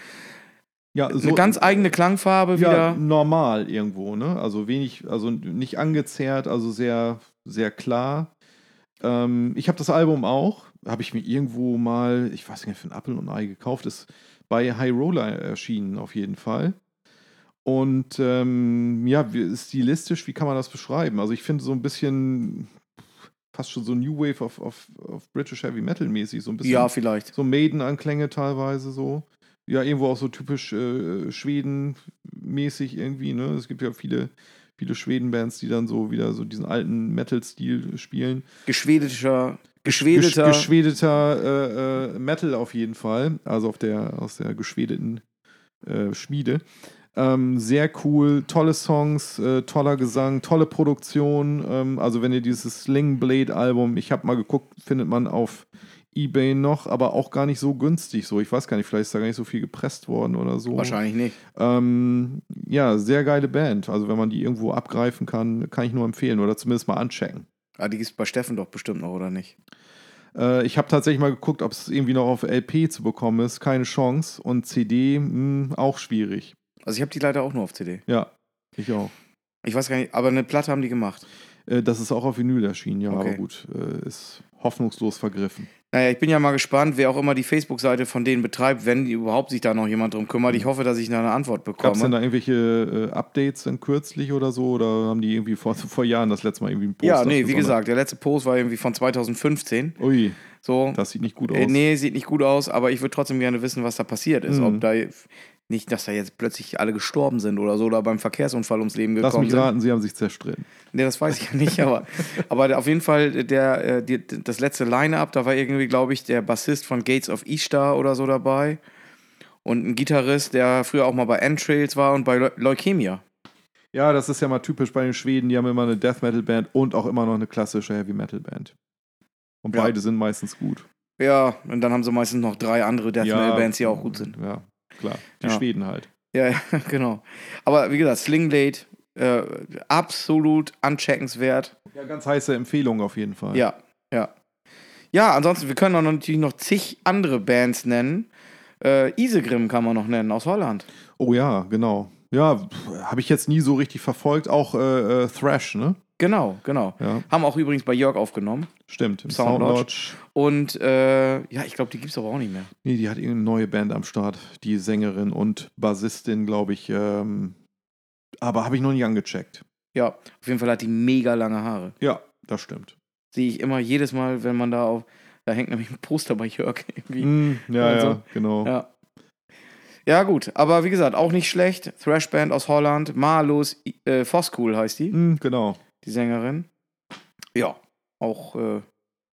Ja, so, eine ganz eigene Klangfarbe ja, wieder. normal irgendwo, ne? Also wenig, also nicht angezerrt, also sehr, sehr klar. Ähm, ich habe das Album auch, habe ich mir irgendwo mal, ich weiß nicht, für ein Apple und ein Ei gekauft, ist bei High Roller erschienen auf jeden Fall. Und ähm, ja, stilistisch, wie kann man das beschreiben? Also ich finde so ein bisschen fast schon so New Wave of, of, of British Heavy Metal mäßig, so ein bisschen. Ja, vielleicht. So Maiden-Anklänge teilweise so. Ja, irgendwo auch so typisch äh, Schweden-mäßig irgendwie, ne? Es gibt ja viele, viele Schweden-Bands, die dann so wieder so diesen alten Metal-Stil spielen. Geschwedeter, geschwedeter. Gesch geschwedeter äh, äh, Metal auf jeden Fall. Also auf der, aus der geschwedeten äh, Schmiede. Ähm, sehr cool, tolle Songs, äh, toller Gesang, tolle Produktion. Ähm, also wenn ihr dieses Sling Blade Album, ich habe mal geguckt, findet man auf eBay noch, aber auch gar nicht so günstig. So, ich weiß gar nicht, vielleicht ist da gar nicht so viel gepresst worden oder so. Wahrscheinlich nicht. Ähm, ja, sehr geile Band. Also wenn man die irgendwo abgreifen kann, kann ich nur empfehlen oder zumindest mal anchecken. Ah, die gibt es bei Steffen doch bestimmt noch, oder nicht? Äh, ich habe tatsächlich mal geguckt, ob es irgendwie noch auf LP zu bekommen ist. Keine Chance. Und CD mh, hm, auch schwierig. Also ich habe die leider auch nur auf CD. Ja, ich auch. Ich weiß gar nicht, aber eine Platte haben die gemacht. Äh, das ist auch auf Vinyl erschienen, ja, okay. aber gut, äh, ist hoffnungslos vergriffen. Naja, ich bin ja mal gespannt, wer auch immer die Facebook-Seite von denen betreibt, wenn überhaupt sich da noch jemand drum kümmert. Ich hoffe, dass ich da eine Antwort bekomme. Gab es denn da irgendwelche äh, Updates denn kürzlich oder so? Oder haben die irgendwie vor, vor Jahren das letzte Mal irgendwie einen Post? Ja, nee, wie gesagt, der letzte Post war irgendwie von 2015. Ui. So. Das sieht nicht gut äh, aus. Äh, nee, sieht nicht gut aus, aber ich würde trotzdem gerne wissen, was da passiert ist. Mhm. Ob da nicht, dass da jetzt plötzlich alle gestorben sind oder so oder beim Verkehrsunfall ums Leben gekommen sind. Lass mich raten, sie haben sich zerstritten. Nee, das weiß ich ja nicht, aber, [laughs] aber auf jeden Fall der, äh, die, das letzte Line-Up, da war irgendwie, glaube ich, der Bassist von Gates of Ishtar oder so dabei und ein Gitarrist, der früher auch mal bei Entrails war und bei Le Leukemia. Ja, das ist ja mal typisch bei den Schweden, die haben immer eine Death Metal Band und auch immer noch eine klassische Heavy Metal Band. Und ja. beide sind meistens gut. Ja, und dann haben sie meistens noch drei andere Death Metal Bands, die auch gut sind. Ja, klar. Die ja. Schweden halt. Ja, ja, [laughs] genau. Aber wie gesagt, Slingblade, äh, absolut uncheckenswert. Ja, ganz heiße Empfehlung auf jeden Fall. Ja, ja. Ja, ansonsten, wir können auch natürlich noch zig andere Bands nennen. Äh, Isegrim kann man noch nennen, aus Holland. Oh ja, genau. Ja, habe ich jetzt nie so richtig verfolgt. Auch äh, äh, Thrash, ne? Genau, genau. Ja. Haben auch übrigens bei Jörg aufgenommen. Stimmt, im Sound Lodge. Und äh, ja, ich glaube, die gibt es aber auch nicht mehr. Nee, die hat irgendeine neue Band am Start. Die Sängerin und Bassistin, glaube ich. Ähm, aber habe ich noch nicht angecheckt. Ja, auf jeden Fall hat die mega lange Haare. Ja, das stimmt. Sehe ich immer jedes Mal, wenn man da auf. Da hängt nämlich ein Poster bei Jörg [laughs] irgendwie. Mm, ja, ja, so. genau. Ja. Ja, gut, aber wie gesagt, auch nicht schlecht. Thrashband aus Holland, Malus äh, Foskul heißt die. Mm, genau die Sängerin. Ja, auch äh,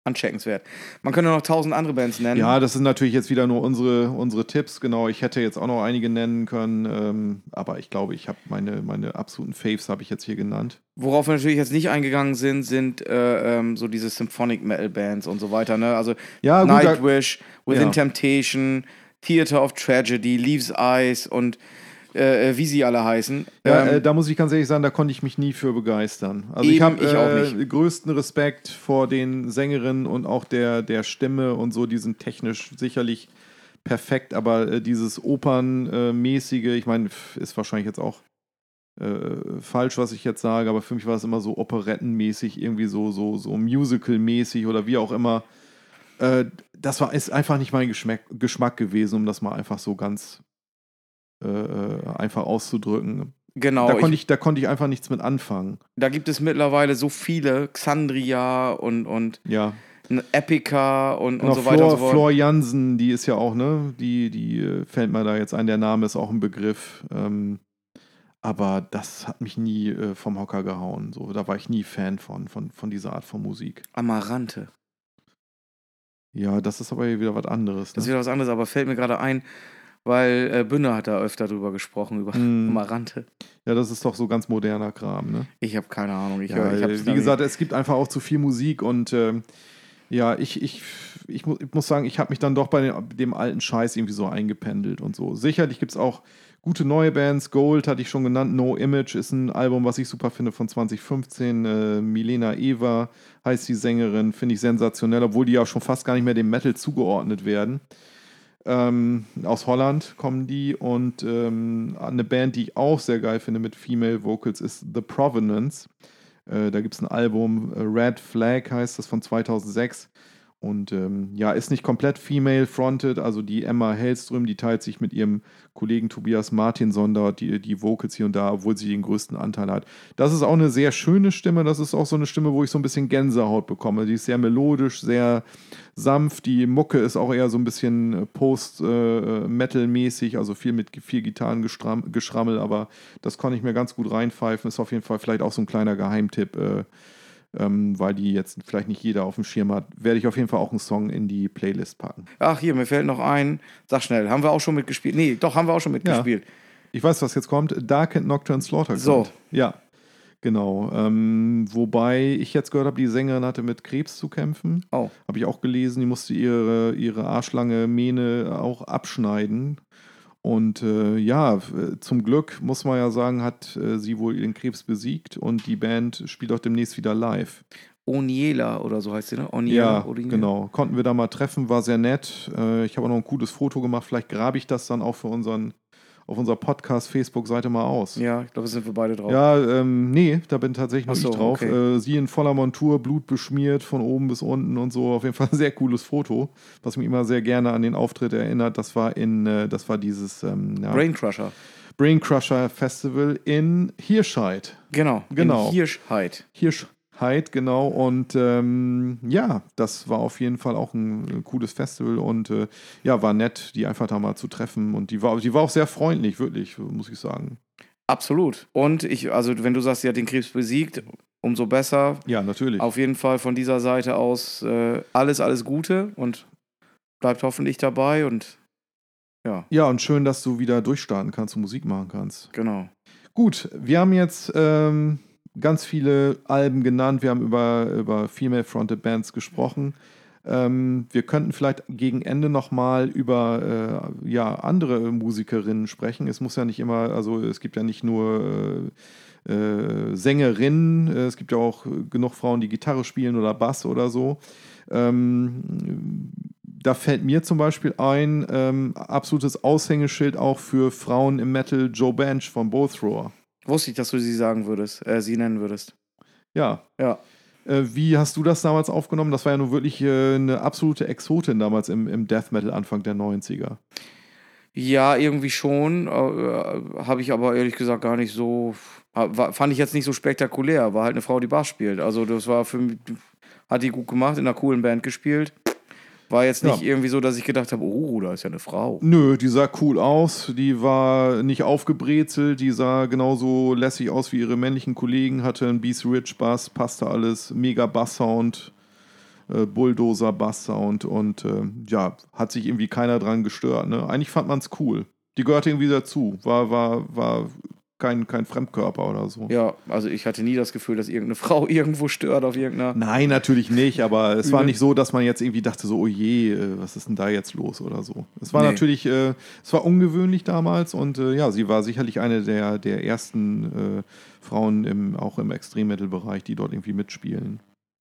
ancheckenswert. Man könnte noch tausend andere Bands nennen. Ja, das sind natürlich jetzt wieder nur unsere, unsere Tipps. Genau, ich hätte jetzt auch noch einige nennen können, ähm, aber ich glaube, ich habe meine, meine absoluten Faves habe ich jetzt hier genannt. Worauf wir natürlich jetzt nicht eingegangen sind, sind äh, ähm, so diese Symphonic Metal Bands und so weiter. Ne? Also ja, Nightwish, Within ja. Temptation, Theater of Tragedy, Leaves Eyes und äh, äh, wie sie alle heißen. Ja, ähm, äh, da muss ich ganz ehrlich sagen, da konnte ich mich nie für begeistern. Also ich habe äh, größten Respekt vor den Sängerinnen und auch der, der Stimme und so, die sind technisch sicherlich perfekt, aber äh, dieses Opernmäßige, ich meine, ist wahrscheinlich jetzt auch äh, falsch, was ich jetzt sage, aber für mich war es immer so operettenmäßig, irgendwie so, so, so musical-mäßig oder wie auch immer. Äh, das war, ist einfach nicht mein Geschmack, Geschmack gewesen, um das mal einfach so ganz äh, äh, einfach auszudrücken. Genau. Da konnte ich, da konnte ich einfach nichts mit anfangen. Da gibt es mittlerweile so viele, Xandria und, und ja. Epica und, genau, und so weiter Flor, und so fort. Flor Jansen, die ist ja auch, ne, die, die äh, fällt mir da jetzt ein, der Name ist auch ein Begriff. Ähm, aber das hat mich nie äh, vom Hocker gehauen. So, da war ich nie Fan von, von, von dieser Art von Musik. Amarante. Ja, das ist aber wieder was anderes. Ne? Das ist wieder was anderes, aber fällt mir gerade ein, weil äh, Bünne hat da öfter drüber gesprochen, über mm. [laughs] Amarante. Ja, das ist doch so ganz moderner Kram, ne? Ich habe keine Ahnung. Ich, ja, ich wie gesagt, es gibt einfach auch zu viel Musik und äh, ja, ich, ich, ich, mu ich, muss sagen, ich habe mich dann doch bei dem, dem, alten Scheiß irgendwie so eingependelt und so. Sicherlich gibt es auch gute neue Bands. Gold hatte ich schon genannt. No Image ist ein Album, was ich super finde von 2015. Äh, Milena Eva heißt die Sängerin, finde ich sensationell, obwohl die ja schon fast gar nicht mehr dem Metal zugeordnet werden. Ähm, aus Holland kommen die und ähm, eine Band, die ich auch sehr geil finde mit Female Vocals, ist The Provenance. Äh, da gibt es ein Album, äh, Red Flag heißt das von 2006. Und ähm, ja, ist nicht komplett female-fronted. Also die Emma Hellström, die teilt sich mit ihrem Kollegen Tobias Martinson da die, die Vocals hier und da, obwohl sie den größten Anteil hat. Das ist auch eine sehr schöne Stimme. Das ist auch so eine Stimme, wo ich so ein bisschen Gänsehaut bekomme. Die ist sehr melodisch, sehr sanft. Die Mucke ist auch eher so ein bisschen äh, Post-Metal-mäßig, äh, also viel mit viel Gitarrengeschrammel, aber das konnte ich mir ganz gut reinpfeifen. Ist auf jeden Fall vielleicht auch so ein kleiner Geheimtipp. Äh, ähm, weil die jetzt vielleicht nicht jeder auf dem Schirm hat, werde ich auf jeden Fall auch einen Song in die Playlist packen. Ach, hier, mir fällt noch ein, sag schnell, haben wir auch schon mitgespielt? Nee, doch, haben wir auch schon mitgespielt. Ja. Ich weiß, was jetzt kommt. Dark and Nocturne Slaughter So. kommt. Ja, genau. Ähm, wobei ich jetzt gehört habe, die Sängerin hatte mit Krebs zu kämpfen. Oh. Habe ich auch gelesen. Die musste ihre, ihre Arschlange Mähne auch abschneiden. Und äh, ja, zum Glück muss man ja sagen, hat äh, sie wohl den Krebs besiegt und die Band spielt auch demnächst wieder live. Oniela oder so heißt sie, ne? Oniela. Ja, Oniela. genau. Konnten wir da mal treffen, war sehr nett. Äh, ich habe auch noch ein cooles Foto gemacht. Vielleicht grabe ich das dann auch für unseren, auf unserer Podcast-Facebook-Seite mal aus. Ja, ich glaube, sind wir beide drauf. Ja, ähm, nee, da bin tatsächlich nur Ach so, ich drauf. okay. Äh, sie in voller Montur, Blut beschmiert, von oben bis unten und so. Auf jeden Fall ein sehr cooles Foto, was mich immer sehr gerne an den Auftritt erinnert. Das war in, äh, das war dieses ähm, ja, Brain Crusher. Brain Crusher Festival in Hirscheid. Genau. Genau. In Hirschheit. Hirschheid, genau. Und ähm, ja, das war auf jeden Fall auch ein, äh, cooles Festival und äh, ja, war nett, die einfach da mal zu treffen. Und die war, die war auch sehr freundlich, wirklich, muss ich sagen. Absolut. Und ich, also wenn du sagst, sie hat den Krebs besiegt, umso besser. Ja, natürlich. Auf jeden Fall von dieser Seite aus äh, alles, alles Gute und bleibt hoffentlich dabei und ja, Ja, und schön, dass du wieder durchstarten kannst und Musik machen kannst. genau. Gut, wir haben jetzt ähm, ganz viele Alben genannt. Wir haben über, über Female-Fronted Bands gesprochen. Ähm, wir könnten vielleicht gegen Ende nochmal über äh, ja, andere Musikerinnen sprechen. Es muss ja nicht immer, also es gibt ja nicht nur äh, äh, Sängerinnen, äh, es gibt ja auch genug Frauen, die Gitarre spielen oder Bass oder so. Ähm, da fällt mir zum Beispiel ein, ähm, absolutes Aushängeschild auch für Frauen im Metal, Joe Bench von Bowthrower. Wusste ich, dass du sie sagen würdest, äh, sie nennen würdest. Ja. Ja. Äh, wie hast du das damals aufgenommen? Das war ja nun wirklich äh, eine absolute Exotin damals im, im Death Metal Anfang der 90er. Ja, irgendwie schon. Äh, Habe ich aber ehrlich gesagt gar nicht so. War, fand ich jetzt nicht so spektakulär. War halt eine Frau, die Bass spielt. Also, das war für mich. Hat die gut gemacht, in einer coolen Band gespielt. War jetzt nicht Ja. irgendwie so, dass ich gedacht habe, oh, da ist ja eine Frau. Nö, die sah cool aus, die war nicht aufgebrezelt, die sah genauso lässig aus wie ihre männlichen Kollegen, hatte einen Beast Rich Bass, passte alles, mega Bass-Sound, äh, Bulldozer Bass-Sound und äh, ja, hat sich irgendwie keiner dran gestört. Ne? Eigentlich fand man es cool. Die gehörte irgendwie dazu, war, war, war kein, kein Fremdkörper oder so. Ja, also ich hatte nie das Gefühl, dass irgendeine [laughs] Frau irgendwo stört auf irgendeiner. Nein, natürlich nicht, aber es war nicht so, dass man jetzt irgendwie dachte, so, oh je, äh, was ist denn da jetzt los oder so. Es war Nee. natürlich, äh, es war ungewöhnlich damals und äh, ja, sie war sicherlich eine der, der ersten äh, Frauen im, auch im Extrem-Metal-Bereich, die dort irgendwie mitspielen.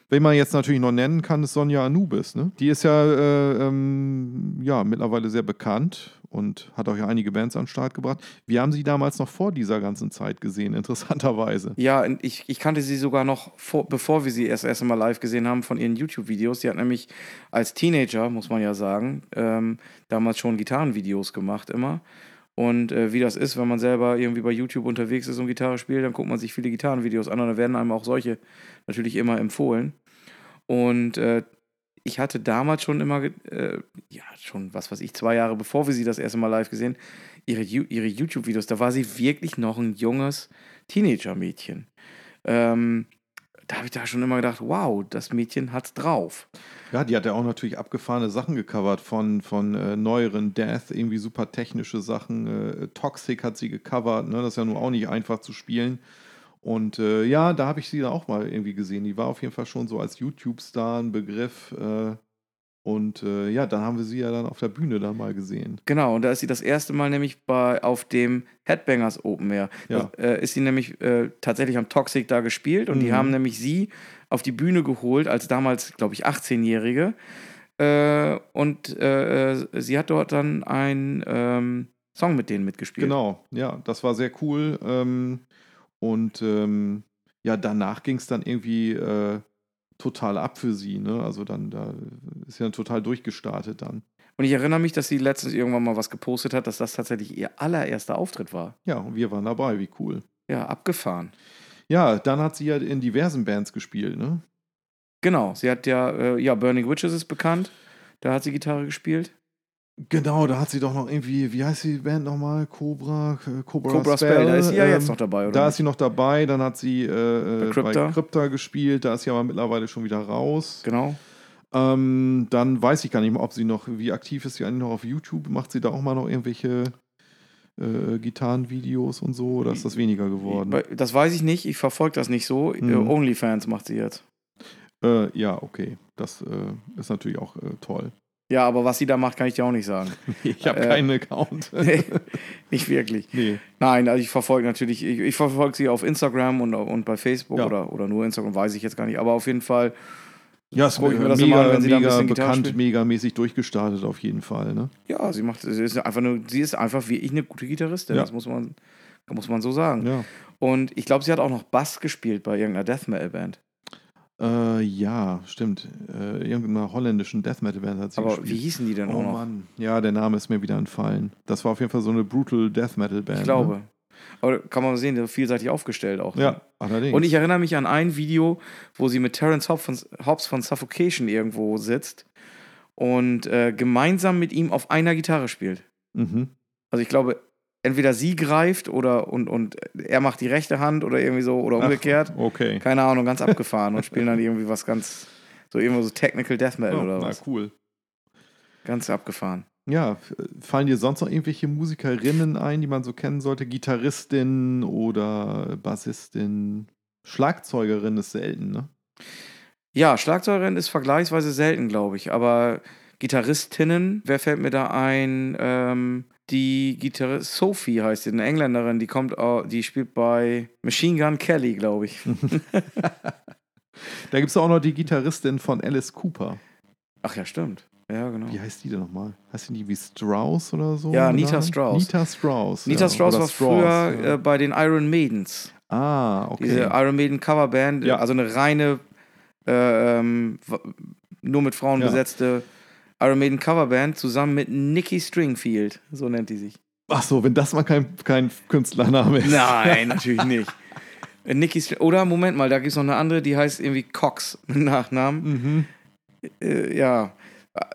Wen man jetzt natürlich noch nennen kann, ist Sonja Anubis. Ne? Die ist ja, äh, ähm, ja mittlerweile sehr bekannt und hat auch ja einige Bands an den Start gebracht. Wir haben sie damals noch vor dieser ganzen Zeit gesehen, [laughs] interessanterweise. Ja, ich, ich kannte sie sogar noch, vor, bevor wir sie erst erst mal live gesehen haben, von ihren YouTube-Videos. Sie hat nämlich als Teenager, muss man ja sagen, ähm, damals schon Gitarrenvideos gemacht immer. Und äh, wie das ist, wenn man selber irgendwie bei YouTube unterwegs ist und Gitarre spielt, dann guckt man sich viele Gitarrenvideos an und dann werden einem auch solche natürlich immer empfohlen. Und äh, ich hatte damals schon immer, äh, ja, schon, was weiß ich, zwei Jahre bevor wir sie das erste Mal live gesehen, ihre, ihre YouTube-Videos, da war sie wirklich noch ein junges Teenager-Mädchen. Ähm, da habe ich da schon immer gedacht, wow, das Mädchen hat's drauf. Ja, die hat ja auch natürlich abgefahrene Sachen gecovert von, von äh, neueren Death, irgendwie super technische Sachen. Äh, Toxic hat sie gecovert, ne? das ist ja nun auch nicht einfach zu spielen. Und äh, ja, da habe ich sie dann auch mal irgendwie gesehen. Die war auf jeden Fall schon so als YouTube-Star ein Begriff. Äh, und äh, ja, dann haben wir sie ja dann auf der Bühne dann mal gesehen. Genau, und da ist sie das erste Mal nämlich bei, auf dem Headbangers Open Air. Ja. Da, äh, ist sie nämlich äh, tatsächlich am Toxic da gespielt und die Mhm. haben nämlich sie auf die Bühne geholt, als damals, glaube ich, 18-Jährige. Äh, und sie hat dort dann einen ähm, Song mit denen mitgespielt. Genau, ja, das war sehr cool. Ähm, und ähm, ja, danach ging es dann irgendwie äh, total ab für sie. Ne? Also dann, da ist sie dann total durchgestartet dann. Und ich erinnere mich, dass sie letztens irgendwann mal was gepostet hat, dass das tatsächlich ihr allererster Auftritt war. Ja, und wir waren dabei, wie cool. Ja, abgefahren. Ja, dann hat sie ja in diversen Bands gespielt, ne? Genau, sie hat ja, äh, ja, Burning Witches ist bekannt. Da hat sie Gitarre gespielt. Genau, da hat sie doch noch irgendwie, wie heißt die Band nochmal? Cobra, äh, Cobra, Cobra Spell, da ist sie ja ähm, jetzt noch dabei, oder? Da ist sie noch dabei, dann hat sie äh, äh, Bei Crypta. bei Crypta gespielt, da ist sie aber mittlerweile schon wieder raus. Genau. Ähm, dann weiß ich gar nicht mehr, ob sie noch, wie aktiv ist sie eigentlich noch auf YouTube? Macht sie da auch mal noch irgendwelche äh, Gitarrenvideos und so, oder ist das weniger geworden? Das weiß ich nicht, ich verfolge das nicht so. Mhm. Onlyfans macht sie jetzt. Äh, ja, okay. Das äh, ist natürlich auch äh, toll. Ja, aber was sie da macht, kann ich dir auch nicht sagen. [laughs] Ich habe Äh, keinen Account. [laughs] nee, nicht wirklich. nee. Nein, also ich verfolge natürlich, ich, ich verfolge sie auf Instagram und, und bei Facebook Ja. oder, oder nur Instagram, weiß ich jetzt gar nicht. Aber auf jeden Fall, Ja, es Guck ich mir das mega, immer an, wenn sie da ein mega bisschen bekannt, megamäßig durchgestartet auf jeden Fall. Ne? ja, sie macht, sie ist einfach nur, sie ist einfach wie ich eine gute Gitarristin. Ja. Das muss man, muss man so sagen. Ja. Und ich glaube, sie hat auch noch Bass gespielt bei irgendeiner Death Metal Band. Äh, ja, stimmt. Äh, irgendeiner holländischen Death Metal Band hat sie Aber gespielt. wie hießen die denn Oh auch noch? Mann. Ja, der Name ist mir wieder entfallen. Das war auf jeden Fall so eine brutal Death Metal Band. Ich glaube. Aber kann man sehen, vielseitig aufgestellt auch. Ne? Ja, allerdings. Und ich erinnere mich an ein Video, wo sie mit Terence Hobbs von, Hobbs von Suffocation irgendwo sitzt und äh, gemeinsam mit ihm auf einer Gitarre spielt. mhm. Also ich glaube, entweder sie greift oder und, und er macht die rechte Hand oder irgendwie so oder Ach, umgekehrt. Okay. Keine Ahnung, ganz abgefahren und spielen dann irgendwie was ganz, so irgendwo so Technical Death Metal Ja, oder na, was. cool. Ganz abgefahren. Ja, fallen dir sonst noch irgendwelche Musikerinnen ein, die man so kennen sollte? Gitarristin oder Bassistin? Schlagzeugerin ist selten, ne? Ja, Schlagzeugerin ist vergleichsweise selten, glaube ich. Aber Gitarristinnen, wer fällt mir da ein? Ähm, die Gitarristin, Sophie heißt sie, eine Engländerin, die kommt, die spielt bei Machine Gun Kelly, glaube ich. [laughs] Da gibt es auch noch die Gitarristin von Alice Cooper. Ach ja, stimmt. Ja, genau. Wie heißt die denn nochmal? Heißt die nicht wie Strauss oder so? Ja, im Nita? Strauss. Nita Strauss. Nita ja. Strauss Oder war früher ja. äh, bei den Iron Maidens. ah, okay. Diese Iron Maiden Coverband, Ja. also eine reine, äh, ähm, nur mit Frauen Ja. besetzte Iron Maiden Coverband zusammen mit Nikki Stringfield, so nennt die sich. Ach so, wenn das mal kein, kein Künstlername ist. Nein, [laughs] natürlich nicht. Nikki String oder Moment mal, da gibt es noch eine andere, die heißt irgendwie Cox mit Nachnamen. Mhm. Äh, ja,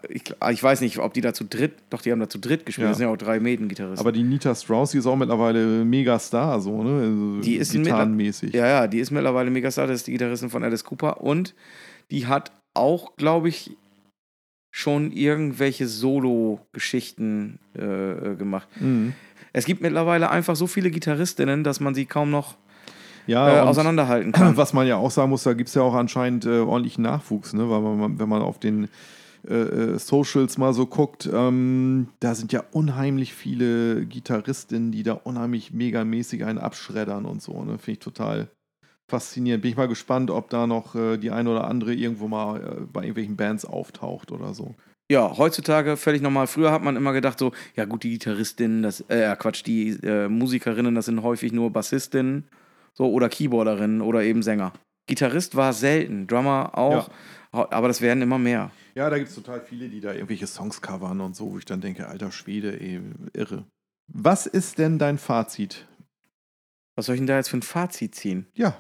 ich, ich weiß nicht, ob die da zu dritt, doch die haben da zu dritt gespielt, Ja. das sind ja auch drei Maiden-Gitarristen. Aber die Nita Strauss, die ist auch mittlerweile Megastar, so, ne? Also Die ist gitarrenmäßig. Ja, ja, die ist mittlerweile Megastar, das ist die Gitarristin von Alice Cooper und die hat auch, glaube ich, schon irgendwelche Solo-Geschichten äh, äh, gemacht. Mhm. Es gibt mittlerweile einfach so viele Gitarristinnen, dass man sie kaum noch Ja, äh, auseinanderhalten [clears throat] kann. was man ja auch sagen muss, da gibt es ja auch anscheinend äh, ordentlichen Nachwuchs, ne? Weil man, wenn man auf den äh, äh, Socials mal so guckt, ähm, da sind ja unheimlich viele Gitarristinnen, die da unheimlich megamäßig einen abschreddern und so, ne? Finde ich total faszinierend. Bin ich mal gespannt, ob da noch äh, die eine oder andere irgendwo mal äh, bei irgendwelchen Bands auftaucht oder so. Ja, heutzutage völlig normal. Früher hat man immer gedacht, so, ja gut, die Gitarristinnen, das, äh, Quatsch, die äh, Musikerinnen, das sind häufig nur Bassistinnen so, oder Keyboarderinnen oder eben Sänger. Gitarrist war selten, Drummer auch, aber das werden immer mehr. Ja, da gibt es total viele, die da irgendwelche Songs covern und so, wo ich dann denke, alter Schwede, ey, irre. Was ist denn dein Fazit? Was soll ich denn da jetzt für ein Fazit ziehen? Ja,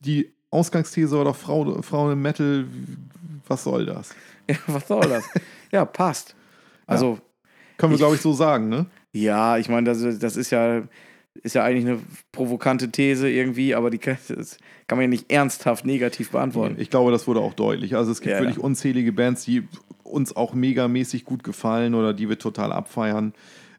die Ausgangsthese oder Frau, Frauen im Metal, was soll das? [laughs] Ja, was soll das? ja, passt. Also, Können wir, glaube ich, so sagen, ne? ja, ich meine, das, ist- das ist ja, ist ja eigentlich eine provokante These irgendwie, aber die kann man ja nicht ernsthaft negativ beantworten. Ich glaube, das wurde auch deutlich. Also es gibt Ja, wirklich ja. unzählige Bands, die uns auch megamäßig gut gefallen oder die wir total abfeiern.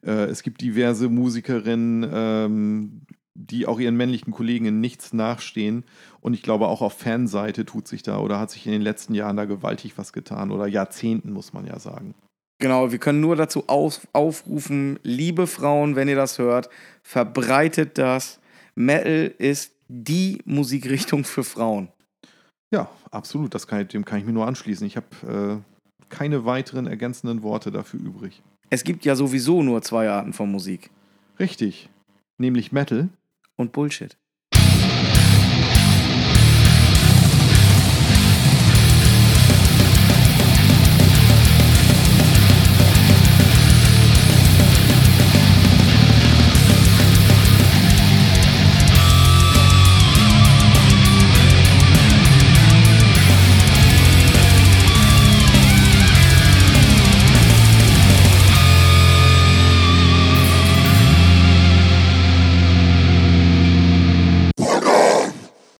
Äh, es gibt diverse Musikerinnen, ähm, die auch ihren männlichen Kollegen in nichts nachstehen. Und ich glaube, auch auf Fanseite tut sich da oder hat sich in den letzten Jahren da gewaltig was getan oder Jahrzehnten, muss man ja sagen. Genau, wir können nur dazu auf, aufrufen, liebe Frauen, wenn ihr das hört, verbreitet das. Metal ist die Musikrichtung für Frauen. Ja, absolut. Das kann, ich- dem kann ich mir nur anschließen. Ich habe äh, keine weiteren ergänzenden Worte dafür übrig. Es gibt ja sowieso nur zwei Arten von Musik. Richtig. Nämlich Metal Und Bullshit.